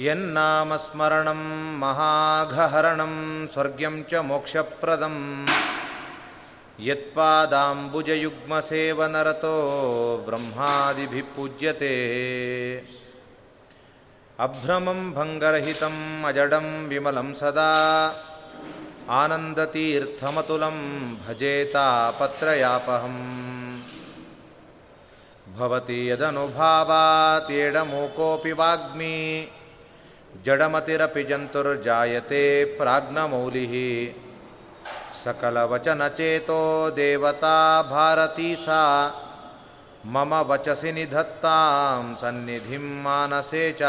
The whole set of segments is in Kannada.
यन्नामस्मरणं महाघहरणं स्वर्ग्यं च मोक्षप्रदम्। यत्पादाम्बुजयुग्मसेवनरतो ब्रह्मादिभिः पूज्यते। अभ्रमं भङ्गरहितम् अजडं विमलं सदा। आनन्दतीर्थमतुलं भजेतापत्रयापहम् भवति यदनुभावात्येडमूकोऽपि वाग्मी जडमतिरपि जन्तुर्जायते प्राज्ञमौलिः। सकलवचनचेतो देवता भारती सा। मम वचसि निधत्तां सन्निधिं मानसे च।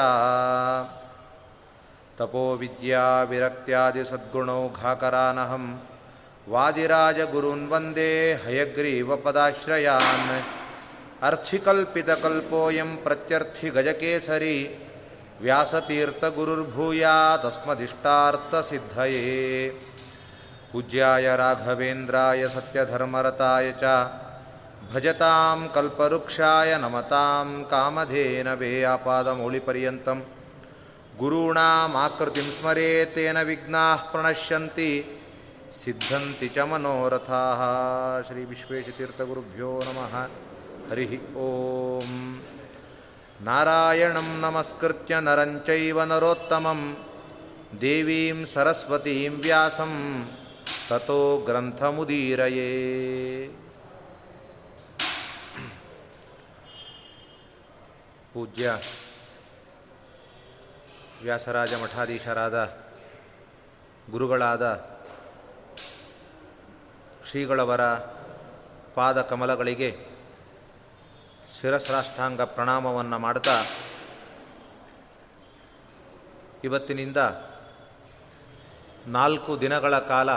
तपोविद्याविरक्त्यादिसद्गुणौघाकरानहं वादिराजगुरून् वंदे हयग्रीवपदाश्रयान्। अर्थिकल्पितकल्पोऽयं प्रत्यर्थिगजकेसरी ವ್ಯಾಸತೀರ್ಥ ಗುರುರ್ಭೂಯಾ ತಸ್ಮದಿಷ್ಟಾರ್ಥ ಸಿದ್ಧಯೇ ಪೂಜ್ಯಾಯ ರಾಘವೇಂದ್ರಾಯ ಸತ್ಯಧರ್ಮರತಾಯ ಚ. ಭಜತಾಂ ಕಲ್ಪವೃಕ್ಷಾಯ ನಮತಾಂ ಕಾಮಧೇನ ವೇಯಾಪಾದಮೌಳಿಪರ್ಯಂತಂ ಗುರುಣಾಮಾಕೃತಿಂ ಸ್ಮರೇತೇನ ವಿಘ್ನಾಃ ಪ್ರಣಶ್ಯಂತಿ. ಸಿದ್ಧಂತಿ ಚ ಮನೋರಥಾಃ. ಶ್ರೀ ವಿಶ್ವೇಶತೀರ್ಥಗುರುಭ್ಯೋ ನಮಃ. ಹರಿ ಓಂ. ನಾರಾಯಣಂ ನಮಸ್ಕೃತ್ಯ ನರಂಚೈವ ನರೋತ್ತಮಂ ದೇವೀಂ ಸರಸ್ವತೀಂ ವ್ಯಾಸಂ ತಥೋ ಗ್ರಂಥಮುದೀರಯೇ ಪೂಜ್ಯ ವ್ಯಾಸರಾಜ ಮಠಾಧೀಶರಾದ ಗುರುಗಳಾದ ಶ್ರೀಗಳವರ ಪಾದಕಮಲಗಳಿಗೆ ಶಿರಸ್ರಾಷ್ಟಾಂಗ ಪ್ರಣಾಮವನ್ನು ಮಾಡ್ತಾ ಇವತ್ತಿನಿಂದ ನಾಲ್ಕು ದಿನಗಳ ಕಾಲ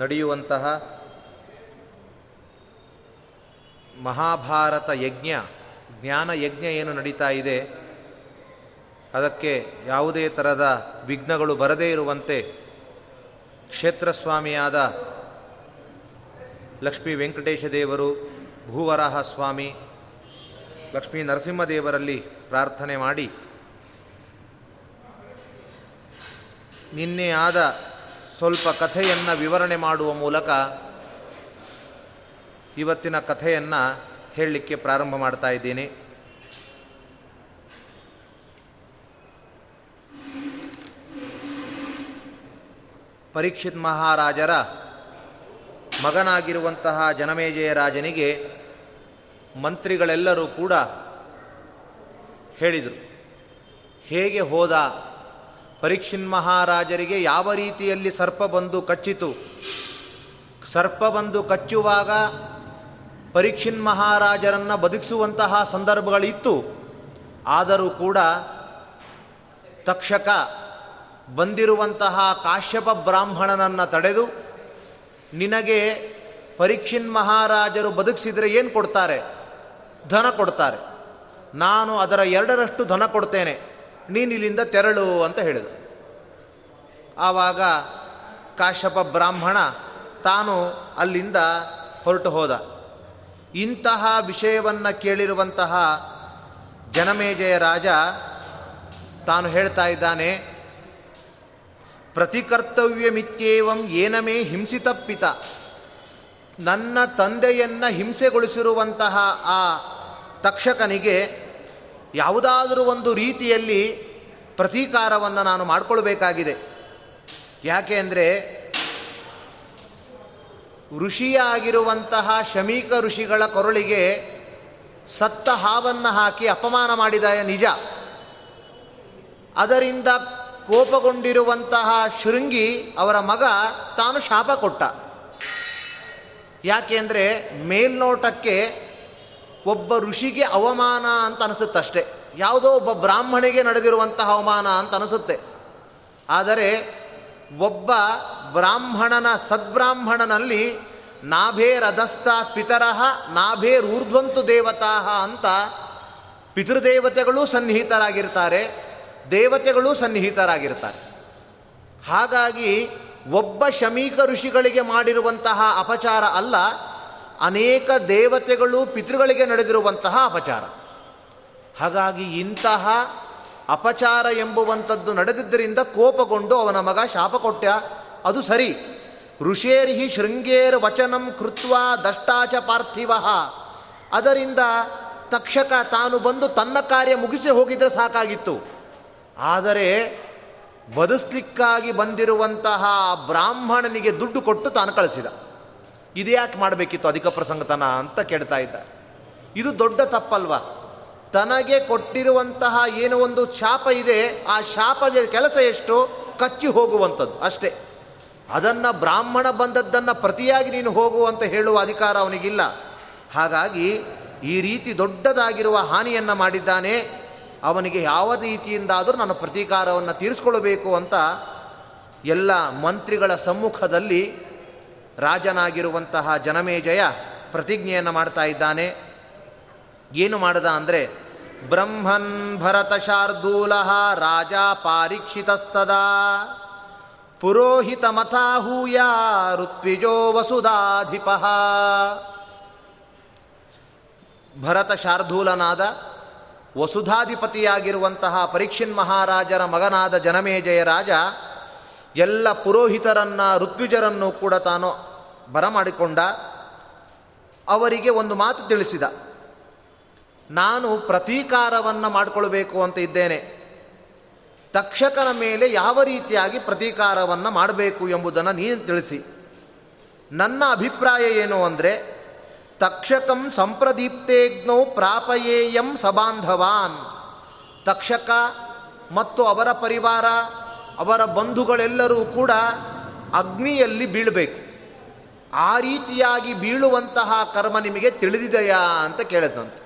ನಡೆಯುವಂತಹ ಮಹಾಭಾರತ ಯಜ್ಞ, ಜ್ಞಾನ ಯಜ್ಞ ಏನು ನಡೀತಾ ಇದೆ, ಅದಕ್ಕೆ ಯಾವುದೇ ಥರದ ವಿಘ್ನಗಳು ಬರದೇ ಇರುವಂತೆ ಕ್ಷೇತ್ರಸ್ವಾಮಿಯಾದ ಲಕ್ಷ್ಮೀ ವೆಂಕಟೇಶ ದೇವರು ಭೂವರಾಹ ಸ್ವಾಮಿ ಲಕ್ಷ್ಮೀ ನರಸಿಂಹದೇವರಲ್ಲಿ ಪ್ರಾರ್ಥನೆ ಮಾಡಿ. ನಿನ್ನೆ ಆದ ಸ್ವಲ್ಪ ಕಥೆಯನ್ನು ವಿವರಣೆ ಮಾಡುವ ಮೂಲಕ ಇವತ್ತಿನ ಕಥೆಯನ್ನು ಹೇಳಲಿಕ್ಕೆ ಪ್ರಾರಂಭ ಮಾಡ್ತಾ ಇದ್ದೀನಿ. ಪರೀಕ್ಷಿತ್ ಮಹಾರಾಜರ ಮಗನಾಗಿರುವಂತಹ ಜನಮೇಜಯ ರಾಜನಿಗೆ ಮಂತ್ರಿಗಳೆಲ್ಲರೂ ಕೂಡ ಹೇಳಿದರು. ಹೇಗೆ ಹೋದ? ಪರೀಕ್ಷಿನ್ ಮಹಾರಾಜರಿಗೆ ಯಾವ ರೀತಿಯಲ್ಲಿ ಸರ್ಪ ಬಂದು ಕಚ್ಚಿತು? ಸರ್ಪ ಬಂದು ಕಚ್ಚುವಾಗ ಪರೀಕ್ಷಿನ್ ಮಹಾರಾಜರನ್ನು ಬದುಕಿಸುವಂತಹ ಸಂದರ್ಭಗಳಿತ್ತು. ಆದರೂ ಕೂಡ ತಕ್ಷಕ ಬಂದಿರುವಂತಹ ಕಾಶ್ಯಪ ಬ್ರಾಹ್ಮಣನನ್ನು ತಡೆದು ನಿನಗೆ ಪರೀಕ್ಷಿನ್ ಮಹಾರಾಜರು ಬದುಕಿಸಿದರೆ ಏನು ಕೊಡ್ತಾರೆ? ಧನ ಕೊಡ್ತಾರೆ. ನಾನು ಅದರ ಎರಡರಷ್ಟು ಧನ ಕೊಡ್ತೇನೆ. ನೀನು ಇಲ್ಲಿಂದ ತೆರಳು ಅಂತ ಹೇಳಿದರು. ಆವಾಗ ಕಾಶ್ಯಪ ಬ್ರಾಹ್ಮಣ ತಾನು ಅಲ್ಲಿಂದ ಹೊರಟು ಹೋದ. ಇಂತಹ ವಿಷಯವನ್ನು ಕೇಳಿರುವಂತಹ ಜನಮೇಜಯ ರಾಜ ತಾನು ಹೇಳ್ತಾ ಇದ್ದಾನೆ, ಪ್ರತಿಕರ್ತವ್ಯಮಿತ್ಯೇವಂ ಏನಮೇ ಹಿಂಸಿತಪ್ಪಿತ. ನನ್ನ ತಂದೆಯನ್ನು ಹಿಂಸೆಗೊಳಿಸಿರುವಂತಹ ಆ ತಕ್ಷಕನಿಗೆ ಯಾವುದಾದರೂ ಒಂದು ರೀತಿಯಲ್ಲಿ ಪ್ರತೀಕಾರವನ್ನು ನಾನು ಮಾಡಿಕೊಳ್ಬೇಕಾಗಿದೆ. ಯಾಕೆ ಅಂದರೆ ಋಷಿಯಾಗಿರುವಂತಹ ಶಮೀಕ ಋಷಿಗಳ ಕೊರಳಿಗೆ ಸತ್ತ ಹಾವನ್ನು ಹಾಕಿ ಅಪಮಾನ ಮಾಡಿದ ನಿಜ. ಅದರಿಂದ ಕೋಪಗೊಂಡಿರುವಂತಹ ಶೃಂಗಿ ಅವರ ಮಗ ತಾನು ಶಾಪ ಕೊಟ್ಟ. ಯಾಕೆ ಅಂದರೆ ಮೇಲ್ನೋಟಕ್ಕೆ ಒಬ್ಬ ಋಷಿಗೆ ಅವಮಾನ ಅಂತ ಅನಿಸುತ್ತಷ್ಟೆ. ಯಾವುದೋ ಒಬ್ಬ ಬ್ರಾಹ್ಮಣಿಗೆ ನಡೆದಿರುವಂತಹ ಅವಮಾನ ಅಂತ ಅನಿಸುತ್ತೆ. ಆದರೆ ಒಬ್ಬ ಬ್ರಾಹ್ಮಣನ ಸದ್ಬ್ರಾಹ್ಮಣನಲ್ಲಿ ನಾಭೇ ನಾಭೇರಧಸ್ತಾತ್ ಪಿತರಹ ನಾಭೇರೂರ್ಧ್ವಂತು ದೇವತಾ ಅಂತ ಪಿತೃದೇವತೆಗಳೂ ಸನ್ನಿಹಿತರಾಗಿರ್ತಾರೆ, ದೇವತೆಗಳೂ ಸನ್ನಿಹಿತರಾಗಿರ್ತಾರೆ. ಹಾಗಾಗಿ ಒಬ್ಬ ಶಮೀಕ ಋಷಿಗಳಿಗೆ ಮಾಡಿರುವಂತಹ ಅಪಚಾರ ಅಲ್ಲ, ಅನೇಕ ದೇವತೆಗಳು ಪಿತೃಗಳಿಗೆ ನಡೆದಿರುವಂತಹ ಅಪಚಾರ. ಹಾಗಾಗಿ ಇಂತಹ ಅಪಚಾರ ಎಂಬುವಂಥದ್ದು ನಡೆದಿದ್ದರಿಂದ ಕೋಪಗೊಂಡು ಅವನ ಮಗ ಶಾಪ ಕೊಟ್ಟ, ಅದು ಸರಿ. ಋಷೇರಿಹಿ ಶೃಂಗೇರ್ ವಚನಂ ಕೃತ್ವ ದಷ್ಟಾಚ ಪಾರ್ಥಿವ. ಅದರಿಂದ ತಕ್ಷಕ ತಾನು ಬಂದು ತನ್ನ ಕಾರ್ಯ ಮುಗಿಸಿ ಹೋಗಿದ್ರೆ ಸಾಕಾಗಿತ್ತು. ಆದರೆ ಬದುಸ್ಲಿಕ್ಕಾಗಿ ಬಂದಿರುವಂತಹ ಬ್ರಾಹ್ಮಣನಿಗೆ ದುಡ್ಡು ಕೊಟ್ಟು ತಾನು ಕಳಿಸಿದ. ಇದ್ಯಾಕೆ ಮಾಡಬೇಕಿತ್ತು ಅಧಿಕ ಪ್ರಸಂಗತನ ಅಂತ ಕೇಳ್ತಾ ಇದ್ದ. ಇದು ದೊಡ್ಡ ತಪ್ಪಲ್ವಾ? ತನಗೆ ಕೊಟ್ಟಿರುವಂತಹ ಏನೋ ಒಂದು ಶಾಪ ಇದೆ, ಆ ಶಾಪದ ಕೆಲಸ ಎಷ್ಟು? ಕಚ್ಚಿ ಹೋಗುವಂಥದ್ದು ಅಷ್ಟೇ. ಅದನ್ನು ಬ್ರಾಹ್ಮಣ ಬಂದದ್ದನ್ನು ಪ್ರತಿಯಾಗಿ ನೀನು ಹೋಗು ಅಂತ ಹೇಳುವ ಅಧಿಕಾರ ಅವನಿಗಿಲ್ಲ. ಹಾಗಾಗಿ ಈ ರೀತಿ ದೊಡ್ಡದಾಗಿರುವ ಹಾನಿಯನ್ನು ಮಾಡಿದ್ದಾನೆ ಅವನಿಗೆ ಯಾವ ರೀತಿಯಿಂದಾದರೂ ನಾನು ಪ್ರತೀಕಾರವನ್ನು ತೀರಿಸ್ಕೊಳ್ಬೇಕು ಅಂತ ಎಲ್ಲ ಮಂತ್ರಿಗಳ ಸಮ್ಮುಖದಲ್ಲಿ ರಾಜನಾಗಿರುವಂತಹ ಜನಮೇಜಯ ಪ್ರತಿಜ್ಞೆಯನ್ನು ಮಾಡ್ತಾ ಇದ್ದಾನೆ. ಏನು ಮಾಡದ ಅಂದರೆ, ಬ್ರಹ್ಮನ್ ಭರತ ಶಾರ್ದೂಲ ರಾಜ ಪಾರೀಕ್ಷಿತಸ್ತದ, ಪುರೋಹಿತ ಮಥಾಹೂಯ ಋತ್ವಿಜೋ ವಸುಧಾಧಿಪ ಭರತ ಶಾರ್ದೂಲನಾದ ವಸುಧಾಧಿಪತಿಯಾಗಿರುವಂತಹ ಪರೀಕ್ಷಿನ್ ಮಹಾರಾಜರ ಮಗನಾದ ಜನಮೇಜಯ ರಾಜ ಎಲ್ಲ ಪುರೋಹಿತರನ್ನು, ಋತ್ವಿಜರನ್ನು ಕೂಡ ತಾನು ಬರಮಾಡಿಕೊಂಡ. ಅವರಿಗೆ ಒಂದು ಮಾತು ತಿಳಿಸಿದ. ನಾನು ಪ್ರತೀಕಾರವನ್ನು ಮಾಡಿಕೊಳ್ಬೇಕು ಅಂತ ಇದ್ದೇನೆ. ತಕ್ಷಕನ ಮೇಲೆ ಯಾವ ರೀತಿಯಾಗಿ ಪ್ರತೀಕಾರವನ್ನು ಮಾಡಬೇಕು ಎಂಬುದನ್ನು ನೀನು ತಿಳಿಸಿ. ನನ್ನ ಅಭಿಪ್ರಾಯ ಏನು ಅಂದರೆ ತಕ್ಷಕಂ ಸಂಪ್ರದೀಪ್ತೇಗ್ನೋ ಪ್ರಾಪಯೇಯಂ ಸಬಾಂಧವಾನ್. ತಕ್ಷಕ ಮತ್ತು ಅವರ ಪರಿವಾರ, ಅವರ ಬಂಧುಗಳೆಲ್ಲರೂ ಕೂಡ ಅಗ್ನಿಯಲ್ಲಿ ಬೀಳಬೇಕು. ಆ ರೀತಿಯಾಗಿ ಬೀಳುವಂತಹ ಕರ್ಮ ನಿಮಗೆ ತಿಳಿದಿದೆಯಾ ಅಂತ ಕೇಳಿದಂತೆ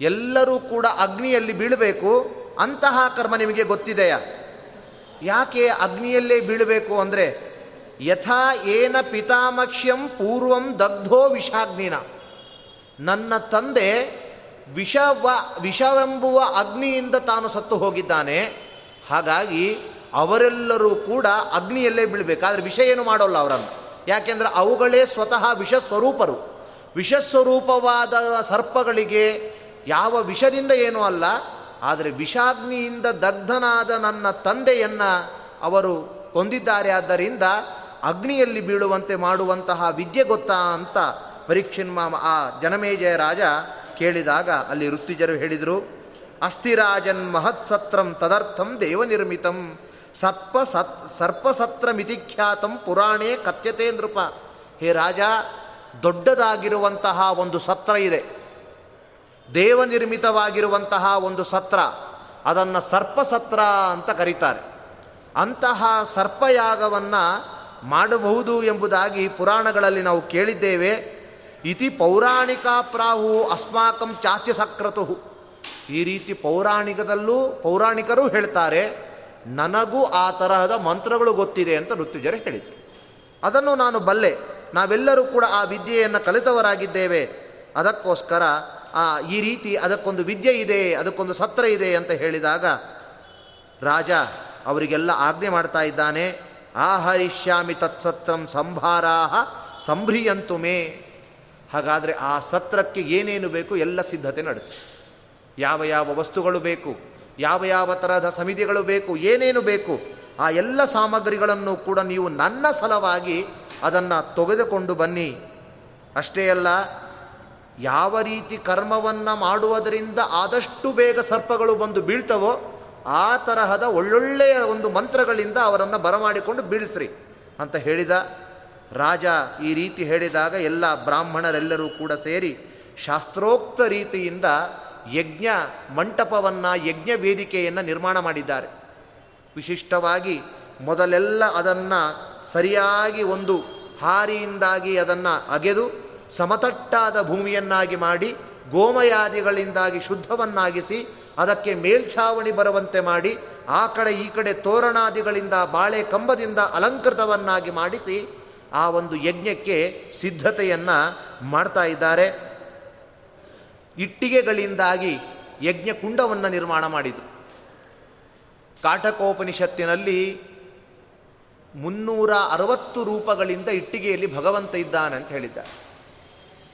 ಎಲ್ಲರೂ ಕೂಡ ಅಗ್ನಿಯಲ್ಲಿ ಬೀಳಬೇಕು, ಅಂತಹ ಕರ್ಮ ನಿಮಗೆ ಗೊತ್ತಿದೆಯಾ? ಯಾಕೆ ಅಗ್ನಿಯಲ್ಲೇ ಬೀಳಬೇಕು ಅಂದರೆ ಯಥಾ ಏನ ಪಿತಾಮಕ್ಷ್ಯಂ ಪೂರ್ವಂ ದಗ್ಧೋ ವಿಷಾಗ್ನಿನ. ನನ್ನ ತಂದೆ ವಿಷವ, ವಿಷವೆಂಬುವ ಅಗ್ನಿಯಿಂದ ತಾನು ಸತ್ತು ಹೋಗಿದ್ದಾನೆ. ಹಾಗಾಗಿ ಅವರೆಲ್ಲರೂ ಕೂಡ ಅಗ್ನಿಯಲ್ಲೇ ಬೀಳಬೇಕಾದ್ರೆ ವಿಷ ಏನು ಮಾಡೋಲ್ಲ ಅವರನ್ನು. ಯಾಕೆಂದರೆ ಅವುಗಳೇ ಸ್ವತಃ ವಿಷ ಸ್ವರೂಪರು ವಿಷ ಸ್ವರೂಪವಾದ ಸರ್ಪಗಳಿಗೆ ಯಾವ ವಿಷದಿಂದ ಏನೂ ಅಲ್ಲ. ಆದರೆ ವಿಷಾಗ್ನಿಯಿಂದ ದಗ್ಧನಾದ ನನ್ನ ತಂದೆಯನ್ನು ಅವರು ಕೊಂದಿದ್ದಾರೆ. ಆದ್ದರಿಂದ ಅಗ್ನಿಯಲ್ಲಿ ಬೀಳುವಂತೆ ಮಾಡುವಂತಹ ವಿದ್ಯೆ ಗೊತ್ತಾ ಅಂತ ಪರೀಕ್ಷಿನ್ಮ ಆ ಜನಮೇಜಯ ರಾಜ ಕೇಳಿದಾಗ ಅಲ್ಲಿ ವೃತ್ತಿಜರು ಹೇಳಿದರು, ಅಸ್ಥಿರಾಜನ್ ಮಹತ್ಸತ್ರಂ ತದರ್ಥಂ ದೇವನಿರ್ಮಿತಂ, ಸರ್ಪ ಸತ್ ಸರ್ಪಸತ್ರ ಮಿತಿಖ್ಯಾತಂ ಪುರಾಣೇ ಕಥ್ಯತೆ ನೃಪ. ಹೇ ರಾಜ, ದೊಡ್ಡದಾಗಿರುವಂತಹ ಒಂದು ಸತ್ರ ಇದೆ. ದೇವನಿರ್ಮಿತವಾಗಿರುವಂತಹ ಒಂದು ಸತ್ರ, ಅದನ್ನು ಸರ್ಪಸತ್ರ ಅಂತ ಕರೀತಾರೆ. ಅಂತಹ ಸರ್ಪಯಾಗವನ್ನು ಮಾಡಬಹುದು ಎಂಬುದಾಗಿ ಪುರಾಣಗಳಲ್ಲಿ ನಾವು ಕೇಳಿದ್ದೇವೆ. ಇತಿ ಪೌರಾಣಿಕ ಪ್ರಾಹು ಅಸ್ಮಾಕಂ ಚಾಚ್ಯ ಸಕ್ರತು. ಈ ರೀತಿ ಪೌರಾಣಿಕದಲ್ಲೂ ಪೌರಾಣಿಕರು ಹೇಳ್ತಾರೆ, ನನಗೂ ಆ ತರಹದ ಮಂತ್ರಗಳು ಗೊತ್ತಿದೆ ಅಂತ ಋತ್ವಿಜರು ಹೇಳಿದರು. ಅದನ್ನು ನಾನು ಬಲ್ಲೆ, ನಾವೆಲ್ಲರೂ ಕೂಡ ಆ ವಿದ್ಯೆಯನ್ನು ಕಲಿತವರಾಗಿದ್ದೇವೆ. ಅದಕ್ಕೋಸ್ಕರ, ಆ, ಈ ರೀತಿ ಅದಕ್ಕೊಂದು ವಿದ್ಯೆ ಇದೆ, ಅದಕ್ಕೊಂದು ಸತ್ರ ಇದೆ ಅಂತ ಹೇಳಿದಾಗ, ರಾಜ ಅವರಿಗೆಲ್ಲ ಆಜ್ಞೆ ಮಾಡ್ತಾ ಇದ್ದಾನೆ ಆಹರಿಷ್ಯಾಮಿ ತತ್ಸತ್ರಂ ಸಂಭಾರಾಹ ಸಂಭ್ರಿಯಂತು ಮೇ. ಹಾಗಾದರೆ ಆ ಸತ್ರಕ್ಕೆ ಏನೇನು ಬೇಕು ಎಲ್ಲ ಸಿದ್ಧತೆ ನಡೆಸಿ. ಯಾವ ಯಾವ ವಸ್ತುಗಳು ಬೇಕು, ಯಾವ ಯಾವ ತರಹದ ಸಮಿತಿಗಳು ಬೇಕು, ಏನೇನು ಬೇಕು, ಆ ಎಲ್ಲ ಸಾಮಗ್ರಿಗಳನ್ನು ಕೂಡ ನೀವು ನನ್ನ ಸಲವಾಗಿ ಅದನ್ನು ತೆಗೆದುಕೊಂಡು ಬನ್ನಿ. ಅಷ್ಟೇ ಅಲ್ಲ, ಯಾವ ರೀತಿ ಕರ್ಮವನ್ನು ಮಾಡುವುದರಿಂದ ಆದಷ್ಟು ಬೇಗ ಸರ್ಪಗಳು ಬಂದು ಬೀಳ್ತವೋ ಆ ತರಹದ ಒಳ್ಳೊಳ್ಳೆಯ ಒಂದು ಮಂತ್ರಗಳಿಂದ ಅವರನ್ನು ಬರಮಾಡಿಕೊಂಡು ಬೀಳಿಸ್ರಿ ಅಂತ ಹೇಳಿದ. ರಾಜ ಈ ರೀತಿ ಹೇಳಿದಾಗ ಎಲ್ಲ ಬ್ರಾಹ್ಮಣರೆಲ್ಲರೂ ಕೂಡ ಸೇರಿ ಶಾಸ್ತ್ರೋಕ್ತ ರೀತಿಯಿಂದ ಯಜ್ಞ ಮಂಟಪವನ್ನು, ಯಜ್ಞ ವೇದಿಕೆಯನ್ನು ನಿರ್ಮಾಣ ಮಾಡಿದ್ದಾರೆ. ವಿಶಿಷ್ಟವಾಗಿ ಮೊದಲೆಲ್ಲ ಅದನ್ನು ಸರಿಯಾಗಿ ಒಂದು ಹಾರಿಯಿಂದಾಗಿ ಅದನ್ನು ಅಗೆದು ಸಮತಟ್ಟಾದ ಭೂಮಿಯನ್ನಾಗಿ ಮಾಡಿ ಗೋಮಯಾದಿಗಳಿಂದಾಗಿ ಶುದ್ಧವನ್ನಾಗಿಸಿ ಅದಕ್ಕೆ ಮೇಲ್ಛಾವಣಿ ಬರುವಂತೆ ಮಾಡಿ ಆ ಕಡೆ ಈ ಕಡೆ ತೋರಣಾದಿಗಳಿಂದ ಬಾಳೆ ಕಂಬದಿಂದ ಅಲಂಕೃತವನ್ನಾಗಿ ಮಾಡಿಸಿ ಆ ಒಂದು ಯಜ್ಞಕ್ಕೆ ಸಿದ್ಧತೆಯನ್ನು ಮಾಡ್ತಾ ಇದ್ದಾರೆ. ಇಟ್ಟಿಗೆಗಳಿಂದಾಗಿ ಯಜ್ಞ ಕುಂಡವನ್ನು ನಿರ್ಮಾಣ ಮಾಡಿದರು. ಕಾಟಕೋಪನಿಷತ್ತಿನಲ್ಲಿ ಮುನ್ನೂರ ಅರವತ್ತು ರೂಪಗಳಿಂದ ಇಟ್ಟಿಗೆಯಲ್ಲಿ ಭಗವಂತ ಇದ್ದಾನೆ ಅಂತ ಹೇಳಿದ್ದಾರೆ.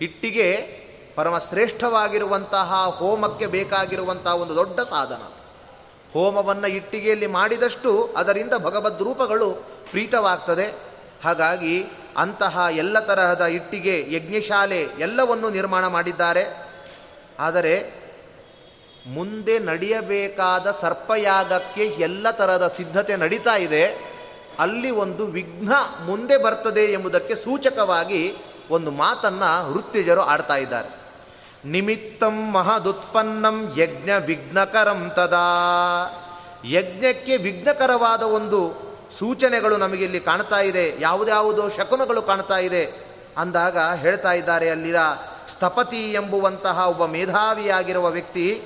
ಇಟ್ಟಿಗೆ ಪರಮ ಶ್ರೇಷ್ಠವಾಗಿರುವಂತಹ ಹೋಮಕ್ಕೆ ಬೇಕಾಗಿರುವಂತಹ ಒಂದು ದೊಡ್ಡ ಸಾಧನ. ಹೋಮವನ್ನು ಇಟ್ಟಿಗೆಯಲ್ಲಿ ಮಾಡಿದಷ್ಟು ಅದರಿಂದ ಭಗವದ್ ರೂಪಗಳು ಪ್ರೀತವಾಗ್ತದೆ. ಹಾಗಾಗಿ ಅಂತಹ ಎಲ್ಲ ತರಹದ ಇಟ್ಟಿಗೆ, ಯಜ್ಞಶಾಲೆ ಎಲ್ಲವನ್ನು ನಿರ್ಮಾಣ ಮಾಡಿದ್ದಾರೆ. ಆದರೆ ಮುಂದೆ ನಡೆಯಬೇಕಾದ ಸರ್ಪಯಾಗಕ್ಕೆ ಎಲ್ಲ ತರಹದ ಸಿದ್ಧತೆ ನಡೀತಾ ಇದೆ. ಅಲ್ಲಿ ಒಂದು ವಿಘ್ನ ಮುಂದೆ ಬರ್ತದೆ ಎಂಬುದಕ್ಕೆ ಸೂಚಕವಾಗಿ ಒಂದು ಮಾತನ್ನು ವೃತ್ತಿಜರು ಆಡ್ತಾ ಇದ್ದಾರೆ. ನಿಮಿತ್ತಂ ಮಹದುತ್ಪನ್ನಂ ಯಜ್ಞ ವಿಘ್ನಕರಂ ತದಾ. ಯಜ್ಞಕ್ಕೆ ವಿಘ್ನಕರವಾದ ಒಂದು ಸೂಚನೆಗಳು ನಮಗೆ ಇಲ್ಲಿ ಕಾಣ್ತಾ ಇದೆ. ಯಾವುದ್ಯಾವುದೋ ಶಕುನಗಳು ಕಾಣ್ತಾ ಇದೆ ಅಂದಾಗ ಹೇಳ್ತಾ ಇದ್ದಾರೆ ಅಲ್ಲಿರ ಸ್ಥಪತಿ ಎಂಬುವಂತಹ ಒಬ್ಬ ಮೇಧಾವಿಯಾಗಿರುವ ವ್ಯಕ್ತಿ,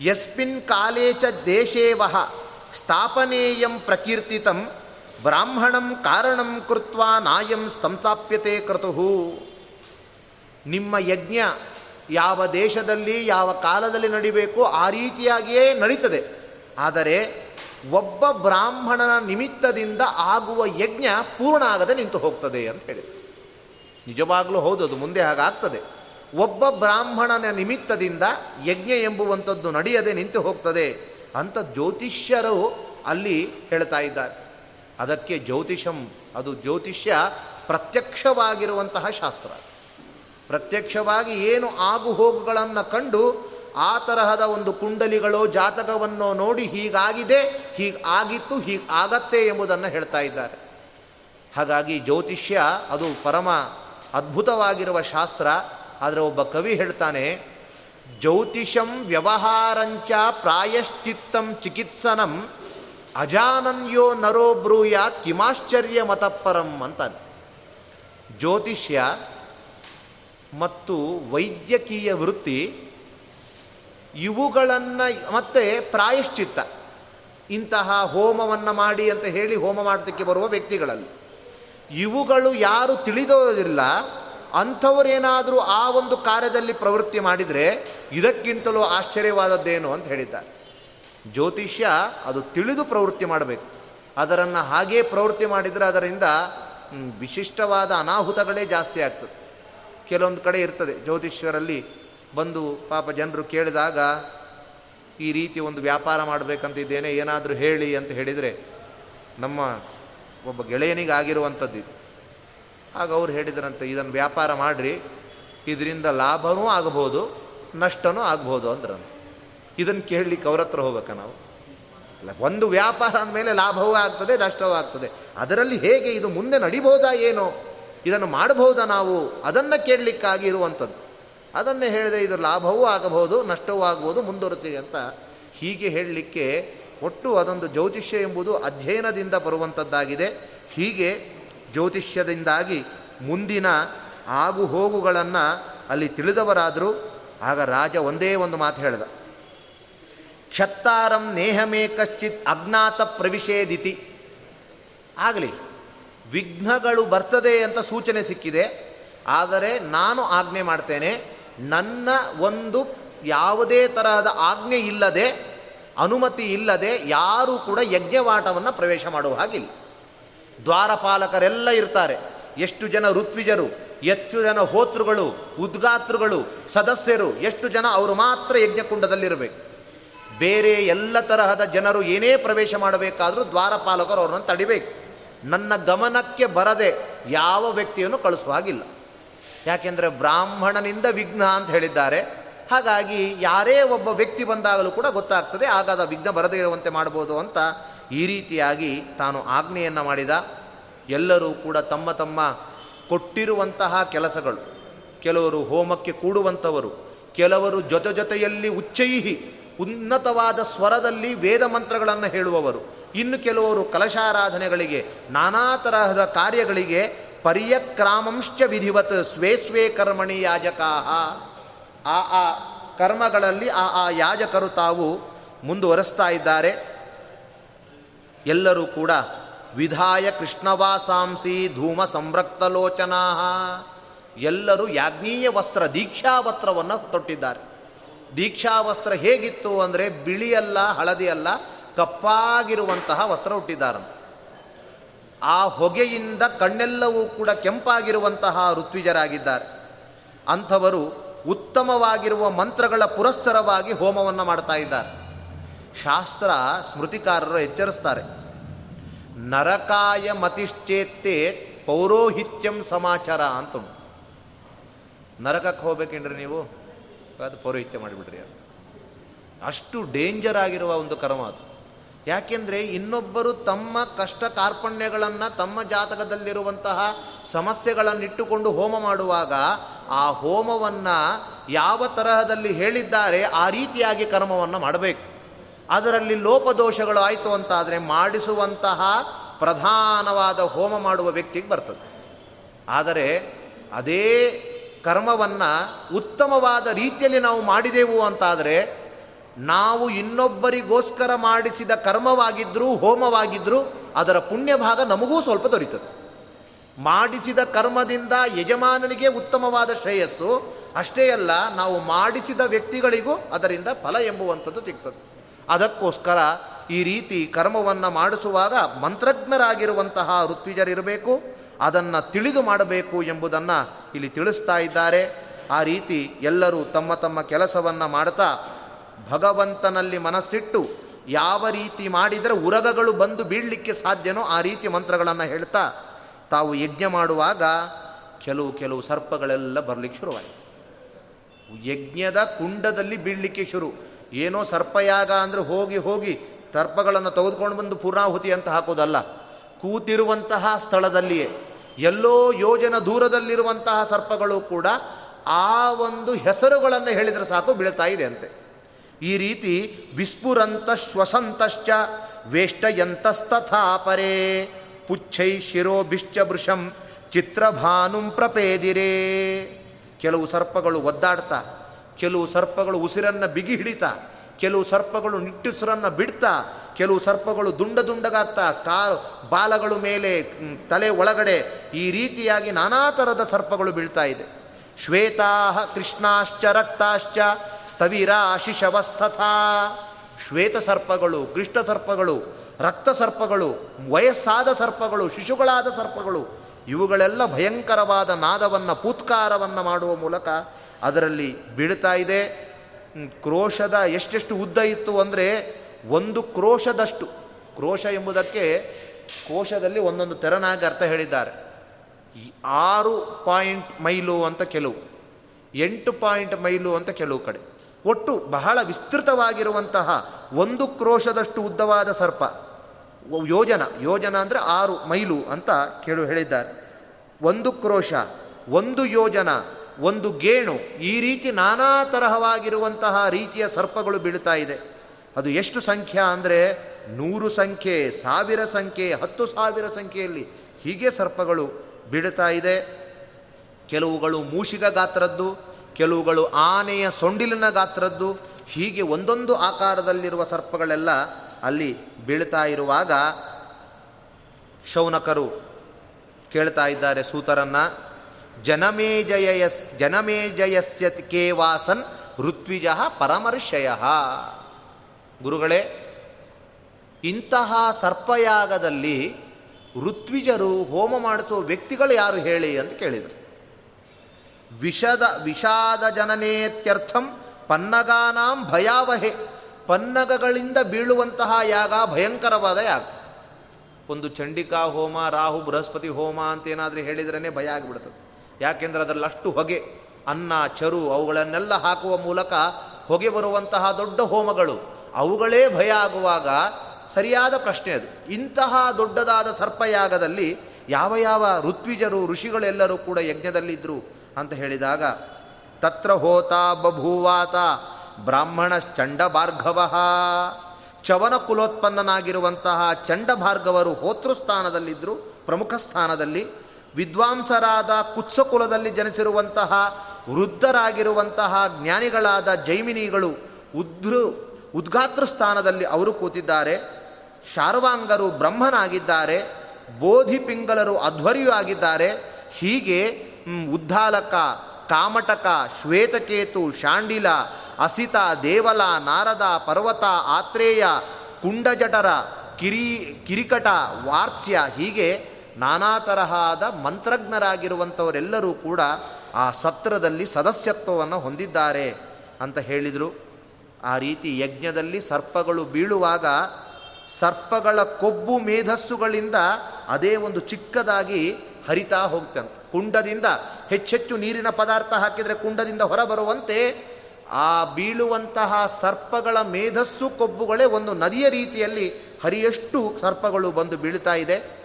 ಯಸ್ಮಿನ್ ಕಾಲೇಚ ದೇಶೇವಹ ಸ್ಥಾಪನೇಯಂ ಪ್ರಕೀರ್ತಿತಂ ಬ್ರಾಹ್ಮಣಂ ಕಾರಣಂ ಕೃತ್ವ ನಾಯಂ ಸ್ತಂತಾಪ್ಯತೆ ಕ್ರತು ನಿಮ್ಮ ಯಜ್ಞ ಯಾವ ದೇಶದಲ್ಲಿ, ಯಾವ ಕಾಲದಲ್ಲಿ ನಡಿಬೇಕು ಆ ರೀತಿಯಾಗಿಯೇ ನಡೀತದೆ. ಆದರೆ ಒಬ್ಬ ಬ್ರಾಹ್ಮಣನ ನಿಮಿತ್ತದಿಂದ ಆಗುವ ಯಜ್ಞ ಪೂರ್ಣ ಆಗದೆ ನಿಂತು ಹೋಗ್ತದೆ ಅಂತ ಹೇಳಿ ನಿಜವಾಗಲೂ ಹೌದು, ಅದು ಮುಂದೆ ಹಾಗಾಗ್ತದೆ. ಒಬ್ಬ ಬ್ರಾಹ್ಮಣನ ನಿಮಿತ್ತದಿಂದ ಯಜ್ಞ ಎಂಬುವಂಥದ್ದು ನಡೆಯದೆ ನಿಂತು ಹೋಗ್ತದೆ ಅಂತ ಜ್ಯೋತಿಷ್ಯರು ಅಲ್ಲಿ ಹೇಳ್ತಾ ಇದ್ದಾರೆ. ಅದಕ್ಕೆ ಜ್ಯೋತಿಷಂ, ಅದು ಜ್ಯೋತಿಷ್ಯ ಪ್ರತ್ಯಕ್ಷವಾಗಿರುವಂತಹ ಶಾಸ್ತ್ರ. ಪ್ರತ್ಯಕ್ಷವಾಗಿ ಏನು ಆಗುಹೋಗುಗಳನ್ನು ಕಂಡು ಆ ತರಹದ ಒಂದು ಕುಂಡಲಿಗಳು ಜಾತಕವನ್ನು ನೋಡಿ ಹೀಗಾಗಿದೆ, ಹೀಗೆ ಆಗಿತ್ತು, ಹೀಗೆ ಆಗತ್ತೆ ಎಂಬುದನ್ನು ಹೇಳ್ತಾ ಇದ್ದಾರೆ. ಹಾಗಾಗಿ ಜ್ಯೋತಿಷ್ಯ ಅದು ಪರಮ ಅದ್ಭುತವಾಗಿರುವ ಶಾಸ್ತ್ರ. ಆದರೆ ಒಬ್ಬ ಕವಿ ಹೇಳ್ತಾನೆ, ಜ್ಯೋತಿಷಂ ವ್ಯವಹಾರಂಚ ಪ್ರಾಯಶ್ಚಿತ್ತಂ ಚಿಕಿತ್ಸನಂ ಅಜಾನನ್ಯೋ ನರೋ ಬ್ರೂಯಾತ್ ಕಿಮಾಶ್ಚರ್ಯ ಮತಪರಂ ಅಂತಾನೆ. ಜ್ಯೋತಿಷ್ಯ ಮತ್ತು ವೈದ್ಯಕೀಯ ವೃತ್ತಿ, ಇವುಗಳನ್ನು ಮತ್ತೆ ಪ್ರಾಯಶ್ಚಿತ್ತ. ಇಂತಹ ಹೋಮವನ್ನು ಮಾಡಿ ಅಂತ ಹೇಳಿ ಹೋಮ ಮಾಡೋದಕ್ಕೆ ಬರುವ ವ್ಯಕ್ತಿಗಳಲ್ಲಿ. ಇವುಗಳು ಯಾರು ತಿಳಿದೋದಿಲ್ಲ, ಅಂಥವರೇನಾದರೂ ಆ ಒಂದು ಕಾರ್ಯದಲ್ಲಿ ಪ್ರವೃತ್ತಿ ಮಾಡಿದರೆ ಇದಕ್ಕಿಂತಲೂ ಆಶ್ಚರ್ಯವಾದದ್ದೇನು ಅಂತ ಹೇಳಿದ್ದಾರೆ. ಜ್ಯೋತಿಷ್ಯ ಅದು ತಿಳಿದು ಪ್ರವೃತ್ತಿ ಮಾಡಬೇಕು. ಅದರನ್ನು ಹಾಗೇ ಪ್ರವೃತ್ತಿ ಮಾಡಿದರೆ ಅದರಿಂದ ವಿಶಿಷ್ಟವಾದ ಅನಾಹುತಗಳೇ ಜಾಸ್ತಿ ಆಗ್ತದೆ. ಕೆಲವೊಂದು ಕಡೆ ಇರ್ತದೆ. ಜ್ಯೋತಿಷ್ಯರಲ್ಲಿ ಬಂದು ಪಾಪ ಜನರು ಕೇಳಿದಾಗ, ಈ ರೀತಿ ಒಂದು ವ್ಯಾಪಾರ ಮಾಡಬೇಕಂತಿದ್ದೇನೆ, ಏನಾದರೂ ಹೇಳಿ ಅಂತ ಹೇಳಿದರೆ ನಮ್ಮ ಒಬ್ಬ ಗೆಳೆಯನಿಗೆ ಆಗಿರುವಂಥದ್ದು ಇದು. ಆಗ ಅವ್ರು ಹೇಳಿದ್ರಂತೆ, ಇದನ್ನು ವ್ಯಾಪಾರ ಮಾಡಿರಿ, ಇದರಿಂದ ಲಾಭವೂ ಆಗ್ಬೋದು ನಷ್ಟವೂ ಆಗ್ಬೋದು ಅಂದ್ರಂತ. ಇದನ್ನು ಕೇಳಲಿಕ್ಕೆ ಅವ್ರ ಹತ್ರ ಹೋಗ್ಬೇಕ ನಾವು. ಅಲ್ಲ, ಒಂದು ವ್ಯಾಪಾರ ಅಂದಮೇಲೆ ಲಾಭವೂ ಆಗ್ತದೆ, ನಷ್ಟವೂ ಆಗ್ತದೆ. ಅದರಲ್ಲಿ ಹೇಗೆ ಇದು ಮುಂದೆ ನಡಿಬಹುದಾ ಏನೋ? ಇದನ್ನು ಮಾಡಬಹುದಾ ನಾವು? ಅದನ್ನು ಕೇಳಲಿಕ್ಕಾಗಿ ಇರುವಂಥದ್ದು. ಅದನ್ನು ಹೇಳಿದೆ ಇದು ಲಾಭವೂ ಆಗಬಹುದು, ನಷ್ಟವೂ ಆಗ್ಬೋದು, ಮುಂದುವರಿಸಿ ಅಂತ ಹೀಗೆ ಹೇಳಲಿಕ್ಕೆ ಒಟ್ಟು ಅದೊಂದು ಜ್ಯೋತಿಷ್ಯ ಎಂಬುದು ಅಧ್ಯಯನದಿಂದ ಬರುವಂಥದ್ದಾಗಿದೆ. ಹೀಗೆ ಜ್ಯೋತಿಷ್ಯದಿಂದಾಗಿ ಮುಂದಿನ ಆಗು ಹೋಗುಗಳನ್ನು ಅಲ್ಲಿ ತಿಳಿದವರಾದರೂ, ಆಗ ರಾಜ ಒಂದೇ ಒಂದು ಮಾತು ಹೇಳಿದ. ಕ್ಷತ್ತಾರಂ ನೇಹಮೇ ಕಶ್ಚಿತ್ ಅಜ್ಞಾತ ಪ್ರವಿಷೇದಿತಿ. ಆಗಲಿ. ವಿಘ್ನಗಳು ಬರ್ತದೆ ಅಂತ ಸೂಚನೆ ಸಿಕ್ಕಿದೆ. ಆದರೆ ನಾನು ಆಜ್ಞೆ ಮಾಡ್ತೇನೆ, ನನ್ನ ಒಂದು ಯಾವುದೇ ತರಹದ ಆಜ್ಞೆ ಇಲ್ಲದೆ, ಅನುಮತಿ ಇಲ್ಲದೆ ಯಾರೂ ಕೂಡ ಯಜ್ಞವಾಟವನ್ನು ಪ್ರವೇಶ ಮಾಡುವ ಹಾಗಿಲ್ಲ. ದ್ವಾರಪಾಲಕರೆಲ್ಲ ಇರ್ತಾರೆ. ಎಷ್ಟು ಜನ ಋತ್ವಿಜರು, ಎಷ್ಟು ಜನ ಹೋತೃಗಳು, ಉದ್ಗಾತೃಗಳು, ಸದಸ್ಯರು, ಎಷ್ಟು ಜನ ಅವರು ಮಾತ್ರ ಯಜ್ಞಕುಂಡದಲ್ಲಿರಬೇಕು. ಬೇರೆ ಎಲ್ಲ ತರಹದ ಜನರು ಏನೇ ಪ್ರವೇಶ ಮಾಡಬೇಕಾದರೂ ದ್ವಾರಪಾಲಕರು ಅವರನ್ನು ತಡಿಬೇಕು. ನನ್ನ ಗಮನಕ್ಕೆ ಬರದೆ ಯಾವ ವ್ಯಕ್ತಿಯನ್ನು ಕಳಿಸುವ ಹಾಗಿಲ್ಲ. ಯಾಕೆಂದರೆ ಬ್ರಾಹ್ಮಣನಿಂದ ವಿಘ್ನ ಅಂತ ಹೇಳಿದ್ದಾರೆ. ಹಾಗಾಗಿ ಯಾರೇ ಒಬ್ಬ ವ್ಯಕ್ತಿ ಬಂದಾಗಲೂ ಕೂಡ ಗೊತ್ತಾಗ್ತದೆ ಆಗಾದ ವಿಘ್ನ ಬರದೇ ಇರುವಂತೆ ಮಾಡ್ಬೋದು ಅಂತ ಈ ರೀತಿಯಾಗಿ ತಾನು ಆಜ್ಞೆಯನ್ನು ಮಾಡಿದ. ಎಲ್ಲರೂ ಕೂಡ ತಮ್ಮ ತಮ್ಮ ಕೊಟ್ಟಿರುವಂತಹ ಕೆಲಸಗಳು, ಕೆಲವರು ಹೋಮಕ್ಕೆ ಕೂಡುವಂಥವರು, ಕೆಲವರು ಜೊತೆ ಜೊತೆಯಲ್ಲಿ ಉಚ್ಚೈಹಿ ಉನ್ನತವಾದ ಸ್ವರದಲ್ಲಿ ವೇದ ಮಂತ್ರಗಳನ್ನು ಹೇಳುವವರು ಇನ್ನು ಕೆಲವರು ಕಲಶಾರಾಧನೆಗಳಿಗೆ, ನಾನಾ ತರಹದ ಕಾರ್ಯಗಳಿಗೆ ಪರ್ಯಕ್ರಾಮಂಶ್ಚ ವಿಧಿವತ್ ಸ್ವೇ ಸ್ವೇ ಕರ್ಮಣಿ ಯಾಜಕಾಹ. ಆ ಆ ಕರ್ಮಗಳಲ್ಲಿ ಆ ಆ ಯಾಜಕರು ತಾವು ಮುಂದುವರೆಸ್ತಾ ಇದ್ದಾರೆ. ಎಲ್ಲರೂ ಕೂಡ ವಿಧಾಯ ಕೃಷ್ಣವಾಸಾಂಸಿ ಧೂಮ ಸಂರಕ್ತಲೋಚನಾ ಎಲ್ಲರೂ ಯಾಜ್ಞೀಯ ವಸ್ತ್ರ, ದೀಕ್ಷಾ ವಸ್ತ್ರವನ್ನು ತೊಟ್ಟಿದ್ದಾರೆ. ದೀಕ್ಷಾ ವಸ್ತ್ರ ಹೇಗಿತ್ತು ಅಂದರೆ ಬಿಳಿಯಲ್ಲ ಹಳದಿಯಲ್ಲ ಕಪ್ಪಾಗಿರುವಂತಹ ವಸ್ತ್ರ ಹುಟ್ಟಿದ್ದಾರಂತೆ ಆ ಹೊಗೆಯಿಂದ ಕಣ್ಣೆಲ್ಲವೂ ಕೂಡ ಕೆಂಪಾಗಿರುವಂತಹ ಋತ್ವಿಜರಾಗಿದ್ದಾರೆ. ಅಂಥವರು ಉತ್ತಮವಾಗಿರುವ ಮಂತ್ರಗಳ ಪುರಸ್ಸರವಾಗಿ ಹೋಮವನ್ನು ಮಾಡ್ತಾ ಇದ್ದಾರೆ. ಶಾಸ್ತ್ರ ಸ್ಮೃತಿಕಾರರು ಎಚ್ಚರಿಸ್ತಾರೆ. ನರಕಾಯ ಮತಿಶ್ಚೇತ್ತೆ ಪೌರೋಹಿತ್ಯಂ ಸಮಾಚಾರ ಅಂತ ನರಕಕ್ಕೆ ಹೋಗ್ಬೇಕೇನ್ರಿ ನೀವು? ಅದು ಪೌರೋಹಿತ್ಯ ಮಾಡಿಬಿಡ್ರಿ ಅಂತ. ಅಷ್ಟು ಡೇಂಜರ್ ಆಗಿರುವ ಒಂದು ಕರ್ಮ ಅದು. ಯಾಕೆಂದರೆ ಇನ್ನೊಬ್ಬರು ತಮ್ಮ ಕಷ್ಟ ಕಾರ್ಪಣ್ಯಗಳನ್ನು ತಮ್ಮ ಜಾತಕದಲ್ಲಿರುವಂತಹ ಸಮಸ್ಯೆಗಳನ್ನಿಟ್ಟುಕೊಂಡು ಹೋಮ ಮಾಡುವಾಗ ಆ ಹೋಮವನ್ನು ಯಾವ ತರಹದಲ್ಲಿ ಹೇಳಿದ್ದಾರೆ ಆ ರೀತಿಯಾಗಿ ಕರ್ಮವನ್ನು ಮಾಡಬೇಕು. ಅದರಲ್ಲಿ ಲೋಪದೋಷಗಳು ಆಯಿತು ಅಂತಾದರೆ ಮಾಡಿಸುವಂತಹ ಪ್ರಧಾನವಾದ ಹೋಮ ಮಾಡುವ ವ್ಯಕ್ತಿಗೆ ಬರ್ತದೆ. ಆದರೆ ಅದೇ ಕರ್ಮವನ್ನು ಉತ್ತಮವಾದ ರೀತಿಯಲ್ಲಿ ನಾವು ಮಾಡಿದೆವು ಅಂತಾದರೆ ನಾವು ಇನ್ನೊಬ್ಬರಿಗೋಸ್ಕರ ಮಾಡಿಸಿದ ಕರ್ಮವಾಗಿದ್ದರೂ ಹೋಮವಾಗಿದ್ದರೂ ಅದರ ಪುಣ್ಯ ಭಾಗ ನಮಗೂ ಸ್ವಲ್ಪ ದೊರೀತದೆ. ಮಾಡಿಸಿದ ಕರ್ಮದಿಂದ ಯಜಮಾನನಿಗೆ ಉತ್ತಮವಾದ ಶ್ರೇಯಸ್ಸು, ಅಷ್ಟೇ ಅಲ್ಲ, ನಾವು ಮಾಡಿಸಿದ ವ್ಯಕ್ತಿಗಳಿಗೂ ಅದರಿಂದ ಫಲ ಎಂಬುವಂಥದ್ದು ಸಿಗ್ತದೆ. ಅದಕ್ಕೋಸ್ಕರ ಈ ರೀತಿ ಕರ್ಮವನ್ನು ಮಾಡಿಸುವಾಗ ಮಂತ್ರಜ್ಞರಾಗಿರುವಂತಹ ಋತ್ವಿಜರಿರಬೇಕು, ಅದನ್ನು ತಿಳಿದು ಮಾಡಬೇಕು ಎಂಬುದನ್ನು ಇಲ್ಲಿ ತಿಳಿಸ್ತಾ ಇದ್ದಾರೆ. ಆ ರೀತಿ ಎಲ್ಲರೂ ತಮ್ಮ ತಮ್ಮ ಕೆಲಸವನ್ನು ಮಾಡ್ತಾ ಭಗವಂತನಲ್ಲಿ ಮನಸ್ಸಿಟ್ಟು ಯಾವ ರೀತಿ ಮಾಡಿದರೆ ಉರಗಗಳು ಬಂದು ಬೀಳಲಿಕ್ಕೆ ಸಾಧ್ಯನೋ ಆ ರೀತಿ ಮಂತ್ರಗಳನ್ನು ಹೇಳ್ತಾ ತಾವು ಯಜ್ಞ ಮಾಡುವಾಗ ಕೆಲವು ಕೆಲವು ಸರ್ಪಗಳೆಲ್ಲ ಬರಲಿಕ್ಕೆ ಶುರುವಾಯಿತು. ಯಜ್ಞದ ಕುಂಡದಲ್ಲಿ ಬೀಳಲಿಕ್ಕೆ ಶುರು. ಏನೋ ಸರ್ಪಯಾಗ ಅಂದರೆ ಹೋಗಿ ಹೋಗಿ ಸರ್ಪಗಳನ್ನು ತೆಗೆದುಕೊಂಡು ಬಂದು ಪೂರ್ಣಾಹುತಿ ಅಂತ ಹಾಕೋದಲ್ಲ. ಕೂತಿರುವಂತಹ ಸ್ಥಳದಲ್ಲಿಯೇ, ಎಲ್ಲೋ ಯೋಜನ ದೂರದಲ್ಲಿರುವಂತಹ ಸರ್ಪಗಳು ಕೂಡ ಆ ಒಂದು ಹೆಸರುಗಳನ್ನು ಹೇಳಿದರೆ ಸಾಕು ಬೀಳ್ತಾ ಇದೆ ಅಂತೆ. ಈ ರೀತಿ ವಿಸ್ಫುರಂತ ಶ್ವಸಂತಶ್ಚ ವೇಷ್ಟಯಂತಸ್ತಥಾಪರೇ ಪುಚ್ಛೈ ಶಿರೋಭಿಶ್ಚ ವೃಷಂ ಚಿತ್ರಭಾನುಂ ಪ್ರಪೇದಿರೇ. ಕೆಲವು ಸರ್ಪಗಳು ಒದ್ದಾಡ್ತಾ, ಕೆಲವು ಸರ್ಪಗಳು ಉಸಿರನ್ನು ಬಿಗಿ ಹಿಡಿತಾ, ಕೆಲವು ಸರ್ಪಗಳು ನಿಟ್ಟುಸಿರನ್ನು ಬಿಡ್ತಾ, ಕೆಲವು ಸರ್ಪಗಳು ದುಂಡ ದುಂಡಗಾಗ್ತಾ ಕಾ ಬಾಲಗಳು ಮೇಲೆ ತಲೆ ಒಳಗಡೆ ಈ ರೀತಿಯಾಗಿ ನಾನಾ ಥರದ ಸರ್ಪಗಳು ಬೀಳ್ತಾ ಇದೆ. ಶ್ವೇತಾ ಕೃಷ್ಣಾಶ್ಚ, ರಕ್ತಾಶ್ಚ, ಸ್ಥವಿರಾಶಿಶವಸ್ಥಥಾ. ಶ್ವೇತ ಸರ್ಪಗಳು ಕೃಷ್ಣ ಸರ್ಪಗಳು, ರಕ್ತ ಸರ್ಪಗಳು, ವಯಸ್ಸಾದ ಸರ್ಪಗಳು, ಶಿಶುಗಳಾದ ಸರ್ಪಗಳು, ಇವುಗಳೆಲ್ಲ ಭಯಂಕರವಾದ ನಾದವನ್ನು, ಪೂತ್ಕಾರವನ್ನು ಮಾಡುವ ಮೂಲಕ ಅದರಲ್ಲಿ ಬೀಳ್ತಾ ಇದೆ. ಕ್ರೋಶದ ಎಷ್ಟೆಷ್ಟು ಉದ್ದ ಇತ್ತು ಅಂದರೆ ಒಂದು ಕ್ರೋಶದಷ್ಟು. ಕ್ರೋಶ ಎಂಬುದಕ್ಕೆ ಕೋಶದಲ್ಲಿ ಒಂದೊಂದು ತೆರನಾಗಿ ಅರ್ಥ ಹೇಳಿದ್ದಾರೆ. ಆರು ಪಾಯಿಂಟ್ ಮೈಲು ಅಂತ ಕೆಲವು, ಎಂಟು ಪಾಯಿಂಟ್ ಮೈಲು ಅಂತ ಕೆಲವು ಕಡೆ. ಒಟ್ಟು ಬಹಳ ವಿಸ್ತೃತವಾಗಿರುವಂತಹ ಒಂದು ಕ್ರೋಶದಷ್ಟು ಉದ್ದವಾದ ಸರ್ಪ. ಯೋಜನ ಯೋಜನ ಅಂದರೆ ಆರು ಮೈಲು ಅಂತ ಕೇಳು, ಹೇಳಿದ್ದಾರೆ. ಒಂದು ಕ್ರೋಶ, ಒಂದು ಯೋಜನ, ಒಂದು ಗೇಣು, ಈ ರೀತಿ ನಾನಾ ತರಹವಾಗಿರುವಂತಹ ರೀತಿಯ ಸರ್ಪಗಳು ಬೀಳ್ತಾ ಇದೆ. ಅದು ಎಷ್ಟು ಸಂಖ್ಯೆ ಅಂದರೆ ನೂರು ಸಂಖ್ಯೆ, ಸಾವಿರ ಸಂಖ್ಯೆ, ಹತ್ತು ಸಾವಿರ ಸಂಖ್ಯೆಯಲ್ಲಿ ಹೀಗೆ ಸರ್ಪಗಳು ಬೀಳ್ತಾ ಇದೆ. ಕೆಲವುಗಳು ಮೂಷಿಗ ಗಾತ್ರದ್ದು, ಕೆಲವುಗಳು ಆನೆಯ ಸೊಂಡಿಲಿನ ಗಾತ್ರದ್ದು, ಹೀಗೆ ಒಂದೊಂದು ಆಕಾರದಲ್ಲಿರುವ ಸರ್ಪಗಳೆಲ್ಲ ಅಲ್ಲಿ ಬೀಳ್ತಾ ಇರುವಾಗ ಶೌನಕರು ಕೇಳ್ತಾ ಇದ್ದಾರೆ ಸೂತರನ್ನ ಜನಮೇಜಯಸ್ ಜನಮೇಜಯಸ್ಯ ಕೇವಾಸನ್ ಋತ್ವಿಜ ಪರಮರ್ಷಯ. ಗುರುಗಳೇ, ಇಂತಹ ಸರ್ಪಯಾಗದಲ್ಲಿ ಋತ್ವಿಜರು ಹೋಮ ಮಾಡಿಸುವ ವ್ಯಕ್ತಿಗಳು ಯಾರು ಹೇಳಿ ಅಂತ ಕೇಳಿದರು. ವಿಷದ, ವಿಷಾದ ಜನನೇತ್ಯರ್ಥಂ ಪನ್ನಗಾನಾಂ ಭಯಾವಹೆ. ಪನ್ನಗಗಳಿಂದ ಬೀಳುವಂತಹ ಯಾಗ ಭಯಂಕರವಾದ ಯಾಗ. ಒಂದು ಚಂಡಿಕಾ ಹೋಮ, ರಾಹು, ಬೃಹಸ್ಪತಿ ಹೋಮ ಅಂತ ಏನಾದರೂ ಹೇಳಿದ್ರೇ ಭಯ ಆಗಿಬಿಡ್ತದೆ. ಯಾಕೆಂದರೆ ಅದರಲ್ಲಿ ಅಷ್ಟು ಹೊಗೆ, ಅನ್ನ, ಚರು ಅವುಗಳನ್ನೆಲ್ಲ ಹಾಕುವ ಮೂಲಕ ಹೊಗೆ ಬರುವಂತಹ ದೊಡ್ಡ ಹೋಮಗಳು. ಅವುಗಳೇ ಭಯ ಆಗುವಾಗ ಸರಿಯಾದ ಪ್ರಶ್ನೆ ಅದು. ಇಂತಹ ದೊಡ್ಡದಾದ ಸರ್ಪಯಾಗದಲ್ಲಿ ಯಾವ ಯಾವ ಋತ್ವಿಜರು, ಋಷಿಗಳೆಲ್ಲರೂ ಕೂಡ ಯಜ್ಞದಲ್ಲಿದ್ದರು ಅಂತ ಹೇಳಿದಾಗ, ತತ್ರ ಹೋತ ಬಭೂವಾತ ಬ್ರಾಹ್ಮಣ ಚಂಡ ಭಾರ್ಗವ ಚವನ ಕುಲೋತ್ಪನ್ನನಾಗಿರುವಂತಹ ಭಾರ್ಗವರು ಹೋತೃಸ್ಥಾನದಲ್ಲಿದ್ದರು ಪ್ರಮುಖ ಸ್ಥಾನದಲ್ಲಿ. ವಿದ್ವಾಂಸರಾದ ಕುತ್ಸ ಕುಲದಲ್ಲಿ ಜನಿಸಿರುವಂತಹ, ವೃದ್ಧರಾಗಿರುವಂತಹ ಜ್ಞಾನಿಗಳಾದ ಜೈಮಿನಿಗಳು ಉದ್ರು ಉದ್ಘಾತೃ ಸ್ಥಾನದಲ್ಲಿ ಅವರು ಕೂತಿದ್ದಾರೆ. ಶಾರ್ವಾಂಗರು ಬ್ರಹ್ಮನಾಗಿದ್ದಾರೆ. ಬೋಧಿ ಪಿಂಗಳರು ಅಧ್ವರ್ಯು ಆಗಿದ್ದಾರೆ. ಹೀಗೆ ಉದ್ದಾಲಕ ಕಾಮಟಕ, ಶ್ವೇತಕೇತು, ಶಾಂಡಿಲ, ಅಸಿತ, ದೇವಲ, ನಾರದ, ಪರ್ವತ, ಆತ್ರೇಯ, ಕುಂಡಜಟರ, ಕಿರಿ, ಕಿರಿಕಟ, ವಾರ್ತ್ಸ್ಯ ಹೀಗೆ ನಾನಾ ತರಹದ ಮಂತ್ರಜ್ಞರಾಗಿರುವಂಥವರೆಲ್ಲರೂ ಕೂಡ ಆ ಸತ್ರದಲ್ಲಿ ಸದಸ್ಯತ್ವವನ್ನು ಹೊಂದಿದ್ದಾರೆ ಅಂತ ಹೇಳಿದರು. ಆ ರೀತಿ ಯಜ್ಞದಲ್ಲಿ ಸರ್ಪಗಳು ಬೀಳುವಾಗ ಸರ್ಪಗಳ ಕೊಬ್ಬು ಮೇಧಸ್ಸುಗಳಿಂದ ಅದೇ ಒಂದು ಚಿಕ್ಕದಾಗಿ ಹರಿತಾ ಹೋಗ್ತಂತೆ. ಕುಂಡದಿಂದ ಹೆಚ್ಚೆಚ್ಚು ನೀರಿನ ಪದಾರ್ಥ ಹಾಕಿದರೆ ಕುಂಡದಿಂದ ಹೊರಬರುವಂತೆ ಆ ಬೀಳುವಂತಹ ಸರ್ಪಗಳ ಮೇಧಸ್ಸು ಕೊಬ್ಬುಗಳೇ ಒಂದು ನದಿಯ ರೀತಿಯಲ್ಲಿ ಹರಿಯಷ್ಟು ಸರ್ಪಗಳು ಬಂದು ಬೀಳ್ತಾ ಇದೆ.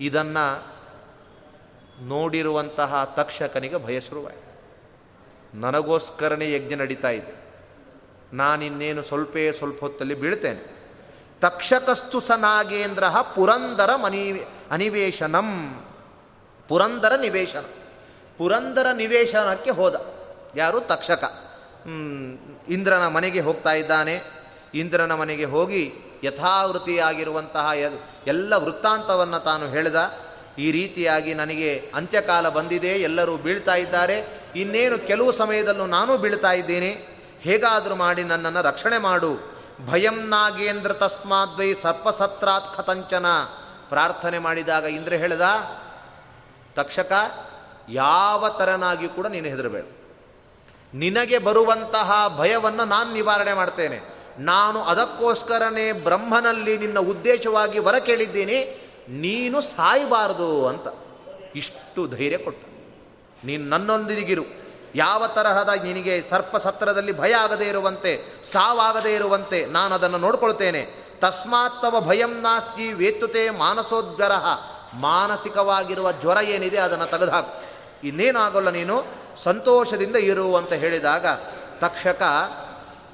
ಇದನ್ನು ನೋಡಿರುವಂತಹ ತಕ್ಷಕನಿಗೆ ಭಯ ಶುರುವಾಯಿತು. ನನಗೋಸ್ಕರನೇ ಯಜ್ಞ ನಡೀತಾ ಇದೆ. ನಾನಿನ್ನೇನು ಸ್ವಲ್ಪ ಸ್ವಲ್ಪ ಹೊತ್ತಲ್ಲಿ ಬೀಳ್ತೇನೆ. ತಕ್ಷಕಸ್ತು ಸ ನಾಗೇಂದ್ರ ಪುರಂದರ ಮನಿ ಅನಿವೇಶನಂ. ಪುರಂದರ ನಿವೇಶನ. ಪುರಂದರ ನಿವೇಶನಕ್ಕೆ ಹೋದ. ಯಾರು? ತಕ್ಷಕ. ಇಂದ್ರನ ಮನೆಗೆ ಹೋಗ್ತಾ ಇದ್ದಾನೆ. ಇಂದ್ರನ ಮನೆಗೆ ಹೋಗಿ ಯಥಾವೃತಿಯಾಗಿರುವಂತಹ ಎಲ್ಲ ವೃತ್ತಾಂತವನ್ನು ತಾನು ಹೇಳಿದ. ಈ ರೀತಿಯಾಗಿ ನನಗೆ ಅಂತ್ಯಕಾಲ ಬಂದಿದೆ, ಎಲ್ಲರೂ ಬೀಳ್ತಾ ಇದ್ದಾರೆ. ಇನ್ನೇನು ಕೆಲವು ಸಮಯದಲ್ಲೂ ನಾನು ಬೀಳ್ತಾ ಇದ್ದೇನೆ. ಹೇಗಾದರೂ ಮಾಡಿ ನನ್ನನ್ನು ರಕ್ಷಣೆ ಮಾಡು. ಭಯಂ ನಾಗೇಂದ್ರ ತಸ್ಮಾದ್ವೈ ಸರ್ಪಸತ್ರಾತ್ ಕಥಂಚನ. ಪ್ರಾರ್ಥನೆ ಮಾಡಿದಾಗ ಇಂದ್ರ ಹೇಳಿದ, ತಕ್ಷಕ, ಯಾವ ತರನಾಗಿ ಕೂಡ ನೀನು ಹೆದರಬೇಡ. ನಿನಗೆ ಬರುವಂತಹ ಭಯವನ್ನು ನಾನು ನಿವಾರಣೆ ಮಾಡ್ತೇನೆ. ನಾನು ಅದಕ್ಕೋಸ್ಕರನೇ ಬ್ರಹ್ಮನಲ್ಲಿ ನಿನ್ನ ಉದ್ದೇಶವಾಗಿ ವರ ಕೇಳಿದ್ದೀನಿ. ನೀನು ಸಾಯಬಾರದು ಅಂತ. ಇಷ್ಟು ಧೈರ್ಯ ಕೊಟ್ಟು. ನೀನು ನನ್ನೊಂದಿಗಿರು. ಯಾವ ತರಹದ ನಿನಗೆ ಸರ್ಪಸತ್ರದಲ್ಲಿ ಭಯ ಆಗದೇ ಇರುವಂತೆ, ಸಾವಾಗದೇ ಇರುವಂತೆ ನಾನು ಅದನ್ನು ನೋಡ್ಕೊಳ್ತೇನೆ ತಸ್ಮಾತ್ತವ ಭಯಂ ನಾಸ್ತಿ ವೇತುತೆ ಮಾನಸೋಜ್ವರ ಮಾನಸಿಕವಾಗಿರುವ ಜ್ವರ ಏನಿದೆ ಅದನ್ನು ತೆಗೆದುಹಾಕು. ಇನ್ನೇನಾಗಲ್ಲ ನೀನು? ಸಂತೋಷದಿಂದ ಇರು ಅಂತ ಹೇಳಿದಾಗ, ತಕ್ಷಕ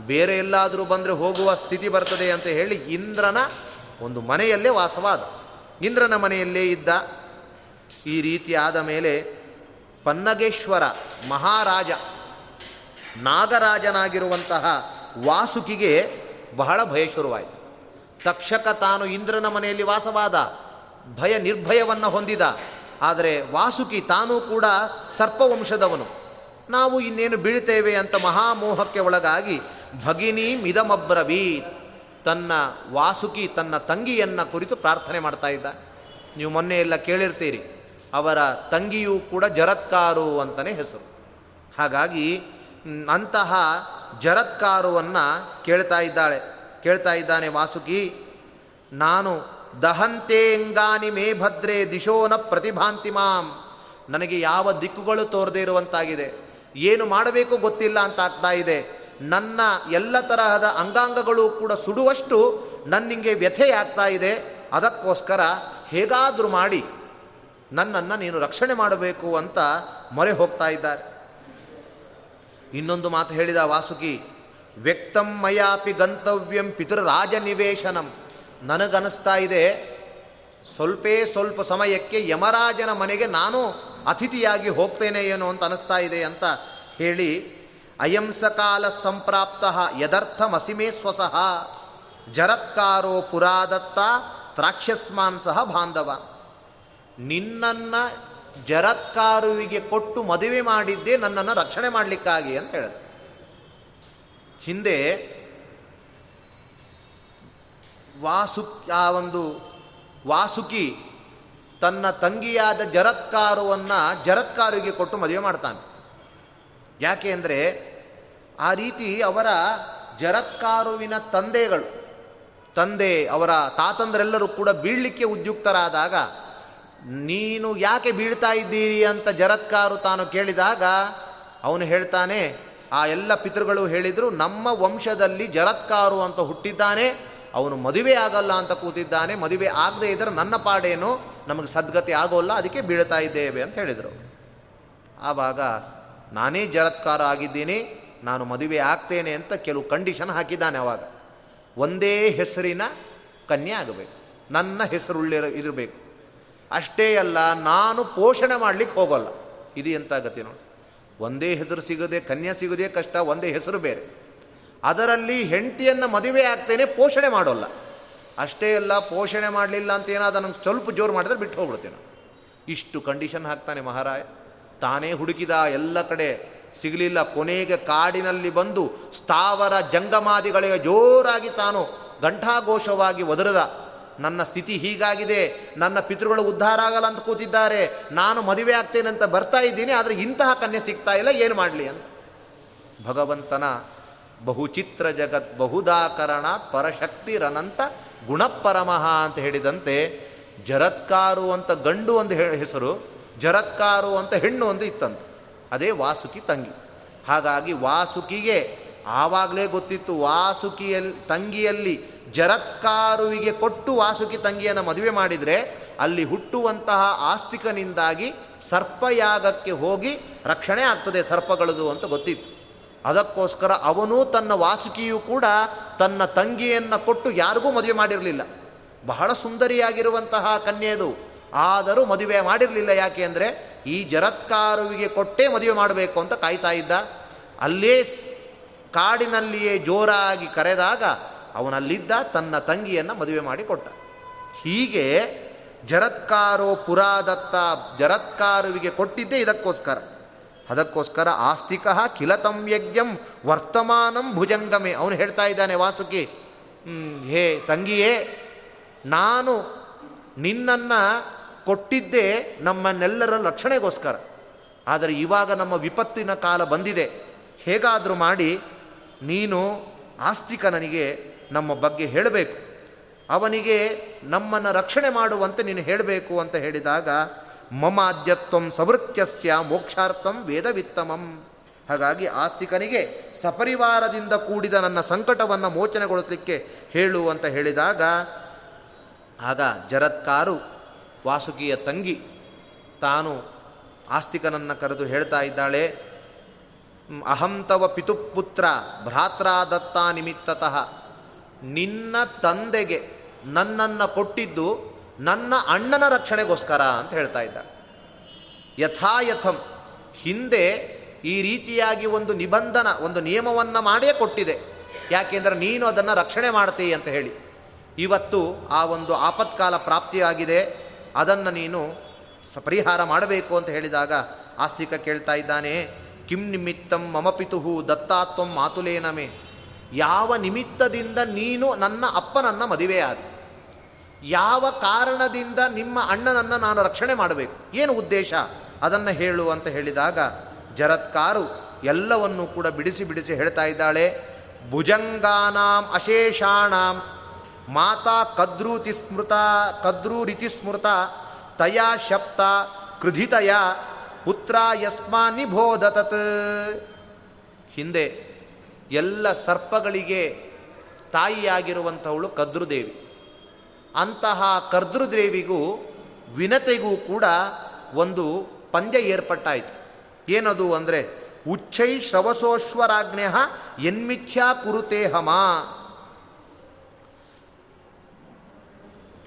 ಬೇರೆ ಎಲ್ಲಾದರೂ ಬಂದರೆ ಹೋಗುವ ಸ್ಥಿತಿ ಬರ್ತದೆ ಅಂತ ಹೇಳಿ ಇಂದ್ರನ ಒಂದು ಮನೆಯಲ್ಲೇ ವಾಸವಾದ. ಇಂದ್ರನ ಮನೆಯಲ್ಲೇ ಇದ್ದ. ಈ ರೀತಿ ಆದ ಮೇಲೆ ಪನ್ನಗೇಶ್ವರ ಮಹಾರಾಜ, ನಾಗರಾಜನಾಗಿರುವಂತಹ ವಾಸುಕಿಗೆ ಬಹಳ ಭಯ ಶುರುವಾಯಿತು. ತಕ್ಷಕ ತಾನು ಇಂದ್ರನ ಮನೆಯಲ್ಲಿ ವಾಸವಾದ ಭಯ ನಿರ್ಭಯವನ್ನು ಹೊಂದಿದ. ಆದರೆ ವಾಸುಕಿ ತಾನೂ ಕೂಡ ಸರ್ಪವಂಶದವನು. ನಾವು ಇನ್ನೇನು ಬೀಳ್ತೇವೆ ಅಂತ ಮಹಾಮೋಹಕ್ಕೆ ಒಳಗಾಗಿ, ಭಗಿನಿ ಮಿದಮಬ್ರವೀ ತನ್ನ ವಾಸುಕಿ ತನ್ನ ತಂಗಿಯನ್ನು ಕುರಿತು ಪ್ರಾರ್ಥನೆ ಮಾಡ್ತಾ ಇದ್ದ. ನೀವು ಮೊನ್ನೆ ಎಲ್ಲ ಕೇಳಿರ್ತೀರಿ. ಅವರ ತಂಗಿಯೂ ಕೂಡ ಜರತ್ಕಾರು ಅಂತಲೇ ಹೆಸರು. ಹಾಗಾಗಿ ಅಂತಹ ಜರತ್ಕಾರುವನ್ನು ಕೇಳ್ತಾ ಇದ್ದಾಳೆ. ಕೇಳ್ತಾ ಇದ್ದಾನೆ ವಾಸುಕಿ, ನಾನು ದಹಂತೇಂಗಾನಿ ಮೇ ಭದ್ರೆ ದಿಶೋನ ಪ್ರತಿಭಾಂತಿ ಮಾಂ. ನನಗೆ ಯಾವ ದಿಕ್ಕುಗಳು ತೋರದೇ ಇರುವಂತಾಗಿದೆ. ಏನು ಮಾಡಬೇಕು ಗೊತ್ತಿಲ್ಲ ಅಂತ ಆಗ್ತಾ ಇದೆ. ನನ್ನ ಎಲ್ಲ ತರಹದ ಅಂಗಾಂಗಗಳು ಕೂಡ ಸುಡುವಷ್ಟು ನನ್ನಿಂಗೆ ವ್ಯಥೆಯಾಗ್ತಾ ಇದೆ. ಅದಕ್ಕೋಸ್ಕರ ಹೇಗಾದರೂ ಮಾಡಿ ನನ್ನನ್ನು ನೀನು ರಕ್ಷಣೆ ಮಾಡಬೇಕು ಅಂತ ಮೊರೆ ಹೋಗ್ತಾ ಇದ್ದಾರೆ. ಇನ್ನೊಂದು ಮಾತು ಹೇಳಿದ ವಾಸುಕಿ, ವ್ಯಕ್ತಂ ಮಯಾಪಿ ಗಂತವ್ಯಂ ರಾಜ ನಿವೇಶನಂ ನನಗನಿಸ್ತಾ ಇದೆ, ಸ್ವಲ್ಪೇ ಸ್ವಲ್ಪ ಸಮಯಕ್ಕೆ ಯಮರಾಜನ ಮನೆಗೆ ನಾನು ಅತಿಥಿಯಾಗಿ ಹೋಗ್ತೇನೆ ಏನು ಅಂತ ಅನಿಸ್ತಾ ಇದೆ ಅಂತ ಹೇಳಿ, ಅಯಂ ಸಕಾಲ ಸಂಪ್ರಾಪ್ತ ಯದರ್ಥಮಸಿಮೇ ಸ್ವಸಃ, ಜರತ್ಕಾರೋ ಪುರಾದತ್ತ ತ್ರಾಕ್ಷಸ್ಮಾನ್ ಸಹ ಬಾಂಧವ. ನಿನ್ನನ್ನು ಜರತ್ಕಾರುವಿಗೆ ಕೊಟ್ಟು ಮದುವೆ ಮಾಡಿದ್ದೇ ನನ್ನನ್ನು ರಕ್ಷಣೆ ಮಾಡಲಿಕ್ಕಾಗಿ ಅಂತ ಹೇಳಿದೆ ಹಿಂದೆ ವಾಸು ಆ ಒಂದು ವಾಸುಕಿ ತನ್ನ ತಂಗಿಯಾದ ಜರತ್ಕಾರುವನ್ನು ಜರತ್ಕಾರುವಿಗೆ ಕೊಟ್ಟು ಮದುವೆ ಮಾಡ್ತಾನೆ. ಯಾಕೆ ಅಂದರೆ ಆ ರೀತಿ ಅವರ ಜರತ್ಕಾರುವಿನ ತಂದೆಗಳು, ತಂದೆ ಅವರ ತಾತಂದರೆಲ್ಲರೂ ಕೂಡ ಬೀಳಲಿಕ್ಕೆ ಉದ್ಯುಕ್ತರಾದಾಗ ನೀನು ಯಾಕೆ ಬೀಳ್ತಾ ಇದ್ದೀರಿ ಅಂತ ಜರತ್ಕಾರು ತಾನು ಕೇಳಿದಾಗ ಅವನು ಹೇಳ್ತಾನೆ, ಆ ಎಲ್ಲ ಪಿತೃಗಳು ಹೇಳಿದರು, ನಮ್ಮ ವಂಶದಲ್ಲಿ ಜರತ್ಕಾರು ಅಂತ ಹುಟ್ಟಿದ್ದಾನೆ, ಅವನು ಮದುವೆ ಆಗಲ್ಲ ಅಂತ ಕೂತಿದ್ದಾನೆ, ಮದುವೆ ಆಗದೆ ಇದ್ದರೆ ನನ್ನ ಪಾಡೇನು, ನಮಗೆ ಸದ್ಗತಿ ಆಗೋಲ್ಲ, ಅದಕ್ಕೆ ಬೀಳ್ತಾ ಇದ್ದೇವೆ ಅಂತ ಹೇಳಿದರು. ಆವಾಗ, ನಾನೇ ಜರತ್ಕಾರ ಆಗಿದ್ದೀನಿ, ನಾನು ಮದುವೆ ಆಗ್ತೇನೆ ಅಂತ ಕೆಲವು ಕಂಡೀಷನ್ ಹಾಕಿದ್ದಾನೆ ಅವಾಗ. ಒಂದೇ ಹೆಸರಿನ ಕನ್ಯೆ ಆಗಬೇಕು. ನನ್ನ ಹೆಸರುಳ್ಳಿರ ಇರಬೇಕು. ಅಷ್ಟೇ ಅಲ್ಲ, ನಾನು ಪೋಷಣೆ ಮಾಡಲಿಕ್ಕೆ ಹೋಗೋಲ್ಲ. ಇದು ಎಂಥ ಗತಿ ನೋಡಿ. ಒಂದೇ ಹೆಸರು ಸಿಗದೆ, ಕನ್ಯಾ ಸಿಗದೆ ಕಷ್ಟ, ಒಂದೇ ಹೆಸರು ಬೇರೆ. ಅದರಲ್ಲಿ ಹೆಂಡತಿಯನ್ನು ಮದುವೆ ಆಗ್ತೇನೆ, ಪೋಷಣೆ ಮಾಡೋಲ್ಲ. ಅಷ್ಟೇ ಅಲ್ಲ, ಪೋಷಣೆ ಮಾಡಲಿಲ್ಲ ಅಂತ ಏನಾದ ನಂಗೆ ಸ್ವಲ್ಪ ಜೋರು ಮಾಡಿದ್ರೆ ಬಿಟ್ಟು ಹೋಗ್ಬಿಡ್ತೇನೆ ಇಷ್ಟು ಕಂಡೀಷನ್ ಹಾಕ್ತಾನೆ ಮಹಾರಾಯ. ತಾನೇ ಹುಡುಕಿದ ಎಲ್ಲ ಕಡೆ ಸಿಗಲಿಲ್ಲ. ಕೊನೆಗೆ ಕಾಡಿನಲ್ಲಿ ಬಂದು ಸ್ಥಾವರ ಜಂಗಮಾದಿಗಳಿಗೆ ಜೋರಾಗಿ ತಾನು ಘಂಟಾಘೋಷವಾಗಿ ಒದರದ. ನನ್ನ ಸ್ಥಿತಿ ಹೀಗಾಗಿದೆ, ನನ್ನ ಪಿತೃಗಳು ಉದ್ಧಾರ ಆಗಲ್ಲ ಅಂತ ಕೂತಿದ್ದಾರೆ, ನಾನು ಮದುವೆ ಆಗ್ತೇನೆ ಅಂತ ಬರ್ತಾ ಇದ್ದೀನಿ, ಆದರೆ ಇಂತಹ ಕನ್ಯೆ ಸಿಗ್ತಾ ಇಲ್ಲ, ಏನು ಮಾಡಲಿ ಅಂತ. ಭಗವಂತನ ಬಹುಚಿತ್ರ ಜಗತ್, ಬಹುದಾಕರಣ, ಪರಶಕ್ತಿರನಂತ ಗುಣಪರಮಃ ಅಂತ ಹೇಳಿದಂತೆ, ಜರತ್ಕಾರು ಅಂತ ಗಂಡು ಒಂದು ಹೆಸರು, ಜರತ್ಕಾರು ಅಂತ ಹೆಣ್ಣು ಒಂದು ಇತ್ತಂತೆ. ಅದೇ ವಾಸುಕಿ ತಂಗಿ. ಹಾಗಾಗಿ ವಾಸುಕಿಗೆ ಆವಾಗಲೇ ಗೊತ್ತಿತ್ತು ವಾಸುಕಿಯಲ್ಲಿ ತಂಗಿಯಲ್ಲಿ ಜರತ್ಕಾರುವಿಗೆ ಕೊಟ್ಟು ವಾಸುಕಿ ತಂಗಿಯನ್ನು ಮದುವೆ ಮಾಡಿದರೆ ಅಲ್ಲಿ ಹುಟ್ಟುವಂತಹ ಆಸ್ತಿಕನಿಂದಾಗಿ ಸರ್ಪಯಾಗಕ್ಕೆ ಹೋಗಿ ರಕ್ಷಣೆ ಆಗ್ತದೆ ಸರ್ಪಗಳದು ಅಂತ ಗೊತ್ತಿತ್ತು. ಅದಕ್ಕೋಸ್ಕರ ಅವನು ತನ್ನ ವಾಸುಕಿಯೂ ಕೂಡ ತನ್ನ ತಂಗಿಯನ್ನು ಕೊಟ್ಟು ಯಾರಿಗೂ ಮದುವೆ ಮಾಡಿರಲಿಲ್ಲ. ಬಹಳ ಸುಂದರಿಯಾಗಿರುವಂತಹ ಕನ್ಯೆದು. ಆದರೂ ಮದುವೆ ಮಾಡಿರಲಿಲ್ಲ ಯಾಕೆ ಅಂದರೆ ಈ ಜರತ್ಕಾರುವಿಗೆ ಕೊಟ್ಟೇ ಮದುವೆ ಮಾಡಬೇಕು ಅಂತ ಕಾಯ್ತಾ ಇದ್ದ. ಅಲ್ಲೇ ಕಾಡಿನಲ್ಲಿಯೇ ಜೋರಾಗಿ ಕರೆದಾಗ ಅವನಲ್ಲಿದ್ದ ತನ್ನ ತಂಗಿಯನ್ನು ಮದುವೆ ಮಾಡಿಕೊಟ್ಟ. ಹೀಗೆ ಜರತ್ಕಾರೋ ಪುರಾದತ್ತ ಜರತ್ಕಾರುವಿಗೆ ಕೊಟ್ಟಿದ್ದೇ ಇದಕ್ಕೋಸ್ಕರ. ಅದಕ್ಕೋಸ್ಕರ ಆಸ್ತಿಕ ಕಿಲತಂ ಯಜ್ಞಂ ವರ್ತಮಾನಂ ಭುಜಂಗಮೆ. ಅವನು ಹೇಳ್ತಾ ಇದ್ದಾನೆ, ವಾಸುಕಿ ಹೇ ತಂಗಿಯೇ, ನಾನು ನಿನ್ನನ್ನು ಕೊಟ್ಟಿದ್ದೇ ನಮ್ಮನ್ನೆಲ್ಲರ ರಕ್ಷಣೆಗೋಸ್ಕರ. ಆದರೆ ಇವಾಗ ನಮ್ಮ ವಿಪತ್ತಿನ ಕಾಲ ಬಂದಿದೆ. ಹೇಗಾದರೂ ಮಾಡಿ ನೀನು ಆಸ್ತಿಕನಿಗೆ ನಮ್ಮ ಬಗ್ಗೆ ಹೇಳಬೇಕು. ಅವನಿಗೆ ನಮ್ಮನ್ನು ರಕ್ಷಣೆ ಮಾಡುವಂತೆ ನೀನು ಹೇಳಬೇಕು ಅಂತ ಹೇಳಿದಾಗ, ಮಮಾದ್ಯತ್ವಂ ಸವೃತ್ಯಸ್ಯ ಮೋಕ್ಷಾರ್ಥಂ ವೇದವಿತ್ತಮಂ. ಹಾಗಾಗಿ ಆಸ್ತಿಕನಿಗೆ ಸಪರಿವಾರದಿಂದ ಕೂಡಿದ ನನ್ನ ಸಂಕಟವನ್ನು ಮೋಚನೆಗೊಳಿಸಲಿಕ್ಕೆ ಹೇಳು ಅಂತ ಹೇಳಿದಾಗ, ಆಗ ಜರತ್ಕಾರು ವಾಸುಕಿಯ ತಂಗಿ ತಾನು ಆಸ್ತಿಕನನ್ನು ಕರೆದು ಹೇಳ್ತಾ ಇದ್ದಾಳೆ ಅಹಂತವ ಪಿತುಪುತ್ರ ಭ್ರಾತ್ರಾದತ್ತ ನಿಮಿತ್ತತಃ. ನಿನ್ನ ತಂದೆಗೆ ನನ್ನನ್ನು ಕೊಟ್ಟಿದ್ದು ನನ್ನ ಅಣ್ಣನ ರಕ್ಷಣೆಗೋಸ್ಕರ ಅಂತ ಹೇಳ್ತಾ ಇದ್ದ. ಯಥಾಯಥಂ ಹಿಂದೆ ಈ ರೀತಿಯಾಗಿ ಒಂದು ನಿಬಂಧನ, ಒಂದು ನಿಯಮವನ್ನು ಮಾಡೇ ಕೊಟ್ಟಿದೆ. ಯಾಕೆಂದರೆ ನೀನು ಅದನ್ನು ರಕ್ಷಣೆ ಮಾಡ್ತೀ ಅಂತ ಹೇಳಿ. ಇವತ್ತು ಆ ಒಂದು ಆಪತ್ಕಾಲ ಪ್ರಾಪ್ತಿಯಾಗಿದೆ. ಅದನ್ನು ನೀನು ಪರಿಹಾರ ಮಾಡಬೇಕು ಅಂತ ಹೇಳಿದಾಗ ಆಸ್ತಿಕ ಕೇಳ್ತಾ ಇದ್ದಾನೆ. ಕಿಂ ನಿಮಿತ್ತಂ ಮಮ ಪಿತುಹು ದತ್ತಾತ್ವಂ ಮಾತುಲೇನಮೆ ಯಾವ ನಿಮಿತ್ತದಿಂದ ನೀನು ನನ್ನ ಅಪ್ಪನನ್ನು ಮದುವೆಯಾದ ಯಾವ ಕಾರಣದಿಂದ ನಿಮ್ಮ ಅಣ್ಣನನ್ನು ನಾನು ರಕ್ಷಣೆ ಮಾಡಬೇಕು? ಏನು ಉದ್ದೇಶ? ಅದನ್ನು ಹೇಳು ಅಂತ ಹೇಳಿದಾಗ, ಜರತ್ಕಾರು ಎಲ್ಲವನ್ನೂ ಕೂಡ ಬಿಡಿಸಿ ಬಿಡಿಸಿ ಹೇಳ್ತಾ ಇದ್ದಾಳೆ. ಭುಜಂಗಾನಾಂ ಅಶೇಷಾಣಾಂ ಮಾತಾ ಕದ್ರೂತಿ ಸ್ಮೃತ ಕದ್ರೂರಿತಿ ಸ್ಮೃತ ತಯಾ ಶಪ್ತ ಕೃಧಿತಯ ಪುತ್ರ ಯಸ್ಮಾ ನಿಬೋಧತತ್ ಹಿಂದೆ ಎಲ್ಲ ಸರ್ಪಗಳಿಗೆ ತಾಯಿಯಾಗಿರುವಂಥವಳು ಕದ್ರುದೇವಿ. ಅಂತಹ ಕರ್ದೃದೇವಿಗೂ ವಿನತೆಗೂ ಕೂಡ ಒಂದು ಪಂದ್ಯ ಏರ್ಪಟ್ಟಾಯಿತು. ಏನದು ಅಂದರೆ ಉಚ್ಚೈ ಶ್ರವಸೋಶ್ವರಾಜ್ಞ ಎನ್ಮಿಥ್ಯಾ ಕುರುತೆ ಹಮ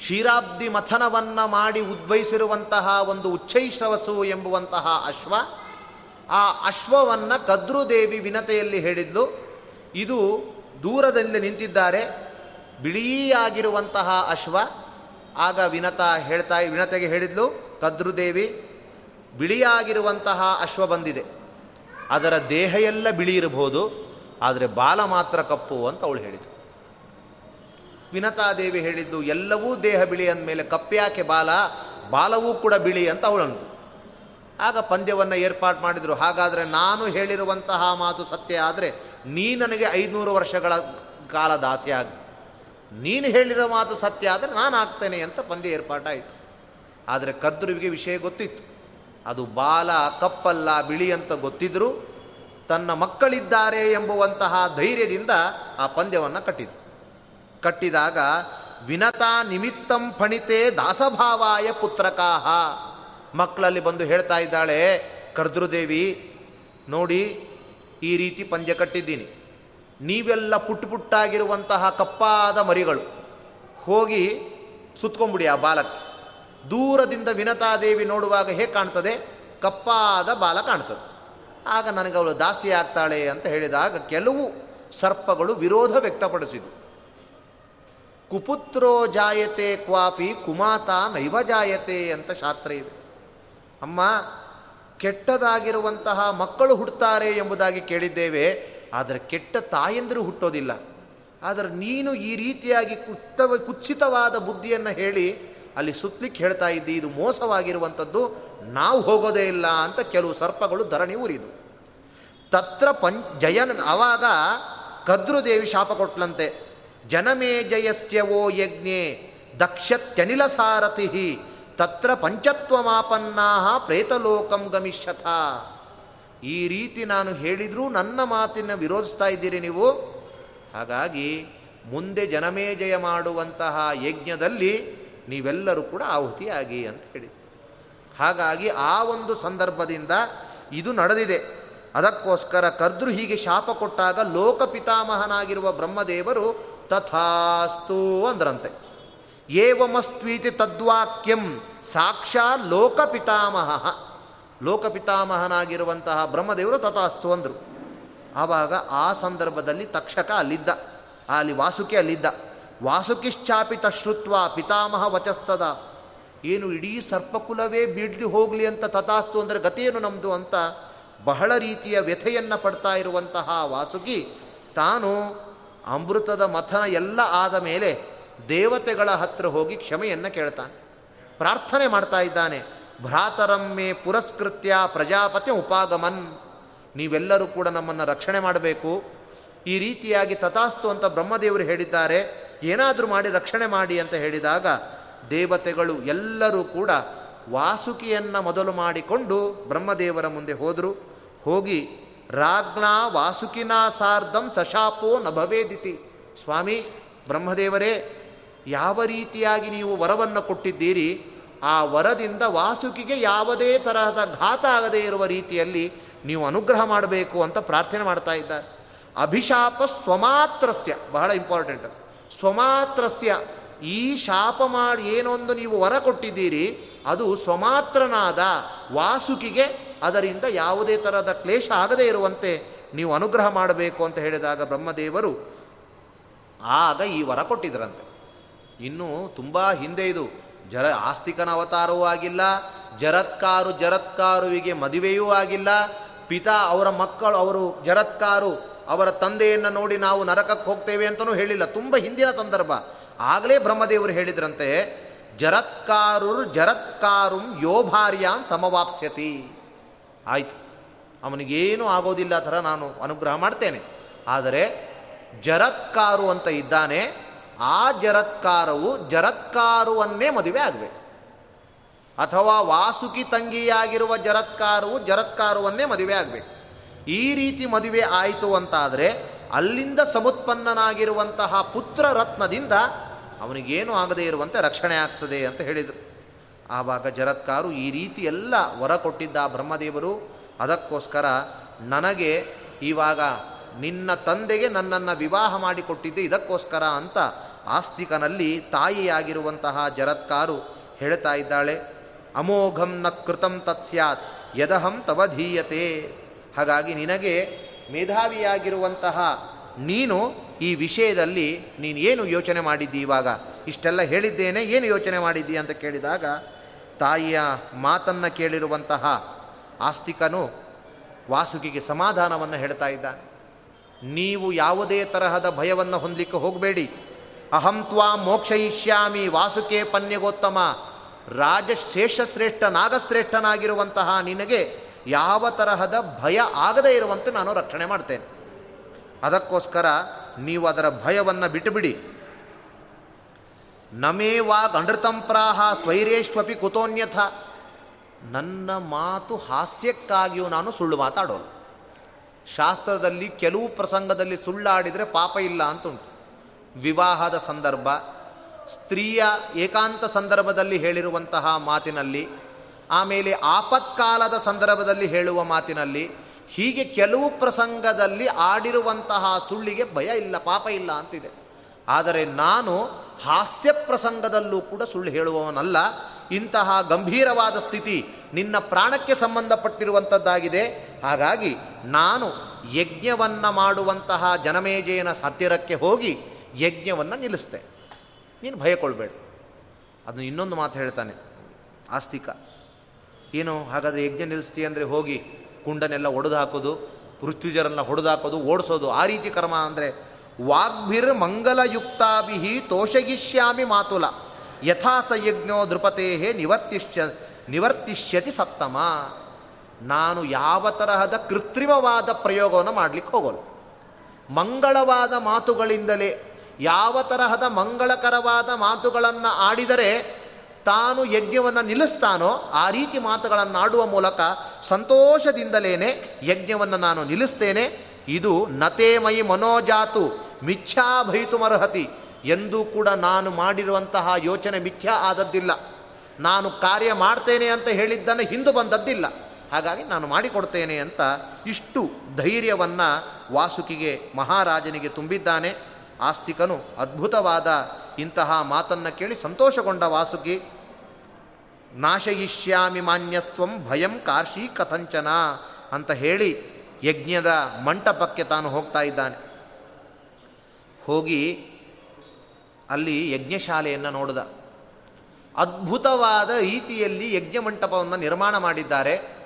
ಕ್ಷೀರಾಬ್ದಿ ಮಥನವನ್ನು ಮಾಡಿ ಉದ್ಭವಿಸಿರುವಂತಹ ಒಂದು ಉಚ್ಚೈಶ್ರವಸು ಎಂಬುವಂತಹ ಅಶ್ವ. ಆ ಅಶ್ವವನ್ನು ಕದ್ರುದೇವಿ ವಿನತೆಯಲ್ಲಿ ಹೇಳಿದ್ಲು. ಇದು ದೂರದಲ್ಲಿ ನಿಂತಿದ್ದಾರೆ. ಬಿಳಿಯಾಗಿರುವಂತಹ ಅಶ್ವ. ಆಗ ವಿನತ ಹೇಳ್ತಾ, ವಿನತೆಗೆ ಹೇಳಿದ್ಲು, ಕದ್ರುದೇವಿ, ಬಿಳಿಯಾಗಿರುವಂತಹ ಅಶ್ವ ಬಂದಿದೆ. ಅದರ ದೇಹ ಎಲ್ಲ ಬಿಳಿ ಇರಬಹುದು, ಆದರೆ ಬಾಲ ಮಾತ್ರ ಕಪ್ಪು ಅಂತ ಅವಳು ಹೇಳಿದ್ಲು. ವಿನತಾದೇವಿ ಹೇಳಿದ್ದು, ಎಲ್ಲವೂ ದೇಹ ಬಿಳಿ ಅಂದಮೇಲೆ ಕಪ್ಪ್ಯಾಕೆ ಬಾಲ? ಬಾಲವೂ ಕೂಡ ಬಿಳಿ ಅಂತ ಅವಳಂತು. ಆಗ ಪಂದ್ಯವನ್ನು ಏರ್ಪಾಡು ಮಾಡಿದರು. ಹಾಗಾದರೆ ನಾನು ಹೇಳಿರುವಂತಹ ಮಾತು ಸತ್ಯ ಆದರೆ ನೀ ನನಗೆ ಐದುನೂರು ವರ್ಷಗಳ ಕಾಲ ದಾಸಿಯಾಗ ನೀನು ಹೇಳಿರೋ ಮಾತು ಸತ್ಯ ಆದರೆ ನಾನು ಆಗ್ತೇನೆ ಅಂತ ಪಂದ್ಯ ಏರ್ಪಾಟಾಯಿತು. ಆದರೆ ಕದ್ರುವಿಗೆ ವಿಷಯ ಗೊತ್ತಿತ್ತು. ಅದು ಬಾಲ ಕಪ್ಪಲ್ಲ ಬಿಳಿ ಅಂತ ಗೊತ್ತಿದ್ದರೂ ತನ್ನ ಮಕ್ಕಳಿದ್ದಾರೆ ಎಂಬುವಂತಹ ಧೈರ್ಯದಿಂದ ಆ ಪಂದ್ಯವನ್ನು ಕಟ್ಟಿತು ಕಟ್ಟಿದಾಗ ವಿನತಾ ನಿಮಿತ್ತಂ ಫಣಿತೆ ದಾಸಭಾವಾಯ ಪುತ್ರಕಾಹ. ಮಕ್ಕಳಲ್ಲಿ ಬಂದು ಹೇಳ್ತಾ ಇದ್ದಾಳೆ ಕರ್ದೃದೇವಿ ನೋಡಿ, ಈ ರೀತಿ ಪಂದ್ಯ ಕಟ್ಟಿದ್ದೀನಿ. ನೀವೆಲ್ಲ ಪುಟ್ಟು ಪುಟ್ಟಾಗಿರುವಂತಹ ಕಪ್ಪಾದ ಮರಿಗಳು, ಹೋಗಿ ಸುತ್ಕೊಂಬಿಡಿ ಆ ಬಾಲಕ್ಕೆ. ದೂರದಿಂದ ವಿನತಾದೇವಿ ನೋಡುವಾಗ ಹೇಗೆ ಕಾಣ್ತದೆ? ಕಪ್ಪಾದ ಬಾಲ ಕಾಣ್ತದೆ. ಆಗ ನನಗೆ ಅವಳು ದಾಸಿ ಆಗ್ತಾಳೆ ಅಂತ ಹೇಳಿದಾಗ ಕೆಲವು ಸರ್ಪಗಳು ವಿರೋಧ ವ್ಯಕ್ತಪಡಿಸಿದವು. ಕುಪುತ್ರೋ ಜಾಯತೆ ಕ್ವಾಪಿ ಕುಮಾತ ನೈವ ಜಾಯತೆ ಅಂತ ಶಾಸ್ತ್ರ ಇದೆ. ಅಮ್ಮ, ಕೆಟ್ಟದಾಗಿರುವಂತಹ ಮಕ್ಕಳು ಹುಟ್ಟುತ್ತಾರೆ ಎಂಬುದಾಗಿ ಕೇಳಿದ್ದೇವೆ, ಆದರೆ ಕೆಟ್ಟ ತಾಯಂದಿರು ಹುಟ್ಟೋದಿಲ್ಲ. ಆದರೆ ನೀನು ಈ ರೀತಿಯಾಗಿ ಕುತ್ತವ ಕುತ್ಸಿತವಾದ ಬುದ್ಧಿಯನ್ನು ಹೇಳಿ ಅಲ್ಲಿ ಸುತ್ತಲಿಕ್ಕೆ ಹೇಳ್ತಾ ಇದ್ದಿ, ಇದು ಮೋಸವಾಗಿರುವಂಥದ್ದು, ನಾವು ಹೋಗೋದೇ ಇಲ್ಲ ಅಂತ ಕೆಲವು ಸರ್ಪಗಳು ಧರಣಿ ಊರಿದು ತತ್ರ ಪಂಚ, ಜಯನ್ ಅವಾಗ ಕದ್ರುದೇವಿ ಶಾಪ ಕೊಟ್ಲಂತೆ. ಜನಮೇ ಜಯಸ್ಯವೋ ಯಜ್ಞೆ ದಕ್ಷತ್ಯನಿಲ ಸಾರಥಿ ತತ್ರ ಪಂಚತ್ವಮಾಪನ್ನಾ ಪ್ರೇತಲೋಕಂ ಗಮಿಷ್ಯಥ ಈ ರೀತಿ ನಾನು ಹೇಳಿದರೂ ನನ್ನ ಮಾತಿನ ವಿರೋಧಿಸ್ತಾ ಇದ್ದೀರಿ ನೀವು. ಹಾಗಾಗಿ ಮುಂದೆ ಜನಮೇಜಯ ಮಾಡುವಂತಹ ಯಜ್ಞದಲ್ಲಿ ನೀವೆಲ್ಲರೂ ಕೂಡ ಆಹುತಿಯಾಗಿ ಅಂತ ಹೇಳಿದರು. ಹಾಗಾಗಿ ಆ ಒಂದು ಸಂದರ್ಭದಿಂದ ಇದು ನಡೆದಿದೆ. ಅದಕ್ಕೋಸ್ಕರ ಕರ್ದ್ರು ಹೀಗೆ ಶಾಪ ಕೊಟ್ಟಾಗ ಲೋಕಪಿತಾಮಹನಾಗಿರುವ ಬ್ರಹ್ಮದೇವರು ತಥಾಸ್ತು ಅಂದ್ರಂತೆ. ಏವಮಸ್ತ್ವೀತಿ ತದ್ವಾಕ್ಯಂ ಸಾಕ್ಷಾ ಲೋಕಪಿತಾಮಹ. ಲೋಕಪಿತಾಮಹನಾಗಿರುವಂತಹ ಬ್ರಹ್ಮದೇವರು ತಥಾಸ್ತು ಅಂದರು. ಆವಾಗ ಆ ಸಂದರ್ಭದಲ್ಲಿ ತಕ್ಷಕ ಅಲ್ಲಿದ್ದ, ಅಲ್ಲಿ ವಾಸುಕಿ ಅಲ್ಲಿದ್ದ. ವಾಸುಕಿಶ್ಚಾಪಿತ ಶ್ರುತ್ವ ಪಿತಾಮಹ ವಚಸ್ತದ. ಏನು ಇಡೀ ಸರ್ಪಕುಲವೇ ಬೀಡ್ದು ಹೋಗಲಿ ಅಂತ ತಥಾಸ್ತು ಅಂದರೆ ಗತಿಯೇನು ನಮ್ಮದು ಅಂತ ಬಹಳ ರೀತಿಯ ವ್ಯಥೆಯನ್ನು ಪಡ್ತಾ ಇರುವಂತಹ ವಾಸುಕಿ ತಾನು ಅಮೃತದ ಮಥನ ಎಲ್ಲ ಆದ ಮೇಲೆ ದೇವತೆಗಳ ಹತ್ರ ಹೋಗಿ ಕ್ಷಮೆಯನ್ನು ಕೇಳ್ತಾನೆ. ಪ್ರಾರ್ಥನೆ ಮಾಡ್ತಾ ಇದ್ದಾನೆ. ಭ್ರಾತರಮ್ಮೆ ಪುರಸ್ಕೃತ್ಯ ಪ್ರಜಾಪತಿ ಉಪಾಗಮನ್. ನೀವೆಲ್ಲರೂ ಕೂಡ ನಮ್ಮನ್ನು ರಕ್ಷಣೆ ಮಾಡಬೇಕು. ಈ ರೀತಿಯಾಗಿ ತಥಾಸ್ತು ಅಂತ ಬ್ರಹ್ಮದೇವರು ಹೇಳಿದ್ದಾರೆ. ಏನಾದರೂ ಮಾಡಿ ರಕ್ಷಣೆ ಮಾಡಿ ಅಂತ ಹೇಳಿದಾಗ ದೇವತೆಗಳು ಎಲ್ಲರೂ ಕೂಡ ವಾಸುಕಿಯನ್ನು ಮೊದಲು ಮಾಡಿಕೊಂಡು ಬ್ರಹ್ಮದೇವರ ಮುಂದೆ ಹೋದರು. ಹೋಗಿ ರಾಜ್ಞಾ ವಾಸುಕಿನಾ ಸಾರ್ಧಂ ಸಶಾಪೋ ನ ಭವೇದಿತಿ. ಸ್ವಾಮಿ, ಬ್ರಹ್ಮದೇವರೇ, ಯಾವ ರೀತಿಯಾಗಿ ನೀವು ವರವನ್ನು ಕೊಟ್ಟಿದ್ದೀರಿ, ಆ ವರದಿಂದ ವಾಸುಕಿಗೆ ಯಾವುದೇ ತರಹದ ಘಾತ ಆಗದೇ ಇರುವ ರೀತಿಯಲ್ಲಿ ನೀವು ಅನುಗ್ರಹ ಮಾಡಬೇಕು ಅಂತ ಪ್ರಾರ್ಥನೆ ಮಾಡ್ತಾ ಇದ್ದಾರೆ. ಅಭಿಶಾಪ ಸ್ವಮಾತ್ರಸ್ಯ, ಬಹಳ ಇಂಪಾರ್ಟೆಂಟ್ ಸ್ವಮಾತ್ರಸ್ಯ, ಈ ಶಾಪ ಮಾಡಿ ಏನೊಂದು ನೀವು ವರ ಕೊಟ್ಟಿದ್ದೀರಿ, ಅದು ಸ್ವಮಾತ್ರನಾದ ವಾಸುಕಿಗೆ ಅದರಿಂದ ಯಾವುದೇ ಥರದ ಕ್ಲೇಶ ಆಗದೇ ಇರುವಂತೆ ನೀವು ಅನುಗ್ರಹ ಮಾಡಬೇಕು ಅಂತ ಹೇಳಿದಾಗ ಬ್ರಹ್ಮದೇವರು, ಆಗ ಈ ವರ ಕೊಟ್ಟಿದ್ರಂತೆ. ಇನ್ನೂ ತುಂಬ ಹಿಂದೆ ಇದು, ಜರ ಆಸ್ತಿಕನ ಅವತಾರವೂ ಆಗಿಲ್ಲ, ಜರತ್ಕಾರು ಜರತ್ಕಾರುವಿಗೆ ಮದುವೆಯೂ ಆಗಿಲ್ಲ, ಪಿತಾ ಅವರ ಮಕ್ಕಳು, ಅವರು ಜರತ್ಕಾರು ಅವರ ತಂದೆಯನ್ನು ನೋಡಿ ನಾವು ನರಕಕ್ಕೆ ಹೋಗ್ತೇವೆ ಅಂತಲೂ ಹೇಳಿಲ್ಲ. ತುಂಬ ಹಿಂದಿನ ಸಂದರ್ಭ. ಆಗಲೇ ಬ್ರಹ್ಮದೇವರು ಹೇಳಿದ್ರಂತೆ, ಜರತ್ಕಾರುರ್ ಜರತ್ಕಾರುಂ ಯೋ ಭಾರ್ಯಾನ್ ಸಮವಾಪ್ಸ್ಯತಿ. ಆಯಿತು. ಅವನಿಗೇನು ಆಗೋದಿಲ್ಲ ಥರ ನಾನು ಅನುಗ್ರಹ ಮಾಡ್ತೇನೆ. ಆದರೆ ಜರತ್ಕಾರು ಅಂತ ಇದ್ದಾನೆ, ಆ ಜರತ್ಕಾರವು ಜರತ್ಕಾರುವನ್ನೇ ಮದುವೆ ಆಗಬೇಕು. ಅಥವಾ ವಾಸುಕಿ ತಂಗಿಯಾಗಿರುವ ಜರತ್ಕಾರವು ಜರತ್ಕಾರುವನ್ನೇ ಮದುವೆ ಆಗಬೇಕು. ಈ ರೀತಿ ಮದುವೆ ಆಯಿತು ಅಂತಾದರೆ ಅಲ್ಲಿಂದ ಸಮುತ್ಪನ್ನನಾಗಿರುವಂತಹ ಪುತ್ರ ರತ್ನದಿಂದ ಅವನಿಗೇನು ಆಗದೇ ಇರುವಂತೆ ರಕ್ಷಣೆ ಆಗ್ತದೆ ಅಂತ ಹೇಳಿದರು. ಆವಾಗ ಜರತ್ಕಾರು ಈ ರೀತಿ ಎಲ್ಲ ವರ ಕೊಟ್ಟಿದ್ದ ಬ್ರಹ್ಮದೇವರು. ಅದಕ್ಕೋಸ್ಕರ ನನಗೆ ಇವಾಗ ನಿನ್ನ ತಂದೆಗೆ ನನ್ನನ್ನು ವಿವಾಹ ಮಾಡಿಕೊಟ್ಟಿದ್ದೆ ಇದಕ್ಕೋಸ್ಕರ ಅಂತ ಆಸ್ತಿಕನಲ್ಲಿ ತಾಯಿಯಾಗಿರುವಂತಹ ಜರತ್ಕಾರು ಹೇಳ್ತಾ ಇದ್ದಾಳೆ. ಅಮೋಘಂ ನ ಕೃತಂ ತತ್ಸ್ಯಾತ್ ಯದಹಂ ತವಧೀಯತೆ ಹಾಗಾಗಿ ನಿನಗೆ ಮೇಧಾವಿಯಾಗಿರುವಂತಹ ನೀನು ಈ ವಿಷಯದಲ್ಲಿ ನೀನು ಏನು ಯೋಚನೆ ಮಾಡಿದ್ದಿ ಇವಾಗ? ಇಷ್ಟೆಲ್ಲ ಹೇಳಿದ್ದೇನೆ, ಏನು ಯೋಚನೆ ಮಾಡಿದ್ದಿ ಅಂತ ಕೇಳಿದಾಗ ತಾಯಿಯ ಮಾತನ್ನು ಕೇಳಿರುವಂತಹ ಆಸ್ತಿಕನು ವಾಸುಕಿಗೆ ಸಮಾಧಾನವನ್ನು ಹೇಳ್ತಾ ಇದ್ದಾನೆ. ನೀವು ಯಾವುದೇ ತರಹದ ಭಯವನ್ನು ಹೊಂದಲಿಕ್ಕೆ ಹೋಗಬೇಡಿ. ಅಹಂ ತ್ವಾ ಮೋಕ್ಷಯಿಷ್ಯಾಮಿ ವಾಸುಕೆ ಪನ್ಯಗೋತ್ತಮ. ರಾಜಶೇಷಶ್ರೇಷ್ಠ ನಾಗಶ್ರೇಷ್ಠನಾಗಿರುವಂತಹ ನಿನಗೆ ಯಾವ ತರಹದ ಭಯ ಆಗದೇ ಇರುವಂತೆ ನಾನು ರಕ್ಷಣೆ ಮಾಡ್ತೇನೆ. ಅದಕ್ಕೋಸ್ಕರ ನೀವು ಅದರ ಭಯವನ್ನು ಬಿಟ್ಟುಬಿಡಿ. ನಮೇವಾ ಗಂಡೃತಂಪ್ರಾಹ ಸ್ವೈರೇಶ್ವಪಿ ಕುತೋನ್ಯಥ. ನನ್ನ ಮಾತು ಹಾಸ್ಯಕ್ಕಾಗಿಯೂ ನಾನು ಸುಳ್ಳು ಮಾತಾಡೋನು ಶಾಸ್ತ್ರದಲ್ಲಿ ಕೆಲವು ಪ್ರಸಂಗದಲ್ಲಿ ಸುಳ್ಳಾಡಿದರೆ ಪಾಪ ಇಲ್ಲ ಅಂತ ಉಂಟು ವಿವಾಹದ ಸಂದರ್ಭ, ಸ್ತ್ರೀಯ ಏಕಾಂತ ಸಂದರ್ಭದಲ್ಲಿ ಹೇಳಿರುವಂತಹ ಮಾತಿನಲ್ಲಿ, ಆಮೇಲೆ ಆಪತ್ಕಾಲದ ಸಂದರ್ಭದಲ್ಲಿ ಹೇಳುವ ಮಾತಿನಲ್ಲಿ, ಹೀಗೆ ಕೆಲವು ಪ್ರಸಂಗದಲ್ಲಿ ಆಡಿರುವಂತಹ ಸುಳ್ಳಿಗೆ ಭಯ ಇಲ್ಲ, ಪಾಪ ಇಲ್ಲ ಅಂತಿದೆ. ಆದರೆ ನಾನು ಹಾಸ್ಯ ಪ್ರಸಂಗದಲ್ಲೂ ಕೂಡ ಸುಳ್ಳು ಹೇಳುವವನಲ್ಲ. ಇಂತಹ ಗಂಭೀರವಾದ ಸ್ಥಿತಿ ನಿನ್ನ ಪ್ರಾಣಕ್ಕೆ ಸಂಬಂಧಪಟ್ಟಿರುವಂಥದ್ದಾಗಿದೆ ಹಾಗಾಗಿ ನಾನು ಯಜ್ಞವನ್ನು ಮಾಡುವಂತಹ ಜನಮೇಜಯನ ಹತ್ತಿರಕ್ಕೆ ಹೋಗಿ ಯಜ್ಞವನ್ನು ನಿಲ್ಲಿಸ್ತೆ. ನೀನು ಭಯಕೊಳ್ಬೇಡ. ಅದನ್ನು ಇನ್ನೊಂದು ಮಾತು ಹೇಳ್ತಾನೆ. ಆಸ್ತಿಕ. ಏನು, ಹಾಗಾದರೆ ಯಜ್ಞ ನಿಲ್ಲಿಸ್ತೀಯ ಅಂದರೆ ಹೋಗಿ ಕುಂಡನೆಲ್ಲ ಒಡೆದು ಹಾಕೋದು ಪೃಥ್ವಿಜರನ್ನ ಹೊಡೆದು ಹಾಕೋದು, ಓಡಿಸೋದು, ಆ ರೀತಿ ಕರ್ಮ ಅಂದರೆ ವಾಗ್ಭಿರ್ ಮಂಗಲಯುಕ್ತಾಭಿ ತೋಷಗಿಷ್ಯಾಮಿ ಮಾತುಲ. ಯಥಾಸಯಜ್ಞೋ ದೃಪತೇ ನಿವರ್ತಿಷ್ಯ, ನಿವರ್ತಿಷ್ಯತಿ ಸತ್ತಮ. ನಾನು ಯಾವ ತರಹದ ಕೃತ್ರಿಮವಾದ ಪ್ರಯೋಗವನ್ನು ಮಾಡಲಿಕ್ಕೆ ಹೋಗೋಲ್ಲ ಮಂಗಳವಾದ ಮಾತುಗಳಿಂದಲೇ ಯಾವ ತರಹದ ಮಂಗಳಕರವಾದ ಮಾತುಗಳನ್ನು ಆಡಿದರೆ ತಾನು ಯಜ್ಞವನ್ನು ನಿಲ್ಲಿಸ್ತಾನೋ ಆ ರೀತಿ ಮಾತುಗಳನ್ನು ಆಡುವ ಮೂಲಕ ಸಂತೋಷದಿಂದಲೇ ಯಜ್ಞವನ್ನು ನಾನು ನಿಲ್ಲಿಸ್ತೇನೆ. ಇದು ನತೇ ಮೈ ಮನೋಜಾತು ಮಿಥ್ಯಾ ಮರ್ಹತಿ ಎಂದೂ ಕೂಡ ನಾನು ಮಾಡಿರುವಂತಹ ಯೋಚನೆ ಮಿಥ್ಯಾ ಆದದ್ದಿಲ್ಲ. ನಾನು ಕಾರ್ಯ ಮಾಡ್ತೇನೆ ಅಂತ ಹೇಳಿದ್ದನ್ನು ಹಿಂದು ಬಂದದ್ದಿಲ್ಲ. ಹಾಗಾಗಿ ನಾನು ಮಾಡಿಕೊಡ್ತೇನೆ ಅಂತ ಇಷ್ಟು ಧೈರ್ಯವನ್ನು ವಾಸುಕಿಗೆ, ಮಹಾರಾಜನಿಗೆ ತುಂಬಿದ್ದಾನೆ. ಆಸ್ತಿಕನು ಅದ್ಭುತವಾದ ಇಂತಹ ಮಾತನ್ನು ಕೇಳಿ ಸಂತೋಷಗೊಂಡ ವಾಸುಕಿ, ನಾಶಯಿಷ್ಯಾಮಿ ಮಾನ್ಯತ್ವಂ ಭಯಂ ಕಾರ್ಷಿ ಕಥಂಚನ ಅಂತ ಹೇಳಿ ಯಜ್ಞದ ಮಂಟಪಕ್ಕೆ ತಾನು ಹೋಗ್ತಾ ಇದ್ದಾನೆ. ಹೋಗಿ ಅಲ್ಲಿ ಯಜ್ಞಶಾಲೆಯನ್ನು ನೋಡಿದ. ಅದ್ಭುತವಾದ ರೀತಿಯಲ್ಲಿ ಯಜ್ಞ ಮಂಟಪವನ್ನು ನಿರ್ಮಾಣ ಮಾಡಿದ್ದಾರೆ.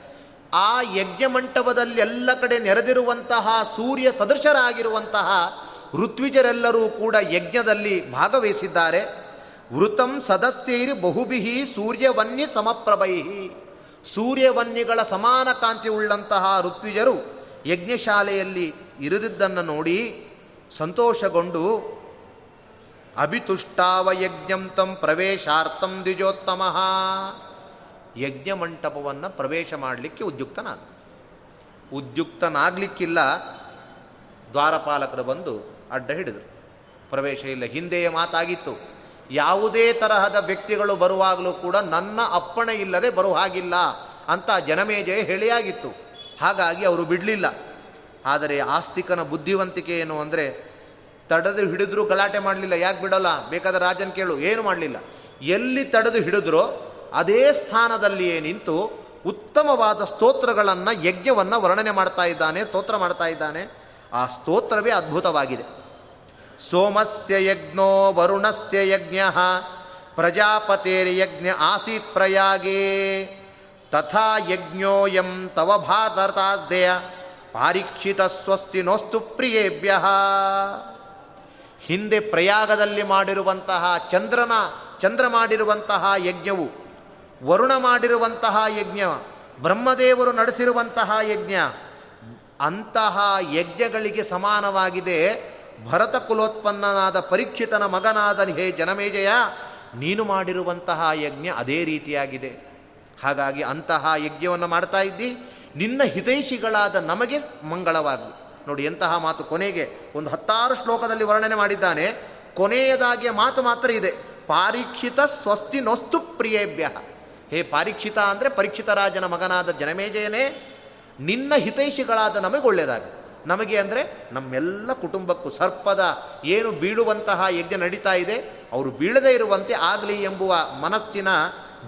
ಆ ಯಜ್ಞ ಮಂಟಪದಲ್ಲಿ ಎಲ್ಲ ಕಡೆ ನೆರೆದಿರುವಂತಹ ಸೂರ್ಯ ಸದೃಶರಾಗಿರುವಂತಹ ಋತ್ವಿಜರೆಲ್ಲರೂ ಕೂಡ ಯಜ್ಞದಲ್ಲಿ ಭಾಗವಹಿಸಿದ್ದಾರೆ. ವೃತಂ ಸದಸ್ಯೈರಿ ಬಹುಬಿಹಿ ಸೂರ್ಯವನ್ಯ ಸಮಪ್ರಭೈಹಿ. ಸೂರ್ಯವನ್ಯಗಳ ಸಮಾನ ಕಾಂತಿ ಉಳ್ಳಂತಹ ಋತ್ವಿಜರು ಯಜ್ಞಶಾಲೆಯಲ್ಲಿ ಇರಿದಿದ್ದನ್ನು ನೋಡಿ ಸಂತೋಷಗೊಂಡು, ಅಭಿತುಷ್ಟಾವ ಯಜ್ಞಂ ತಂ ಪ್ರವೇಶಾರ್ಥಂ ದ್ವಿಜೋತ್ತಮ. ಯಜ್ಞ ಮಂಟಪವನ್ನು ಪ್ರವೇಶ ಮಾಡಲಿಕ್ಕೆ ಉದ್ಯುಕ್ತನಾದ. ಉದ್ಯುಕ್ತನಾಗಲಿಕ್ಕಿಲ್ಲ, ದ್ವಾರಪಾಲಕರು ಬಂದು ಅಡ್ಡ ಹಿಡಿದರು. ಪ್ರವೇಶ ಇಲ್ಲ, ಹಿಂದೆಯೇ ಮಾತಾಗಿತ್ತು. ಯಾವುದೇ ತರಹದ ವ್ಯಕ್ತಿಗಳು ಬರುವಾಗಲೂ ಕೂಡ, ನನ್ನ ಅಪ್ಪಣೆ ಇಲ್ಲದೆ ಬರುವ ಹಾಗಿಲ್ಲ ಅಂತ ಜನಮೇಜಯ ಹೇಳಿಯಾಗಿತ್ತು. ಹಾಗಾಗಿ ಅವರು ಬಿಡಲಿಲ್ಲ. ಆದರೆ ಆಸ್ತಿಕನ ಬುದ್ಧಿವಂತಿಕೆ ಏನು ಅಂದರೆ, ತಡೆದು ಹಿಡಿದ್ರು ಗಲಾಟೆ ಮಾಡಲಿಲ್ಲ. ಯಾಕೆ ಬಿಡೋಲ್ಲ? ಬೇಕಾದ ರಾಜನ್ ಕೇಳು. ಏನು ಮಾಡಲಿಲ್ಲ. ಎಲ್ಲಿ ತಡೆದು ಹಿಡಿದ್ರೋ ಅದೇ ಸ್ಥಾನದಲ್ಲಿಯೇ ನಿಂತು ಉತ್ತಮವಾದ ಸ್ತೋತ್ರಗಳನ್ನು, ಯಜ್ಞವನ್ನು ವರ್ಣನೆ ಮಾಡ್ತಾ ಇದ್ದಾನೆ, ಸ್ತೋತ್ರ ಮಾಡ್ತಾ ಇದ್ದಾನೆ. ಆ ಸ್ತೋತ್ರವೇ ಅದ್ಭುತವಾಗಿದೆ. ಸೋಮಸ್ಯ ಯಜ್ಞೋ ವರುಣಸ್ಯ ಯಜ್ಞ ಯಜ್ಞ ಆಸೀತ್ ಪ್ರಯಾಗೇ. ತಥಾ ಯಜ್ಞೋಯಂ ತವ ಭಾರತಾದ್ಯ ಪಾರೀಕ್ಷಿತ ಸ್ವಸ್ತಿ ನೋಸ್ತು ಪ್ರಿಯೇಭ್ಯ. ಹಿಂದೆ ಪ್ರಯಾಗದಲ್ಲಿ ಮಾಡಿರುವಂತಹ ಚಂದ್ರನ, ಚಂದ್ರ ಮಾಡಿರುವಂತಹ ಯಜ್ಞವು, ವರುಣ ಮಾಡಿರುವಂತಹ ಯಜ್ಞ, ಬ್ರಹ್ಮದೇವರು ನಡೆಸಿರುವಂತಹ ಯಜ್ಞ, ಅಂತಹ ಯಜ್ಞಗಳಿಗೆ ಸಮಾನವಾಗಿದೆ ಭರತ ಕುಲೋತ್ಪನ್ನನಾದ ಪರೀಕ್ಷಿತನ ಮಗನಾದ ಹೇ ಜನಮೇಜಯ, ನೀನು ಮಾಡಿರುವಂತಹ ಯಜ್ಞ ಅದೇ ರೀತಿಯಾಗಿದೆ. ಹಾಗಾಗಿ ಅಂತಹ ಯಜ್ಞವನ್ನು ಮಾಡ್ತಾ ಇದ್ದಿ. ನಿನ್ನ ಹಿತೈಷಿಗಳಾದ ನಮಗೆ ಮಂಗಳವಾಗಲಿ ನೋಡಿ ಎಂತಹ ಮಾತು ಕೊನೆಗೆ ಒಂದು ಹತ್ತಾರು ಶ್ಲೋಕದಲ್ಲಿ ವರ್ಣನೆ ಮಾಡಿದ್ದಾನೆ. ಕೊನೆಯದಾಗಿಯ ಮಾತು ಮಾತ್ರ ಇದೆ. ಪಾರೀಕ್ಷಿತ ಸ್ವಸ್ತಿ ನೊಸ್ತು ಪ್ರಿಯೇಭ್ಯ. ಹೇ ಪಾರೀಕ್ಷಿತ ಅಂದರೆ ಪರೀಕ್ಷಿತ ರಾಜನ ಮಗನಾದ ಜನಮೇಜಯನೇ, ನಿನ್ನ ಹಿತೈಷಿಗಳಾದ ನಮಗೆ ಒಳ್ಳೆಯದಾಗಲಿ ನಮಗೆ ಅಂದರೆ ನಮ್ಮೆಲ್ಲ ಕುಟುಂಬಕ್ಕೂ ಸರ್ಪದ ಏನು ಬೀಳುವಂತಹ ಯಜ್ಞ ನಡೀತಾ ಇದೆ, ಅವರು ಬೀಳದೇ ಇರುವಂತೆ ಆಗಲಿ ಎಂಬುವ ಮನಸ್ಸಿನ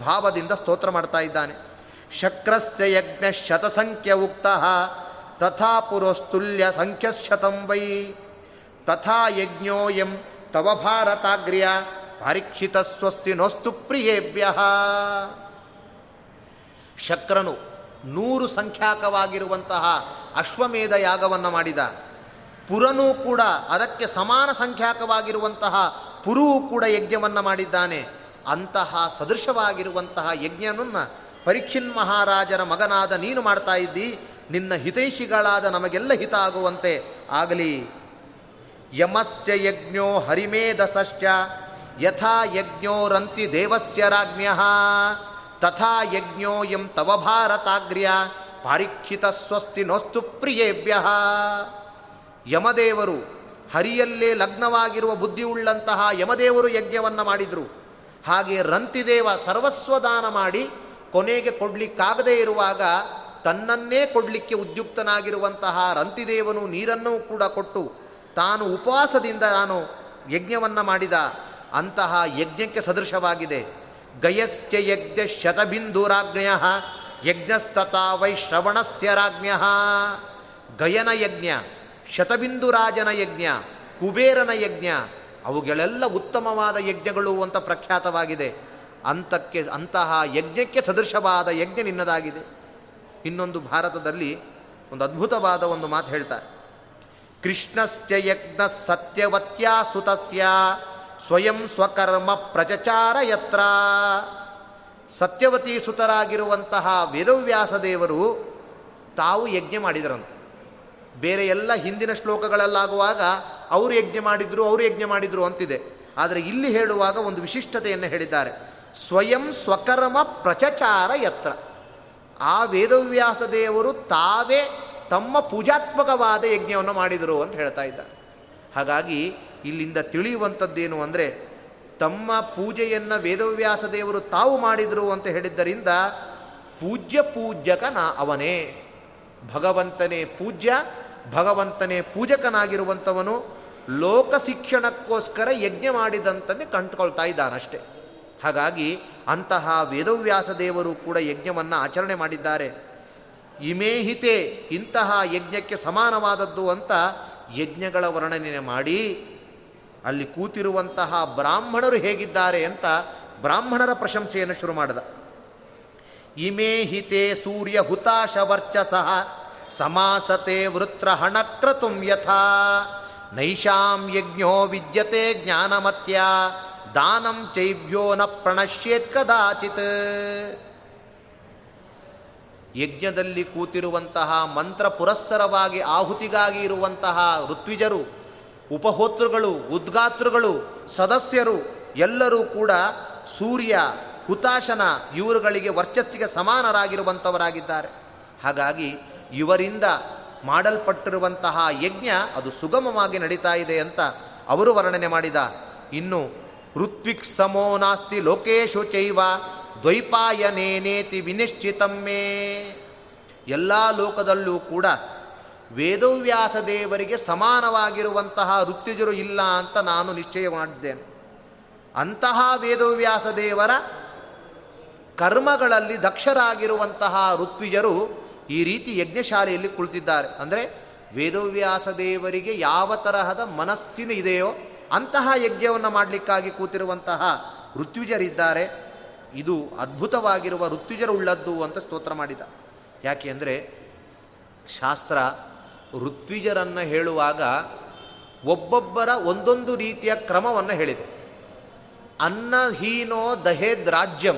ಭಾವದಿಂದ ಸ್ತೋತ್ರ ಮಾಡ್ತಾ ಇದ್ದಾನೆ. ಶಕ್ರಸ್ಯ ಯಜ್ಞ ಶತಸಂಖ್ಯ ಉಕ್ತ, ತಥಾ ಪುರೋಸ್ತುಲ್ಯ ಸಂಖ್ಯಶತಂ ವೈ. ತಥಾ ಯಜ್ಞೋಯಂ ತವ ಭಾರತಾಗ್ರ್ಯ ಪರೀಕ್ಷಿತ ಸ್ವಸ್ತಿ ನೋಸ್ತು ಪ್ರಿಯೇಭ್ಯ. ಶಕ್ರನು ನೂರು ಸಂಖ್ಯಾಕವಾಗಿರುವಂತಹ ಅಶ್ವಮೇಧ ಯಾಗವನ್ನು ಮಾಡಿದ. ಪುರನೂ ಕೂಡ ಅದಕ್ಕೆ ಸಮಾನ ಸಂಖ್ಯಾಕವಾಗಿರುವಂತಹ ಪುರುವು ಕೂಡ ಯಜ್ಞವನ್ನು ಮಾಡಿದ್ದಾನೆ. ಅಂತಹ ಸದೃಶವಾಗಿರುವಂತಹ ಯಜ್ಞನನ್ನು ಪರೀಕ್ಷಿನ್ ಮಹಾರಾಜರ ಮಗನಾದ ನೀನು ಮಾಡ್ತಾ ಇದ್ದಿ, ನಿನ್ನ ಹಿತೈಷಿಗಳಾದ ನಮಗೆಲ್ಲ ಹಿತ ಆಗುವಂತೆ ಆಗಲಿ. ಯಮಸ್ಯ ಯಜ್ಞೋ ಹರಿಮೇಧಸಶ್ಚ, ಯಥಾ ಯಜ್ಞೋರಂತಿ ದೇವಸ್ಯ ರಾಜ್ಞ, ತಥಾ ಯಜ್ಞೋಯಂ ತವ ಭಾರತಾಗ್ರ್ಯ, ಪಾರೀಕ್ಷಿತ ಸ್ವಸ್ತಿ ನೋಸ್ತು ಪ್ರಿಯೇಭ್ಯ. ಯಮದೇವರು ಹರಿಯಲ್ಲೇ ಲಗ್ನವಾಗಿರುವ ಬುದ್ಧಿಯುಳ್ಳಂತಹ ಯಮದೇವರು ಯಜ್ಞವನ್ನು ಮಾಡಿದರು. ಹಾಗೆ ರಂತಿದೇವ ಸರ್ವಸ್ವದಾನ ಮಾಡಿ ಕೊನೆಗೆ ಕೊಡಲಿಕ್ಕಾಗದೇ ಇರುವಾಗ ತನ್ನನ್ನೇ ಕೊಡಲಿಕ್ಕೆ ಉದ್ಯುಕ್ತನಾಗಿರುವಂತಹ ರಂತಿದೇವನು ನೀರನ್ನೂ ಕೂಡ ಕೊಟ್ಟು ತಾನು ಉಪವಾಸದಿಂದ ನಾನು ಯಜ್ಞವನ್ನು ಮಾಡಿದ, ಅಂತಹ ಯಜ್ಞಕ್ಕೆ ಸದೃಶವಾಗಿದೆ. ಗಯಸ್ಯ ಯಜ್ಞ ಶತಬಿಂದುರಾಜ್ಞಯ, ಯಜ್ಞಸ್ತಥಾ ವೈ ಶ್ರವಣಸ್ಯ ರಾಜ್ಞ ಗಯನ ಯಜ್ಞ, ಶತಬಿಂದುರಾಜನ ಯಜ್ಞ, ಕುಬೇರನ ಯಜ್ಞ ಅವುಗಳೆಲ್ಲ ಉತ್ತಮವಾದ ಯಜ್ಞಗಳು ಅಂತ ಪ್ರಖ್ಯಾತವಾಗಿದೆ. ಅಂತಕ್ಕೆ, ಅಂತಹ ಯಜ್ಞಕ್ಕೆ ಸದೃಶವಾದ ಯಜ್ಞ ನಿನ್ನದಾಗಿದೆ. ಇನ್ನೊಂದು ಭಾರತದಲ್ಲಿ ಒಂದು ಅದ್ಭುತವಾದ ಒಂದು ಮಾತು ಹೇಳ್ತಾರೆ. ಕೃಷ್ಣಸ್ಯ ಯಜ್ಞ ಸತ್ಯವತ್ಯಾ ಸುತಸ್ಯ ಸ್ವಯಂ ಸ್ವಕರ್ಮ ಪ್ರಚಚಾರ ಯತ್ರ. ಸತ್ಯವತಿ ಸುತರಾಗಿರುವಂತಹ ವೇದವ್ಯಾಸ ದೇವರು ತಾವು ಯಜ್ಞ ಮಾಡಿದರಂತೆ. ಬೇರೆ ಎಲ್ಲ ಹಿಂದಿನ ಶ್ಲೋಕಗಳಲ್ಲಾಗುವಾಗ ಅವರು ಯಜ್ಞ ಮಾಡಿದ್ರು, ಅವರು ಯಜ್ಞ ಮಾಡಿದ್ರು ಅಂತಿದೆ. ಆದರೆ ಇಲ್ಲಿ ಹೇಳುವಾಗ ಒಂದು ವಿಶಿಷ್ಟತೆಯನ್ನು ಹೇಳಿದ್ದಾರೆ. ಸ್ವಯಂ ಸ್ವಕರ್ಮ ಪ್ರಚಚಾರ ಯತ್ರ. ಆ ವೇದವ್ಯಾಸ ದೇವರು ತಾವೇ ತಮ್ಮ ಪೂಜಾತ್ಮಕವಾದ ಯಜ್ಞವನ್ನು ಮಾಡಿದರು ಅಂತ ಹೇಳ್ತಾ ಇದ್ದಾರೆ. ಹಾಗಾಗಿ ಇಲ್ಲಿಂದ ತಿಳಿಯುವಂಥದ್ದೇನು ಅಂದರೆ, ತಮ್ಮ ಪೂಜೆಯನ್ನು ವೇದವ್ಯಾಸ ದೇವರು ತಾವು ಮಾಡಿದರು ಅಂತ ಹೇಳಿದ್ದರಿಂದ, ಪೂಜ್ಯ ಪೂಜ್ಯಕನ ಅವನೇ. ಭಗವಂತನೇ ಪೂಜ್ಯ, ಭಗವಂತನೇ ಪೂಜಕನಾಗಿರುವಂಥವನು ಲೋಕ ಶಿಕ್ಷಣಕ್ಕೋಸ್ಕರ ಯಜ್ಞ ಮಾಡಿದಂತನೇ ಕಂಡುಕೊಳ್ತಾ ಇದ್ದಾನಷ್ಟೆ. ಹಾಗಾಗಿ ಅಂತಹ ವೇದವ್ಯಾಸ ದೇವರು ಕೂಡ ಯಜ್ಞವನ್ನು ಆಚರಣೆ ಮಾಡಿದ್ದಾರೆ. ಇಮೇಹಿತೆ ಇಂತಹ ಯಜ್ಞಕ್ಕೆ ಸಮಾನವಾದದ್ದು ಅಂತ ಯಜ್ಞಗಳ ವರ್ಣನೆ ಮಾಡಿ, ಅಲ್ಲಿ ಕೂತಿರುವಂತಹ ಬ್ರಾಹ್ಮಣರು ಹೇಗಿದ್ದಾರೆ ಅಂತ ಬ್ರಾಹ್ಮಣರ ಪ್ರಶಂಸೆಯನ್ನು ಶುರು ಮಾಡಿದ. ಇಮೇಹಿತೆ ಸೂರ್ಯ ಹುತಾಶ ವರ್ಚಸಃ, ಸಮಾಸತೆ ವೃತ್ರ ಹಣಕ್ರತುಂ ಯಥಾ ನೈಷಾಂ ಯಜ್ಞೋ ವಿದ್ಯತೆ ಜ್ಞಾನಮತ್ಯ, ದಾನಂ ಚೈಭ್ಯೋ ನ ಪ್ರಣಶ್ಯೇತ್ ಕದಾಚಿತ್. ಯಜ್ಞದಲ್ಲಿ ಕೂತಿರುವಂತಹ ಮಂತ್ರ ಪುರಸ್ಸರವಾಗಿ ಆಹುತಿಗಾಗಿ ಇರುವಂತಹ ಋತ್ವಿಜರು, ಉಪಹೋತೃಗಳು, ಉದ್ಗಾತೃಗಳು, ಸದಸ್ಯರು, ಎಲ್ಲರೂ ಕೂಡ ಸೂರ್ಯ, ಹುತಾಶನ ಇವರುಗಳಿಗೆ ವರ್ಚಸ್ಸಿಗೆ ಸಮಾನರಾಗಿರುವಂಥವರಾಗಿದ್ದಾರೆ ಹಾಗಾಗಿ ಇವರಿಂದ ಮಾಡಲ್ಪಟ್ಟಿರುವಂತಹ ಯಜ್ಞ ಅದು ಸುಗಮವಾಗಿ ನಡೀತಾ ಇದೆ ಅಂತ ಅವರು ವರ್ಣನೆ ಮಾಡಿದ. ಇನ್ನು, ಋತ್ವಿಕ್ ಸಮೋ ನಾಸ್ತಿ ಲೋಕೇಶು ಚೈವ ದ್ವೈಪಾಯನೇನೇತಿ ವಿನಿಶ್ಚಿತಮ್ಮೇ ಎಲ್ಲ ಲೋಕದಲ್ಲೂ ಕೂಡ ವೇದವ್ಯಾಸ ದೇವರಿಗೆ ಸಮಾನವಾಗಿರುವಂತಹ ಋತ್ವಿಜರು ಇಲ್ಲ ಅಂತ ನಾನು ನಿಶ್ಚಯ ಮಾಡಿದ್ದೇನೆ ಅಂತಹ ವೇದವ್ಯಾಸ ದೇವರ ಕರ್ಮಗಳಲ್ಲಿ ದಕ್ಷರಾಗಿರುವಂತಹ ಋತ್ವಿಜರು ಈ ರೀತಿ ಯಜ್ಞಶಾಲೆಯಲ್ಲಿ ಕುಳಿತಿದ್ದಾರೆ. ಅಂದರೆ ವೇದವ್ಯಾಸ ದೇವರಿಗೆ ಯಾವ ತರಹದ ಮನಸ್ಸಿನ ಇದೆಯೋ ಅಂತಹ ಯಜ್ಞವನ್ನು ಮಾಡಲಿಕ್ಕಾಗಿ ಕೂತಿರುವಂತಹ ಋತ್ವಿಜರಿದ್ದಾರೆ. ಇದು ಅದ್ಭುತವಾಗಿರುವ ಋತ್ವಿಜರುಳ್ಳದ್ದು ಅಂತ ಸ್ತೋತ್ರ ಮಾಡಿದ. ಯಾಕೆ ಅಂದರೆ ಶಾಸ್ತ್ರ ಋತ್ವಿಜರನ್ನು ಹೇಳುವಾಗ ಒಬ್ಬೊಬ್ಬರ ಒಂದೊಂದು ರೀತಿಯ ಕ್ರಮವನ್ನು ಹೇಳಿದೆ. ಅನ್ನಹೀನೋ ದಹೇದ್ ರಾಜ್ಯಂ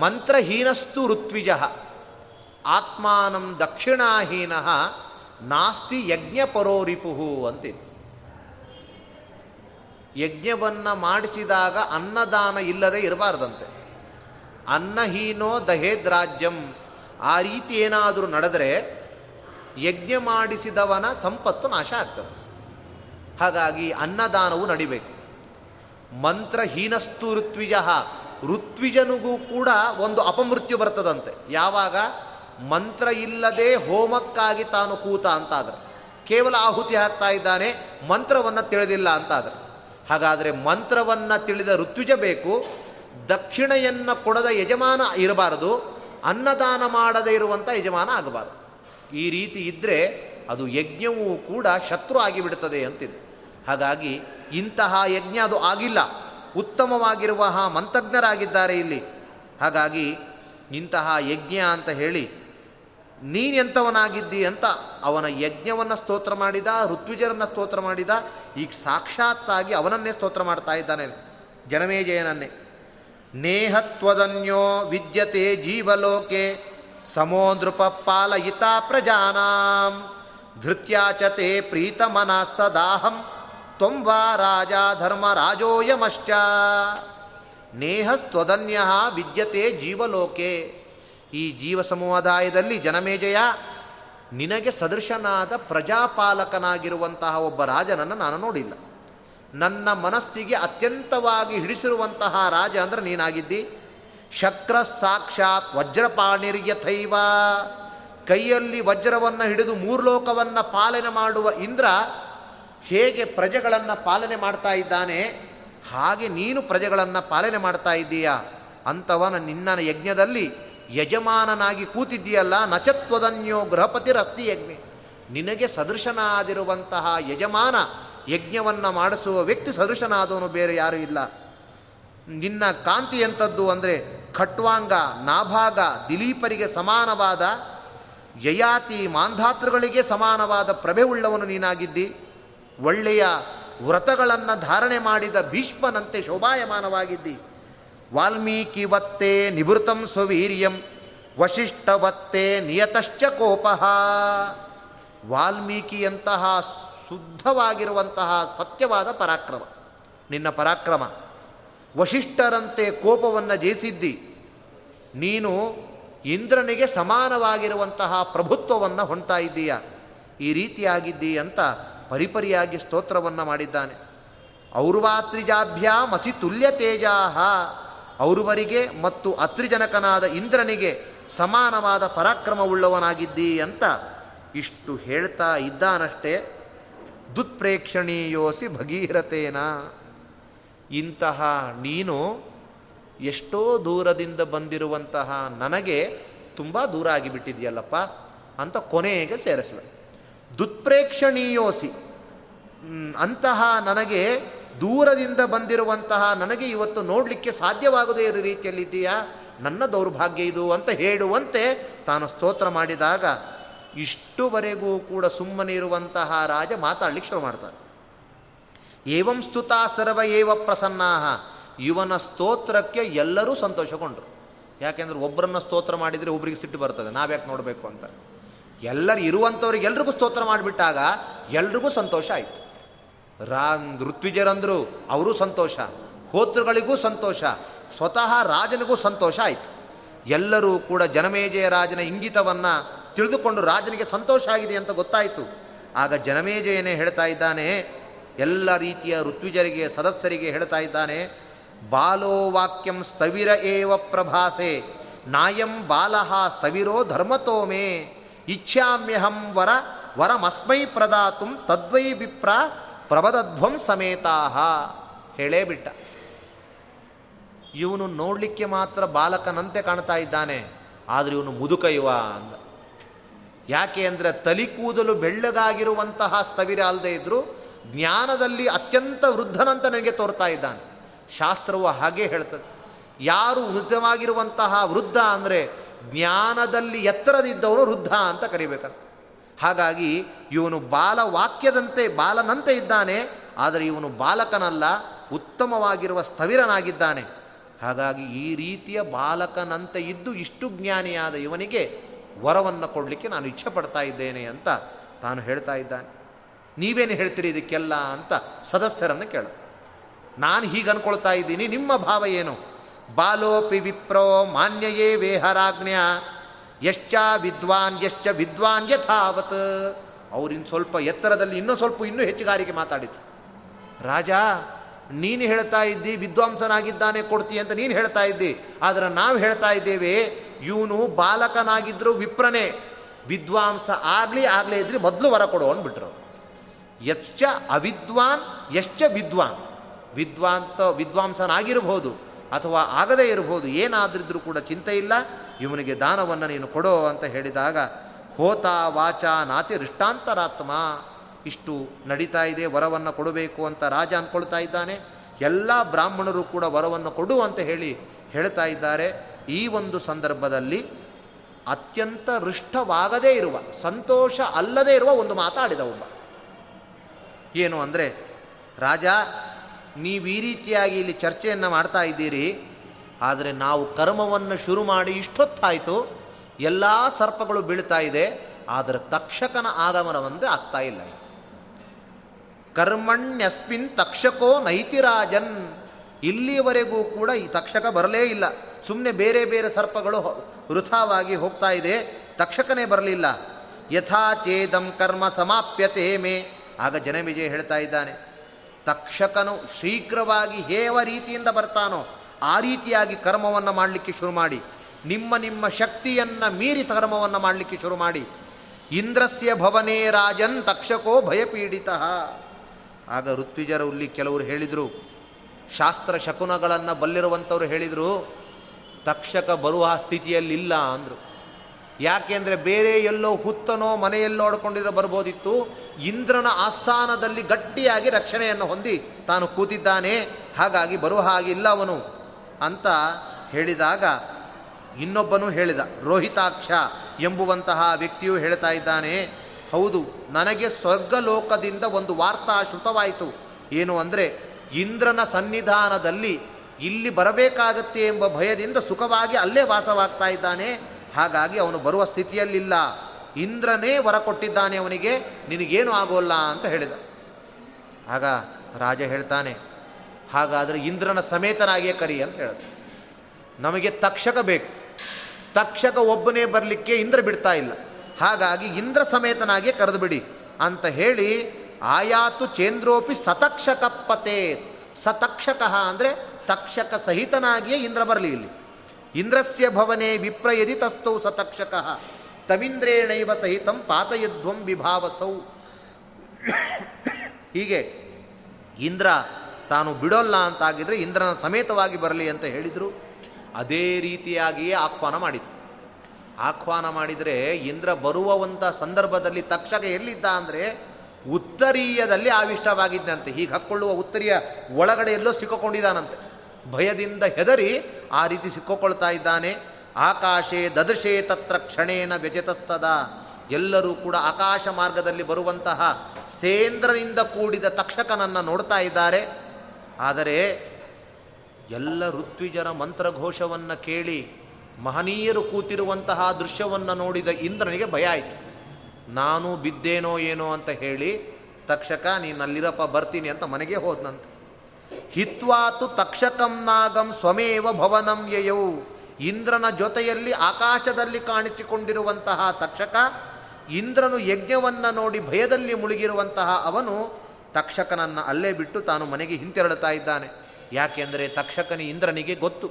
ಮಂತ್ರಹೀನಸ್ತು ಋತ್ವಿಜ. ಆತ್ಮಾನಂ ದಕ್ಷಿಣಾಹೀನ ನಾಸ್ತಿ ಯಜ್ಞ ಪರೋರಿಪುಹು ಅಂತಿದೆ. ಯಜ್ಞವನ್ನು ಮಾಡಿಸಿದಾಗ ಅನ್ನದಾನ ಇಲ್ಲದೆ ಇರಬಾರ್ದಂತೆ. ಅನ್ನಹೀನೋ ದಹೇದ್ರಾಜ್ಯಂ ಆ ರೀತಿ ಏನಾದರೂ ನಡೆದರೆ ಯಜ್ಞ ಮಾಡಿಸಿದವನ ಸಂಪತ್ತು ನಾಶ ಆಗ್ತದೆ. ಹಾಗಾಗಿ ಅನ್ನದಾನವು ನಡಿಬೇಕು. ಮಂತ್ರಹೀನಸ್ತು ಋತ್ವಿಜ. ಋತ್ವಿಜನಿಗೂ ಕೂಡ ಒಂದು ಅಪಮೃತ್ಯು ಬರ್ತದಂತೆ. ಯಾವಾಗ? ಮಂತ್ರ ಇಲ್ಲದೆ ಹೋಮಕ್ಕಾಗಿ ತಾನು ಕೂತ ಅಂತಾದರೆ. ಕೇವಲ ಆಹುತಿ ಹಾಕ್ತಾ ಇದ್ದಾನೆ, ಮಂತ್ರವನ್ನು ತಿಳಿದಿಲ್ಲ ಅಂತಾದರೆ. ಹಾಗಾದರೆ ಮಂತ್ರವನ್ನು ತಿಳಿದ ಋತ್ವಿಜ ಬೇಕು, ದಕ್ಷಿಣೆಯನ್ನು ಕೊಡದ ಯಜಮಾನ ಇರಬಾರದು, ಅನ್ನದಾನ ಮಾಡದೇ ಇರುವಂಥ ಯಜಮಾನ ಆಗಬಾರದು. ಈ ರೀತಿ ಇದ್ದರೆ ಅದು ಯಜ್ಞವೂ ಕೂಡ ಶತ್ರು ಆಗಿಬಿಡುತ್ತದೆ ಅಂತಿದೆ. ಹಾಗಾಗಿ ಇಂತಹ ಯಜ್ಞ ಅದು ಆಗಿಲ್ಲ. ಉತ್ತಮವಾಗಿರುವ ಮಂತಜ್ಞರಾಗಿದ್ದಾರೆ ಇಲ್ಲಿ. ಹಾಗಾಗಿ ಇಂತಹ ಯಜ್ಞ ಅಂತ ಹೇಳಿ ನೀನೆಂಥವನಾಗಿದ್ದಿ ಅಂತ ಅವನ ಯಜ್ಞವನ್ನು ಸ್ತೋತ್ರ ಮಾಡಿದ, ಋತ್ವಿಜರನ್ನು ಸ್ತೋತ್ರ ಮಾಡಿದ, ಈಗ ಸಾಕ್ಷಾತ್ತಾಗಿ ಅವನನ್ನೇ ಸ್ತೋತ್ರ ಮಾಡ್ತಾ ಇದ್ದಾನೆ. ಜನಮೇಜಯನನ್ನೇ. ನೇಹತ್ವದನ್ಯೋ ವಿದ್ಯತೆ ಜೀವಲೋಕೆ ಸಮೋ ನೃಪ ಪಾಲಯಿತ ಪ್ರಜಾನಾಂ. ಧೃತ್ಯಾಚತೆ ಪ್ರೀತಮನ ಸದಾಹಂ ತ್ವಂವಾ ರಾಜ ಧರ್ಮ ರಾಜೋಯಮಶ್ಚ. ನೇಹಸ್ತ್ವದನ್ಯ ವಿದ್ಯತೆ ಜೀವಲೋಕೆ. ಈ ಜೀವ ಸಮುದಾಯದಲ್ಲಿ ಜನಮೇಜಯ ನಿನಗೆ ಸದೃಶನಾದ ಪ್ರಜಾಪಾಲಕನಾಗಿರುವಂತಹ ಒಬ್ಬ ರಾಜನನ್ನು ನಾನು ನೋಡಿಲ್ಲ. ನನ್ನ ಮನಸ್ಸಿಗೆ ಅತ್ಯಂತವಾಗಿ ಹಿಡಿಸಿರುವಂತಹ ರಾಜ ಅಂದರೆ ನೀನಾಗಿದ್ದಿ. ಶಕ್ರ ಸಾಕ್ಷಾತ್ ವಜ್ರಪಾಣಿರ್ಯಥೈವ ಕೈಯಲ್ಲಿ ವಜ್ರವನ್ನು ಹಿಡಿದು ಮೂರ್ಲೋಕವನ್ನು ಪಾಲನೆ ಮಾಡುವ ಇಂದ್ರ ಹೇಗೆ ಪ್ರಜೆಗಳನ್ನು ಪಾಲನೆ ಮಾಡ್ತಾ ಇದ್ದಾನೆ? ಹಾಗೆ ನೀನು ಪ್ರಜೆಗಳನ್ನು ಪಾಲನೆ ಮಾಡ್ತಾ ಇದ್ದೀಯಾ? ಅಂತವನ ನಿನ್ನ ಯಜ್ಞದಲ್ಲಿ ಯಜಮಾನನಾಗಿ ಕೂತಿದ್ದೀಯಲ್ಲ, ನಚತ್ವದನ್ಯೋ ಗೃಹಪತಿರಸ್ತಿ ಯಜ್ಞೆ. ನಿನಗೆ ಸದೃಶನಾದಿರುವಂತಹ ಯಜಮಾನ ಯಜ್ಞವನ್ನು ಮಾಡಿಸುವ ವ್ಯಕ್ತಿ ಸದೃಶನಾದವನು ಬೇರೆ ಯಾರೂ ಇಲ್ಲ. ನಿನ್ನ ಕಾಂತಿ ಎಂಥದ್ದು ಅಂದರೆ, ಖಟ್ವಾಂಗ, ನಾಭಾಗ, ದಿಲೀಪರಿಗೆ ಸಮಾನವಾದ, ಯಯಾತಿ ಮಾಂಧಾತೃಗಳಿಗೆ ಸಮಾನವಾದ ಪ್ರಭೆ ಉಳ್ಳವನು ನೀನಾಗಿದ್ದಿ. ಒಳ್ಳೆಯ ವ್ರತಗಳನ್ನು ಧಾರಣೆ ಮಾಡಿದ ಭೀಷ್ಮನಂತೆ ಶೋಭಾಯಮಾನವಾಗಿದ್ದಿ. ವಾಲ್ಮೀಕಿವತ್ತೇ ನಿವೃತಂ ಸ್ವವೀರ್ಯಂ, ವಶಿಷ್ಠವತ್ತೇ ನಿಯತಶ್ಚ ಕೋಪಃ. ವಾಲ್ಮೀಕಿಯಂತಹ ಶುದ್ಧವಾಗಿರುವಂತಹ ಸತ್ಯವಾದ ಪರಾಕ್ರಮ, ನಿನ್ನ ಪರಾಕ್ರಮ. ವಶಿಷ್ಠರಂತೆ ಕೋಪವನ್ನು ಜಯಿಸಿದ್ದಿ, ನೀನು ಇಂದ್ರನಿಗೆ ಸಮಾನವಾಗಿರುವಂತಹ ಪ್ರಭುತ್ವವನ್ನು ಹೊಂಟಾ ಇದ್ದೀಯ ಈ ರೀತಿಯಾಗಿದ್ದೀ ಅಂತ ಪರಿಪರಿಯಾಗಿ ಸ್ತೋತ್ರವನ್ನು ಮಾಡಿದ್ದಾನೆ. ಔರ್ವಾತ್ರಿಜಾಭ್ಯಾಮ್ ಅಸಿ ತುಲ್ಯ ತೇಜಾಹ ಔರ್ವರಿಗೆ ಮತ್ತು ಅತ್ರಿಜನಕನಾದ ಇಂದ್ರನಿಗೆ ಸಮಾನವಾದ ಪರಾಕ್ರಮವುಳ್ಳವನಾಗಿದ್ದೀ ಅಂತ ಇಷ್ಟು ಹೇಳ್ತಾ ಇದ್ದಾನಷ್ಟೇ. ದುತ್ಪ್ರೇಕ್ಷಣೀಯೋಸಿ ಭಗೀರಥೇನ. ಇಂತಹ ನೀನು ಎಷ್ಟೋ ದೂರದಿಂದ ಬಂದಿರುವಂತಹ ನನಗೆ ತುಂಬ ದೂರ ಆಗಿಬಿಟ್ಟಿದೆಯಲ್ಲಪ್ಪ ಅಂತ ಕೊನೆಗೆ ಸೇರಿಸಿದ. ದುತ್ಪ್ರೇಕ್ಷಣೀಯೋಸಿ ಅಂತಹ ನನಗೆ ದೂರದಿಂದ ಬಂದಿರುವಂತಹ ನನಗೆ ಇವತ್ತು ನೋಡಲಿಕ್ಕೆ ಸಾಧ್ಯವಾಗದೇ ಇರೋ ರೀತಿಯಲ್ಲಿದ್ದೀಯಾ? ನನ್ನ ದೌರ್ಭಾಗ್ಯ ಇದು ಅಂತ ಹೇಳುವಂತೆ ತಾನು ಸ್ತೋತ್ರ ಮಾಡಿದಾಗ ಇಷ್ಟುವರೆಗೂ ಕೂಡ ಸುಮ್ಮನೆ ಇರುವಂತಹ ರಾಜ ಮಾತಾಡ್ಲಿಕ್ಕೆ ಶುರು ಮಾಡ್ತಾರೆ ಏವಂ ಸ್ತುತಾ ಸರ್ವ ಏವ ಪ್ರಸನ್ನಾಹ. ಇವನ ಸ್ತೋತ್ರಕ್ಕೆ ಎಲ್ಲರೂ ಸಂತೋಷಗೊಂಡರು. ಯಾಕೆಂದ್ರೆ ಒಬ್ಬರನ್ನ ಸ್ತೋತ್ರ ಮಾಡಿದರೆ ಒಬ್ಬರಿಗೆ ಸಿಟ್ಟು ಬರ್ತದೆ. ನಾವ್ಯಾಕೆ ನೋಡಬೇಕು ಅಂತ. ಎಲ್ಲರು ಇರುವಂಥವ್ರಿಗೆ ಸ್ತೋತ್ರ ಮಾಡಿಬಿಟ್ಟಾಗ ಎಲ್ರಿಗೂ ಸಂತೋಷ ಆಯಿತು. ರಾ ಋತ್ವಿಜರಂದರು, ಅವರೂ ಸಂತೋಷ. ಹೋತೃಗಳಿಗೂ ಸಂತೋಷ. ಸ್ವತಃ ರಾಜನಿಗೂ ಸಂತೋಷ ಆಯಿತು. ಎಲ್ಲರೂ ಕೂಡ ಜನಮೇಜಯ ರಾಜನ ಇಂಗಿತವನ್ನು ತಿಳಿದುಕೊಂಡು ರಾಜನಿಗೆ ಸಂತೋಷ ಆಗಿದೆ ಅಂತ ಗೊತ್ತಾಯಿತು. ಆಗ ಜನಮೇಜಯನೇ ಹೇಳ್ತಾ ಇದ್ದಾನೆ, ಎಲ್ಲ ರೀತಿಯ ಋತ್ವಿಜರಿಗೆ, ಸದಸ್ಯರಿಗೆ ಹೇಳ್ತಾ ಇದ್ದಾನೆ, ಬಾಲೋ ವಾಕ್ಯಂ ಸ್ಥವಿರ ಏವ ಪ್ರಭಾಸೆ, ನಾಯಂ ಬಾಲಃ ಸ್ಥವಿರೋ ಧರ್ಮತೋಮೇ, ಇಚ್ಛಾಮ್ಯಹಂ ವರ, ವರಮಸ್ಮೈ ಪ್ರದಾತು ತದ್ವೈ ವಿಪ್ರ ಪ್ರಬದಧ್ವಂ ಸಮೇತಾಹ ಹೇಳೇ ಬಿಟ್ಟ. ಇವನು ನೋಡಲಿಕ್ಕೆ ಮಾತ್ರ ಬಾಲಕನಂತೆ ಕಾಣ್ತಾ ಇದ್ದಾನೆ, ಆದರೆ ಇವನು ಮುದುಕ ಇವ ಅಂದ. ಯಾಕೆ ಅಂದರೆ ತಲಿ ಕೂದಲು ಬೆಳ್ಳಗಾಗಿರುವಂತಹ ಸ್ಥವಿರ ಅಲ್ಲದೆ ಇದ್ದರೂ ಜ್ಞಾನದಲ್ಲಿ ಅತ್ಯಂತ ವೃದ್ಧನಂತ ನನಗೆ ತೋರ್ತಾ ಇದ್ದಾನೆ. ಶಾಸ್ತ್ರವು ಹಾಗೆ ಹೇಳ್ತದೆ, ಯಾರು ವೃದ್ಧವಾಗಿರುವಂತಹ ವೃದ್ಧ ಅಂದರೆ ಜ್ಞಾನದಲ್ಲಿ ಎತ್ತರದಿದ್ದವನು ವೃದ್ಧ ಅಂತ ಕರಿಬೇಕಂತ. ಹಾಗಾಗಿ ಇವನು ಬಾಲ ವಾಕ್ಯದಂತೆ ಬಾಲನಂತೆ ಇದ್ದಾನೆ, ಆದರೆ ಇವನು ಬಾಲಕನಲ್ಲ, ಉತ್ತಮವಾಗಿರುವ ಸ್ಥವಿರನಾಗಿದ್ದಾನೆ. ಹಾಗಾಗಿ ಈ ರೀತಿಯ ಬಾಲಕನಂತೆ ಇದ್ದು ಇಷ್ಟು ಜ್ಞಾನಿಯಾದ ಇವನಿಗೆ ವರವನ್ನು ಕೊಡಲಿಕ್ಕೆ ನಾನು ಇಚ್ಛೆ ಪಡ್ತಾ ಇದ್ದೇನೆ ಅಂತ ತಾನು ಹೇಳ್ತಾ ಇದ್ದಾನೆ. ನೀವೇನು ಹೇಳ್ತೀರಿ ಇದಕ್ಕೆಲ್ಲ ಅಂತ ಸದಸ್ಯರನ್ನು ಕೇಳ ನಾನು ಹೀಗೆ ಅನ್ಕೊಳ್ತಾ ಇದ್ದೀನಿ, ನಿಮ್ಮ ಭಾವ ಏನು? ಬಾಲೋಪಿ ವಿಪ್ರೋ ಮಾನ್ಯಯೇ ವೇಹರಾಜ್ಞ ಯಶ್ಚ ವಿದ್ವಾನ್ ಯಶ್ಚ ವಿದ್ವಾನ್ ಯಥಾವತ್. ಅವ್ರಿನ್ ಸ್ವಲ್ಪ ಎತ್ತರದಲ್ಲಿ ಇನ್ನೂ ಸ್ವಲ್ಪ ಇನ್ನೂ ಹೆಚ್ಚುಗಾರಿಕೆ ಮಾತಾಡಿತು ರಾಜ, ನೀನು ಹೇಳ್ತಾ ಇದ್ದಿ ವಿದ್ವಾಂಸನಾಗಿದ್ದಾನೆ ಕೊಡ್ತಿ ಅಂತ ನೀನು ಹೇಳ್ತಾ ಇದ್ದಿ. ಆದರೆ ನಾವು ಹೇಳ್ತಾ ಇದ್ದೇವೆ, ಇವನು ಬಾಲಕನಾಗಿದ್ದರೂ ವಿಪ್ರನೇ. ವಿದ್ವಾಂಸ ಆಗಲಿ ಆಗಲೇ ಇದ್ರೆ ಮೊದಲು ವರ ಕೊಡು ಅಂದ್ಬಿಟ್ರು. ಯಶ್ಚ ಅವಿದ್ವಾನ್ ಯಶ್ಚ ವಿದ್ವಾನ್. ವಿದ್ವಾಂತ ವಿದ್ವಾಂಸನಾಗಿರ್ಬೋದು. ಅಥವಾ ಆಗದೇ ಇರಬಹುದು, ಏನಾದ್ರಿದ್ರೂ ಕೂಡ ಚಿಂತೆ ಇಲ್ಲ. ಇವನಿಗೆ ದಾನವನ್ನು ನೀನು ಕೊಡೋ ಅಂತ ಹೇಳಿದಾಗ, ಹೋತ ವಾಚ ನಾತಿ ರಿಷ್ಟಾಂತರಾತ್ಮ. ಇಷ್ಟು ನಡೀತಾ ಇದೆ, ವರವನ್ನು ಕೊಡಬೇಕು ಅಂತ ರಾಜ ಅಂದ್ಕೊಳ್ತಾ ಇದ್ದಾನೆ. ಎಲ್ಲ ಬ್ರಾಹ್ಮಣರು ಕೂಡ ವರವನ್ನು ಕೊಡು ಅಂತ ಹೇಳಿ ಹೇಳ್ತಾ ಇದ್ದಾರೆ. ಈ ಒಂದು ಸಂದರ್ಭದಲ್ಲಿ ಅತ್ಯಂತ ಋಷ್ಟವಾಗದೇ ಇರುವ, ಸಂತೋಷ ಅಲ್ಲದೇ ಇರುವ ಒಂದು ಮಾತಾಡಿದ ಒಬ್ಬ. ಏನು ಅಂದರೆ, ರಾಜ ನೀವು ಈ ರೀತಿಯಾಗಿ ಇಲ್ಲಿ ಚರ್ಚೆಯನ್ನು ಮಾಡ್ತಾ ಇದ್ದೀರಿ. ಆದರೆ ನಾವು ಕರ್ಮವನ್ನು ಶುರು ಮಾಡಿ ಇಷ್ಟೊತ್ತಾಯಿತು. ಎಲ್ಲ ಸರ್ಪಗಳು ಬೀಳ್ತಾ ಇದೆ. ಆದರೆ ತಕ್ಷಕನ ಆಗಮನವೊಂದು ಆಗ್ತಾ ಇಲ್ಲ. ಕರ್ಮಣ್ಯಸ್ಮಿನ್ ತಕ್ಷಕೋ ನೈತಿರಾಜನ್. ಇಲ್ಲಿಯವರೆಗೂ ಕೂಡ ಈ ತಕ್ಷಕ ಬರಲೇ ಇಲ್ಲ. ಸುಮ್ಮನೆ ಬೇರೆ ಬೇರೆ ಸರ್ಪಗಳು ವೃಥಾವಾಗಿ ಹೋಗ್ತಾ ಇದೆ. ತಕ್ಷಕನೇ ಬರಲಿಲ್ಲ. ಯಥಾಚೇದಂ ಕರ್ಮ ಸಮಾಪ್ಯತೆ ಮೇ. ಆಗ ಜನವಿಜಯ ಹೇಳ್ತಾ ಇದ್ದಾನೆ. ತಕ್ಷಕನು ಶೀಘ್ರವಾಗಿ ಹೇವ ರೀತಿಯಿಂದ ಬರ್ತಾನೋ ಆ ರೀತಿಯಾಗಿ ಕರ್ಮವನ್ನು ಮಾಡಲಿಕ್ಕೆ ಶುರು ಮಾಡಿ. ನಿಮ್ಮ ನಿಮ್ಮ ಶಕ್ತಿಯನ್ನು ಮೀರಿ ಕರ್ಮವನ್ನು ಮಾಡಲಿಕ್ಕೆ ಶುರು ಮಾಡಿ. ಇಂದ್ರಸ್ಯ ಭವನೇ ರಾಜನ್ ತಕ್ಷಕೋ ಭಯಪೀಡಿತ. ಆಗ ಋತ್ವಿಜರು ಉಲ್ಲಿ ಕೆಲವರು ಹೇಳಿದರು, ಶಾಸ್ತ್ರ ಶಕುನಗಳನ್ನು ಬಲ್ಲಿರುವಂಥವ್ರು ಹೇಳಿದರು, ತಕ್ಷಕ ಬರುವ ಸ್ಥಿತಿಯಲ್ಲಿಲ್ಲ ಅಂದರು. ಯಾಕೆಂದರೆ ಬೇರೆ ಎಲ್ಲೋ ಹುತ್ತನೋ ಮನೆಯಲ್ಲೋ ನೋಡಿಕೊಂಡಿರೋ ಬರ್ಬೋದಿತ್ತು. ಇಂದ್ರನ ಆಸ್ಥಾನದಲ್ಲಿ ಗಟ್ಟಿಯಾಗಿ ರಕ್ಷಣೆಯನ್ನು ಹೊಂದಿ ತಾನು ಕೂತಿದ್ದಾನೆ. ಹಾಗಾಗಿ ಬರುವ ಹಾಗಿಲ್ಲ ಅವನು ಅಂತ ಹೇಳಿದಾಗ ಇನ್ನೊಬ್ಬನು ಹೇಳಿದ, ರೋಹಿತಾಕ್ಷ ಎಂಬುವಂತಹ ವ್ಯಕ್ತಿಯು ಹೇಳ್ತಾ ಇದ್ದಾನೆ. ಹೌದು, ನನಗೆ ಸ್ವರ್ಗಲೋಕದಿಂದ ಒಂದು ವಾರ್ತಾ ಶ್ರುತವಾಯಿತು. ಏನು ಅಂದರೆ, ಇಂದ್ರನ ಸನ್ನಿಧಾನದಲ್ಲಿ ಇಲ್ಲಿ ಬರಬೇಕಾಗತ್ತೆ ಎಂಬ ಭಯದಿಂದ ಸುಖವಾಗಿ ಅಲ್ಲೇ ವಾಸವಾಗ್ತಾ ಇದ್ದಾನೆ. ಹಾಗಾಗಿ ಅವನು ಬರುವ ಸ್ಥಿತಿಯಲ್ಲಿಲ್ಲ. ಇಂದ್ರನೇ ವರ ಕೊಟ್ಟಿದ್ದಾನೆ ಅವನಿಗೆ, ನಿನಗೇನು ಆಗೋಲ್ಲ ಅಂತ ಹೇಳಿದ. ಆಗ ರಾಜ ಹೇಳ್ತಾನೆ, ಹಾಗಾದರೆ ಇಂದ್ರನ ಸಮೇತನಾಗಿಯೇ ಕರಿ ಅಂತ ಹೇಳಿದ. ನಮಗೆ ತಕ್ಷಕ ಬೇಕು. ತಕ್ಷಕ ಒಬ್ಬನೇ ಬರಲಿಕ್ಕೆ ಇಂದ್ರ ಬಿಡ್ತಾ ಇಲ್ಲ. ಹಾಗಾಗಿ ಇಂದ್ರ ಸಮೇತನಾಗಿಯೇ ಕರೆದು ಬಿಡಿ ಅಂತ ಹೇಳಿ ಆಯಾತು ಚೇಂದ್ರೋಪಿ ಸತಕ್ಷಕ ಪತೇ ಸತಕ್ಷಕ ಅಂದರೆ ತಕ್ಷಕ ಸಹಿತನಾಗಿಯೇ ಇಂದ್ರ ಬರಲಿ ಇಲ್ಲಿ. ಇಂದ್ರಸ್ಯ ಭವನೆ ವಿಪ್ರಯದಿ ತಸ್ತೌ ಸತಕ್ಷಕ ಸಹಿತಂ ಪಾತಯಧ್ವಂ ವಿಭಾವಸೌ. ಹೀಗೆ ಇಂದ್ರ ತಾನು ಬಿಡೋಲ್ಲ ಅಂತಾಗಿದ್ರೆ ಇಂದ್ರನ ಸಮೇತವಾಗಿ ಬರಲಿ ಅಂತ ಹೇಳಿದರು. ಅದೇ ರೀತಿಯಾಗಿಯೇ ಆಹ್ವಾನ ಮಾಡಿದರು. ಆಹ್ವಾನ ಮಾಡಿದರೆ ಇಂದ್ರ ಬರುವಂಥ ಸಂದರ್ಭದಲ್ಲಿ ತಕ್ಷಕ ಎಲ್ಲಿದ್ದ ಅಂದರೆ ಉತ್ತರೀಯದಲ್ಲಿ ಆವಿಷ್ಟವಾಗಿದ್ದಂತೆ ಹೀಗೆ ಹಕ್ಕೊಳ್ಳುವ ಉತ್ತರಿಯ ಒಳಗಡೆ ಎಲ್ಲೋ ಸಿಕ್ಕೊಂಡಿದ್ದಾನಂತೆ ಭಯದಿಂದ ಹೆದರಿ ಆ ರೀತಿ ಸಿಕ್ಕೊಳ್ತಾ ಇದ್ದಾನೆ. ಆಕಾಶೇ ದದೃಶೇ ತತ್ರ ಕ್ಷಣೇನ ವ್ಯಜತಸ್ತದ ಎಲ್ಲರೂ ಕೂಡ ಆಕಾಶ ಮಾರ್ಗದಲ್ಲಿ ಬರುವಂತಹ ಸೇಂದ್ರನಿಂದ ಕೂಡಿದ ತಕ್ಷಕನನ್ನು ನೋಡ್ತಾ ಇದ್ದಾರೆ. ಆದರೆ ಎಲ್ಲ ಋತ್ವಿಜರ ಮಂತ್ರಘೋಷವನ್ನು ಕೇಳಿ ಮಹನೀಯರು ಕೂತಿರುವಂತಹ ದೃಶ್ಯವನ್ನು ನೋಡಿದ ಇಂದ್ರನಿಗೆ ಭಯ ಆಯಿತು. ನಾನು ಬಿದ್ದೇನೋ ಏನೋ ಅಂತ ಹೇಳಿ, ತಕ್ಷಕ, ನೀನು ಅಲ್ಲಿರಪ್ಪ, ಬರ್ತೀನಿ ಅಂತ ಮನೆಗೆ ಹೋದ್ನಂತೆ. ಹಿತ್ವಾತು ತಕ್ಷಕಂ ನಾಗಂ ಸ್ವಮೇವ ಭವನಂ ಯಯೌ. ಇಂದ್ರನ ಜೊತೆಯಲ್ಲಿ ಆಕಾಶದಲ್ಲಿ ಕಾಣಿಸಿಕೊಂಡಿರುವಂತಹ ತಕ್ಷಕ, ಇಂದ್ರನು ಯಜ್ಞವನ್ನು ನೋಡಿ ಭಯದಲ್ಲಿ ಮುಳುಗಿರುವಂತಹ ಅವನು ತಕ್ಷಕನನ್ನು ಅಲ್ಲೇ ಬಿಟ್ಟು ತಾನು ಮನೆಗೆ ಹಿಂತೆರಳುತ್ತಾ ಇದ್ದಾನೆ. ಯಾಕೆಂದರೆ ತಕ್ಷಕನಿ ಇಂದ್ರನಿಗೆ ಗೊತ್ತು.